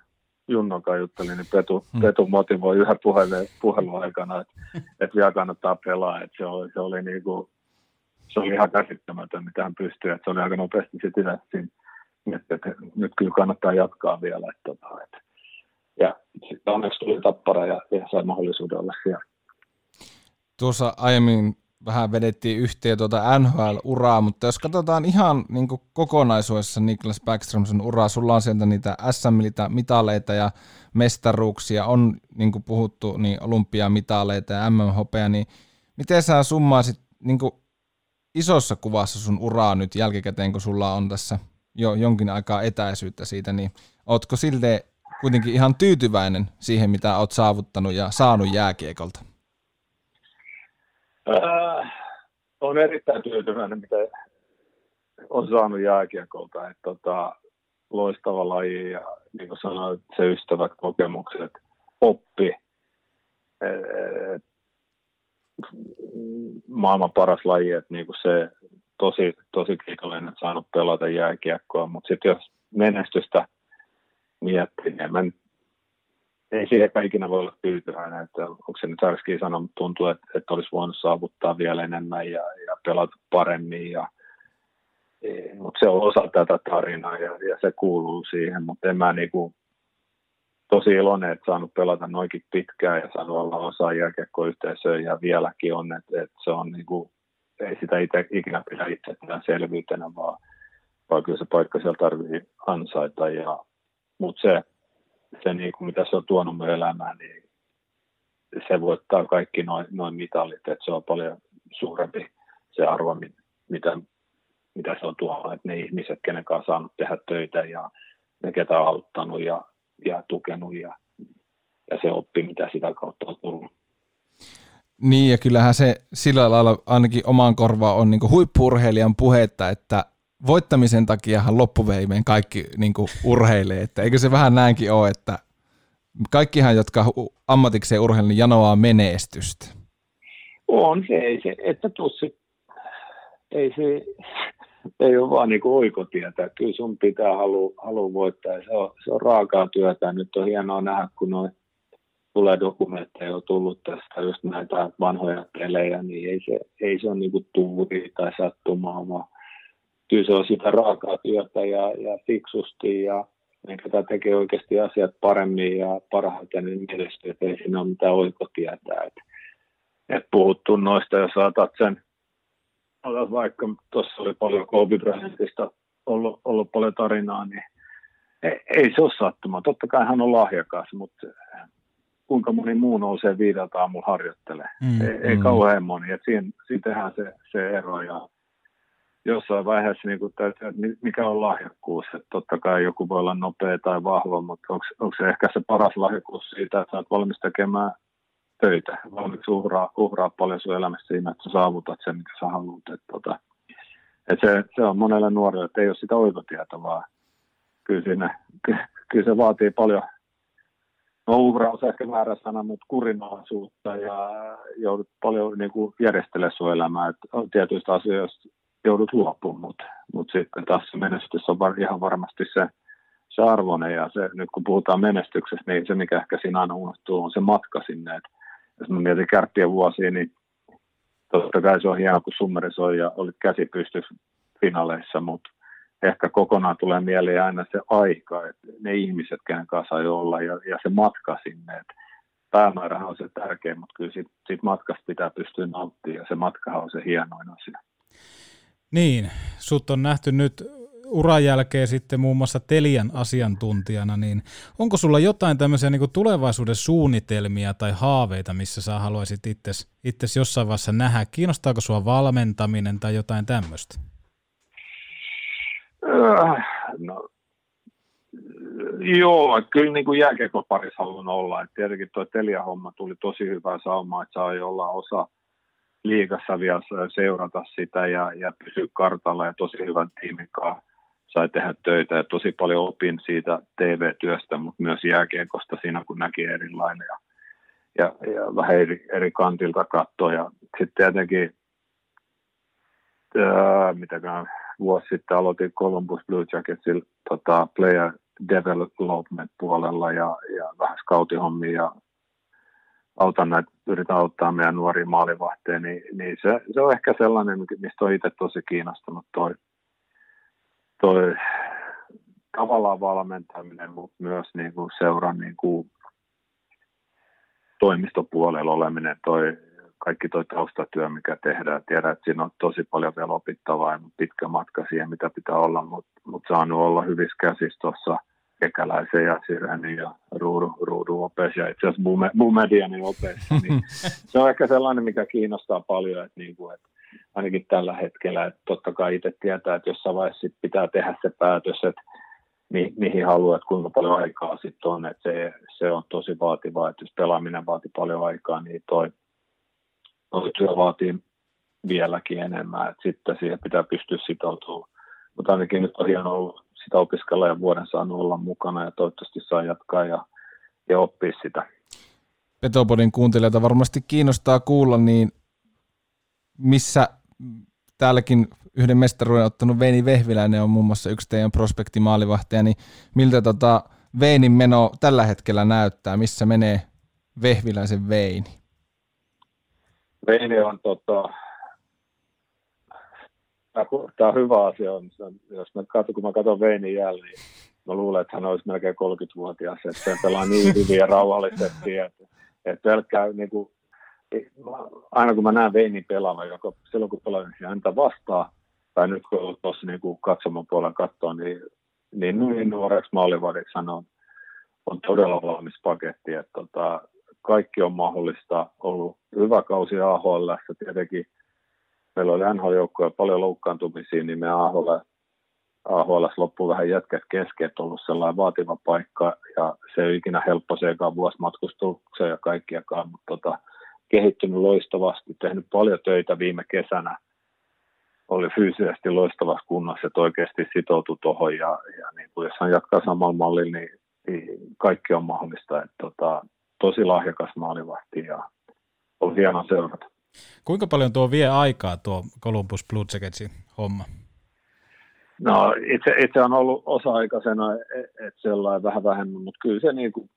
Junnon kanssa jutteli, niin Petu, hmm. Petu motivoi yhden puhelun, puhelun aikana, että, että vielä kannattaa pelaa. Että se oli, se oli niin kuin, se oli ihan käsittämätön, mitä hän pystyi. Että se oli aika nopeasti sitten että, että nyt kyllä kannattaa jatkaa vielä. Että, tota, että, ja sitten onneksi tuli tappara ja, ja sai mahdollisuuden olla siellä. Tuossa aiemmin vähän vedettiin yhteen tuota NHL-uraa, mutta jos katsotaan ihan niin kokonaisuudessa Niklas Backströmsen uraa, sulla on sieltä niitä SM-mitaleita ja mestaruuksia, on niin kuin puhuttu niin olympiamitaleita ja MM-hopea, niin miten sä summaisit niin isossa kuvassa sun uraa nyt jälkikäteen, kun sulla on tässä jo jonkin aikaa etäisyyttä siitä, niin ootko silleen kuitenkin ihan tyytyväinen siihen, mitä olet saavuttanut ja saanut jääkiekolta? Äh, olen erittäin tyytyväinen, mitä on saanut jääkiekolta. Että, tota, loistava laji ja niin kuin sanoin, se ystävät, kokemukset, oppi. Et, maailman paras laji, että niin kuin se tosi, tosi kiitollinen, että saanut pelata jääkiekkoa, mutta sitten jos menestystä miettii, niin mä ei siihen ikinä voi olla tyytyväinen, että onko se nyt sanoa, mutta tuntuu, että, että olisi voinut saavuttaa vielä enemmän ja, ja pelata paremmin, ja, e, mutta se on osa tätä tarinaa ja, ja se kuuluu siihen, mutta en mä niinku, tosi iloinen, että saanut pelata noinkin pitkään ja saanut olla osa jääkiekkoyhteisöä ja vieläkin on, että, että se on niinku, ei sitä itse ikinä pidä itse selvyytenä, vaan, vaan kyllä se paikka siellä tarvii ansaita ja mutta se, se niin kuin mitä se on tuonut mun elämään, niin se voittaa kaikki noin noin mitalit, että se on paljon suurempi se arvo, mitä, mitä se on tuolla, että ne ihmiset, kenen kanssa on saanut tehdä töitä ja ne, ketä on auttanut ja, ja tukenut ja, ja se oppi, mitä sitä kautta on tullut. Niin, ja kyllähän se sillä lailla ainakin omaan korvaan on niin huippurheilijan puhetta, että voittamisen takiahan loppuveimeen kaikki niin kuin urheilee, että eikö se vähän näinkin ole, että kaikkihan, jotka ammatikseen urheilee, niin janoaa menestystä. On se, ei se, että tussi, ei se, ei ole vaan niin oikotietä. Kyllä sun pitää halua, halua voittaa. Se on, se on raakaa työtä. Nyt on hienoa nähdä, kun noin tulee dokumentteja on tullut tästä just näitä vanhoja pelejä, niin ei se, ei se ole niin tuuri tai sattumaa, vaan kyllä se on sitä raakaa työtä ja, ja fiksusti ja ketä tekee oikeasti asiat paremmin ja parhaiten niin menestyy, että ei siinä ole mitään oikotietä. Et, et puhuttu noista, jos saatat sen, vaikka tuossa oli paljon Kobe Bryantista ollut, ollut paljon tarinaa, niin ei, ei se ole sattuma. Totta kai hän on lahjakas, mutta kuinka moni muu nousee viideltä aamulla harjoittelee. Mm, ei, ei mm. kauhean moni. Et siinä, siinä tehdään se, se ero ja jossain vaiheessa niin kuin täytyy, että mikä on lahjakkuus. Että totta kai joku voi olla nopea tai vahva, mutta onko, onko se ehkä se paras lahjakkuus siitä, että olet valmis tekemään töitä, valmis uhraa, uhraa paljon sun elämässä siinä, että sä saavutat sen, mitä sä haluat. Että, tota, että se, se, on monelle nuorelle, että ei ole sitä oikotietä, vaan kyllä, siinä, [LAUGHS] kyllä se vaatii paljon, no uhraus ehkä väärä sana, mutta kurinalaisuutta ja joudut paljon niin kuin järjestelemään sun elämää. Että on tietyistä asioista joudut luopumaan, mutta, mutta sitten tässä menestys on var, ihan varmasti se, se arvoinen. Ja se, nyt kun puhutaan menestyksestä, niin se mikä ehkä siinä aina unohtuu on se matka sinne, että jos mä mietin kärppien vuosia, niin totta kai se on hieno, kun summerisoi ja oli käsi pystys finaaleissa, mutta ehkä kokonaan tulee mieleen aina se aika, että ne ihmiset, kenen kanssa ei olla ja, ja se matka sinne, että päämäärähän on se tärkein, mutta kyllä siitä, siitä matkasta pitää pystyä nauttimaan ja se matkahan on se hienoin asia. Niin, sut on nähty nyt uran jälkeen sitten muun muassa Telian asiantuntijana, niin onko sulla jotain tämmöisiä niin tulevaisuuden suunnitelmia tai haaveita, missä sä haluaisit itse jossain vaiheessa nähdä? Kiinnostaako sua valmentaminen tai jotain tämmöistä? Äh, no, joo, kyllä niin kuin parissa haluan olla. Et tietenkin tuo Telia-homma tuli tosi hyvää saumaa, että saa olla osa liigassa vielä seurata sitä ja, ja pysyä kartalla ja tosi hyvän tiimin kanssa sai tehdä töitä ja tosi paljon opin siitä TV-työstä, mutta myös jääkiekosta siinä, kun näki erilainen ja, ja, ja vähän eri, eri kantilta katsoa. Sitten tietenkin, ää, mitäkään vuosi sitten aloitin Columbus Blue Jacketsin tota, player development puolella ja, ja vähän scoutihommia ja autan näitä, yritän auttaa meidän nuoria maalivahteja, niin, niin se, se, on ehkä sellainen, mistä on itse tosi kiinnostunut toi, toi tavallaan valmentaminen, mutta myös niin kuin seuran niin kuin toimistopuolella oleminen, toi, kaikki toi taustatyö, mikä tehdään. Tiedän, että siinä on tosi paljon vielä opittavaa ja pitkä matka siihen, mitä pitää olla, mutta mut saanut olla hyvissä käsissä tuossa – Kekäläisen ja Sirenin ja Ruudu, Ruudu opes ja itse asiassa Bumedianin opes. Niin [LAUGHS] se on ehkä sellainen, mikä kiinnostaa paljon, että, niin kuin, että ainakin tällä hetkellä, että totta kai itse tietää, että jossain vaiheessa pitää tehdä se päätös, että mi, mihin haluat, kuinka paljon aikaa sitten on, että se, se on tosi vaativaa, että jos pelaaminen vaatii paljon aikaa, niin toi, toi työ vaatii vieläkin enemmän, että sitten siihen pitää pystyä sitoutumaan. Mutta ainakin nyt on hienoa ollut sitä opiskella ja vuoden saanut olla mukana ja toivottavasti saa jatkaa ja, ja oppia sitä. Petopodin kuuntelijoita varmasti kiinnostaa kuulla, niin missä täälläkin yhden mestaruuden ottanut Veini Vehviläinen on muun muassa yksi teidän prospektimaalivahteja, niin miltä tota Veinin meno tällä hetkellä näyttää, missä menee Vehviläisen Veini? Veini on tota, tämä on hyvä asia. Jos mä katson, kun mä katson Veinin jälleen, niin mä luulen, että hän olisi melkein 30-vuotias, että se pelaa niin hyvin ja rauhallisesti, että, että pelkkää niin kuin, aina kun mä näen Veinin pelaavan, joka silloin kun pelaan häntä vastaan, tai nyt kun on tuossa niin katsomon puolella katsoa, niin, niin niin nuoreksi maalivahdiksi hän on, on todella valmis paketti, että tota, kaikki on mahdollista, ollut hyvä kausi AHL, tietenkin meillä oli NHL-joukkoja paljon loukkaantumisia, niin me AHL, AHL loppui vähän jätkät kesken, että ollut sellainen vaativa paikka, ja se ei ole ikinä helppo se eka vuosi matkustukseen ja kaikkiakaan, mutta tota, kehittynyt loistavasti, tehnyt paljon töitä viime kesänä, oli fyysisesti loistavassa kunnossa, että oikeasti sitoutui tuohon, ja, ja niin kuin jos hän jatkaa samalla mallilla, niin, niin kaikki on mahdollista, että tota, tosi lahjakas maalivahti, ja on hienoa seurata. Kuinka paljon tuo vie aikaa tuo Columbus Blue Jacketsin homma? No itse, itse on ollut osa-aikaisena, että sellainen vähän vähemmän, mutta kyllä se niin kuin,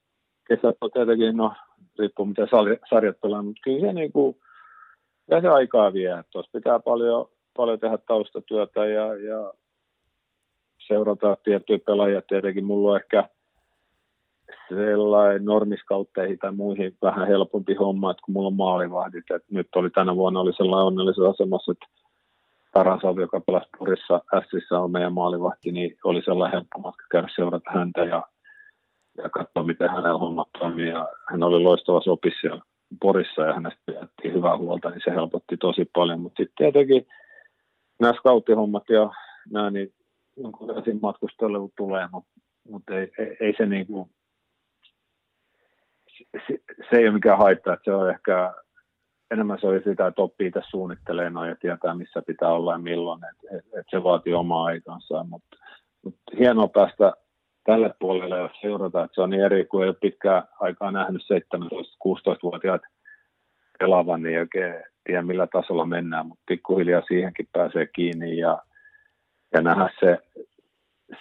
kesät on tietenkin, no riippuu miten sarjat pelaa, mutta kyllä se niin kuin, ja se aikaa vie. Tuossa pitää paljon, paljon tehdä taustatyötä ja, ja seurata tiettyjä pelaajia. Tietenkin mulla on ehkä sellainen normiskautteihin tai muihin vähän helpompi homma, että kun mulla on maalivahdit, että nyt oli tänä vuonna oli sellainen onnellisessa asemassa, että Tarasov, joka pelasi Porissa Sissä on meidän maalivahti, niin oli sellainen helppo matka käydä seurata häntä ja, ja katsoa, miten hänellä hommat toimii. Ja hän oli loistava opissa Porissa ja hänestä pidettiin hyvää huolta, niin se helpotti tosi paljon. Mutta sitten tietenkin nämä scouttihommat ja nämä, niin jonkun matkustelu tulee, mutta mut ei, ei, ei, se niin kuin, se, ei ole mikään haitta, että se on ehkä enemmän se oli sitä, että oppii tässä suunnittelee noin ja tietää, missä pitää olla ja milloin, että et, et se vaatii omaa aikansa, mutta mut hienoa päästä tälle puolelle, jos seurataan, että se on niin eri kuin ei ole pitkään aikaa nähnyt 17-16-vuotiaat pelaavan, niin oikein tiedä millä tasolla mennään, mutta pikkuhiljaa siihenkin pääsee kiinni ja, ja nähdä se,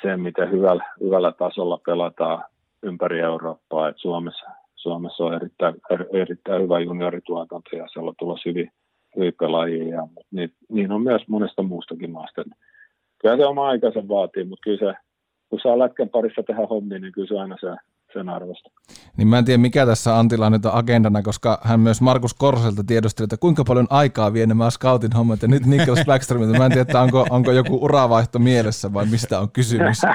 se, miten hyvällä, hyvällä tasolla pelataan ympäri Eurooppaa, että Suomessa, Suomessa on erittäin, erittäin hyvä juniorituotanto ja siellä on tulossa hyvin, hyvin pelaajia, ja, niin, niin, on myös monesta muustakin maasta. Kyllä se oma aikansa vaatii, mutta kyllä se, kun saa lätkän parissa tehdä hommia, niin kyllä se aina se sen arvosta. Niin mä en tiedä, mikä tässä Antilla nyt on agendana, koska hän myös Markus Korselta tiedosteli, että kuinka paljon aikaa vie nämä scoutin hommat, ja nyt Niklas [LAUGHS] Blackströmiltä, mä en tiedä, että onko, onko joku uravaihto mielessä vai mistä on kysymys. [LAUGHS]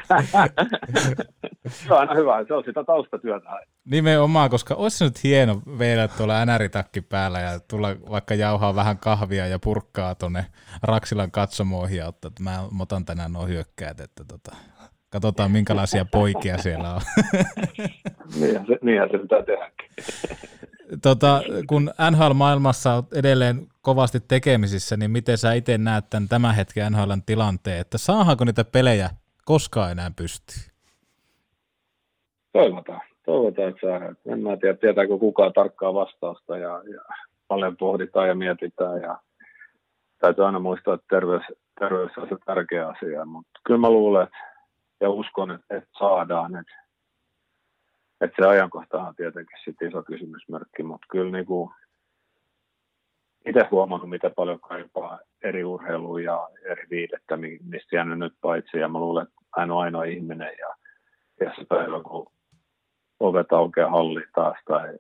se on aina hyvä, se on sitä taustatyötä. Nimenomaan, koska olisi nyt hieno vielä tuolla NR-takki päällä ja tulla vaikka jauhaa vähän kahvia ja purkkaa tuonne Raksilan katsomoihin ja ottaa, että mä otan tänään nuo hyökkäät, että tota, Katsotaan, minkälaisia poikia siellä on. [LAUGHS] niinhän, se, niinhän se pitää tehdäkin. Tota, kun NHL-maailmassa on edelleen kovasti tekemisissä, niin miten sä itse näet tämän, tämän hetken NHLn tilanteen, että saadaanko niitä pelejä koskaan enää pystyyn? Toivotaan. Toivotaan, että saadaan. En mä tiedä, tietääkö kukaan tarkkaa vastausta ja, ja paljon pohditaan ja mietitään ja täytyy aina muistaa, että terveys, terveys on se tärkeä asia, mutta kyllä mä luulen, että ja uskon, että, saadaan. Että, että se ajankohta on tietenkin sitten iso kysymysmerkki, mutta kyllä niin kuin itse huomannut, mitä paljon kaipaa eri urheilua ja eri viidettä, mistä jäänyt nyt paitsi. Ja mä luulen, että hän on ainoa ihminen ja, ja se päivä, kun ovet aukeaa halli taas tai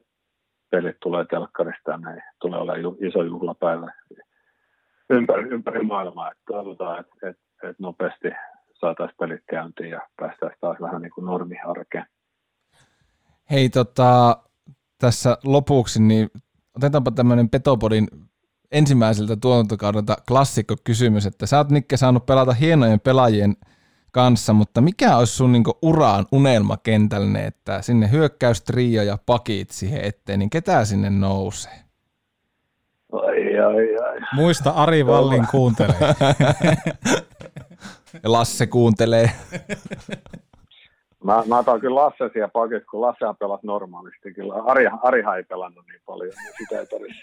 pelit tulee telkkarista, niin tulee olemaan iso juhlapäivä ympäri, ympäri maailmaa. Että toivotaan, että, että, että nopeasti saataisiin pelit käyntiin ja päästäisiin taas vähän niin kuin normiharkeen. Hei, tota, tässä lopuksi, niin otetaanpa tämmöinen Petopodin ensimmäiseltä tuotantokaudelta klassikko kysymys, että sä oot Nikke saanut pelata hienojen pelaajien kanssa, mutta mikä olisi sun niinku uraan unelmakentällinen, että sinne hyökkäystrio ja pakit siihen eteen, niin ketä sinne nousee? Ai, ai, ai. Muista Ari Vallin kuuntelee. [LAUGHS] Ja Lasse kuuntelee. Mä, mä otan kyllä Lasse siellä pakit, kun Lasse pelasi normaalisti. Kyllä Ari, Arihan ei pelannut niin paljon, niin sitä ei tarvitse.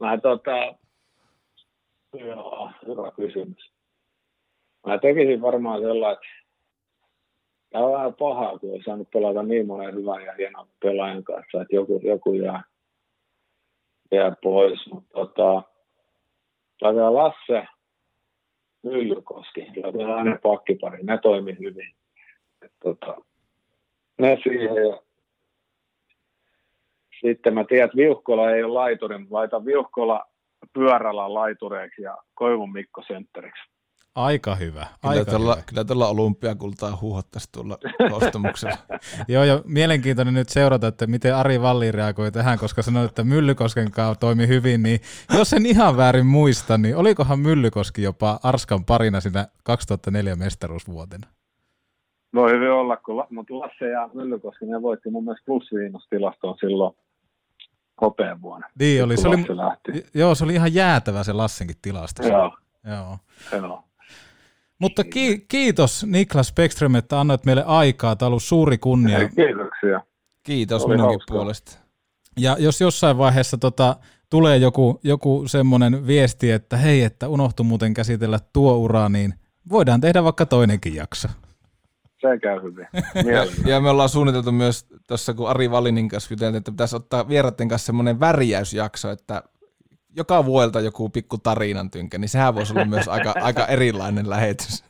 Mä tota, joo, hyvä kysymys. Mä tekisin varmaan sellainen, että tämä on vähän pahaa, kun on saanut pelata niin monen hyvän ja hienon pelaajan kanssa, että joku, joku jää, jää pois. Mutta tota, Lasse, Myllykoski, kyllä aina pakkipari, ne toimi hyvin. Et, tota, ne siihen ja sitten mä tiedän, että Viuhkola ei ole laituri, mutta laitan Viuhkola pyörällä laitureiksi ja Koivun Mikko sentteriksi. Aika hyvä. Aika kyllä, tuolla, hyvä. kyllä tuolla olympiakultaa huuhottaisi tuolla koostamuksella. [LAUGHS] Joo, ja mielenkiintoinen nyt seurata, että miten Ari Valli reagoi tähän, koska sanoit, että Myllykosken kanssa toimi hyvin, niin jos en ihan väärin muista, niin olikohan Myllykoski jopa Arskan parina siinä 2004 mestaruusvuotena? Voi hyvin olla, kun, mutta Lasse ja Myllykoski, ne voitti mun mielestä plusviinostilastoon silloin hopeen vuonna. Niin oli, se oli, lähti. joo, se oli ihan jäätävä se Lassenkin tilasto. Joo. Joo. Joo. Mutta ki- kiitos Niklas Beckström, että annoit meille aikaa. Tämä on ollut suuri kunnia. Kiitoksia. Kiitos Oli minunkin hauskaa. puolesta. Ja jos jossain vaiheessa tota, tulee joku, joku semmoinen viesti, että hei, että unohtu muuten käsitellä tuo ura, niin voidaan tehdä vaikka toinenkin jakso. Se käy hyvin. [LAUGHS] Ja, ja me ollaan suunniteltu myös tuossa, kun Ari Valinin kanssa juteltiin, että pitäisi ottaa vieraiden kanssa semmoinen värjäysjakso, että joka vuodelta joku pikku tarinan tynkä, niin sehän voisi olla myös aika, [LAUGHS] aika erilainen lähetys.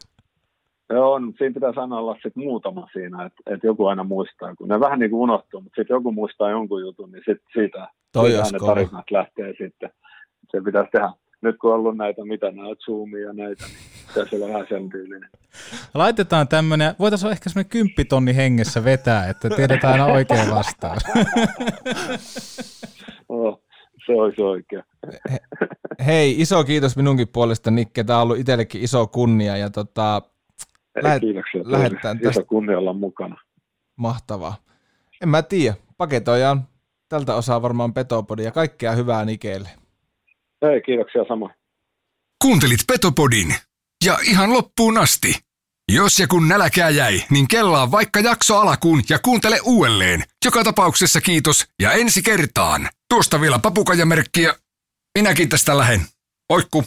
Joo, mutta siinä pitää sanoa olla sit muutama siinä, että, että joku aina muistaa, kun ne vähän niin kuin unohtuu, mutta sitten joku muistaa jonkun jutun, niin sit siitä, Toi siitä ne tarinat lähtee sitten. Se pitäisi tehdä. Nyt kun on ollut näitä, mitä näet, Zoomia ja näitä, niin pitäisi olla vähän sen tyylinen. Laitetaan tämmöinen, voitaisiin olla ehkä semmoinen kymppitonni hengessä vetää, että tiedetään aina oikein vastaus. [LAUGHS] Oh, se olisi oikein. Hei, iso kiitos minunkin puolesta, Nikke. Tämä on ollut itsellekin iso kunnia. Ja tota, Ei, lähet- kiitoksia teille. lähdetään Iso tästä. kunnia olla mukana. Mahtavaa. En mä tiedä. Paketoidaan tältä osaa varmaan Petopodi ja kaikkea hyvää Nikeelle. Ei, kiitoksia sama. Kuuntelit Petopodin. Ja ihan loppuun asti. Jos ja kun nälkää jäi, niin kellaa vaikka jakso alakuun ja kuuntele uudelleen. Joka tapauksessa kiitos ja ensi kertaan. Tuosta vielä papukajamerkkiä. Minäkin tästä lähen. Oikku.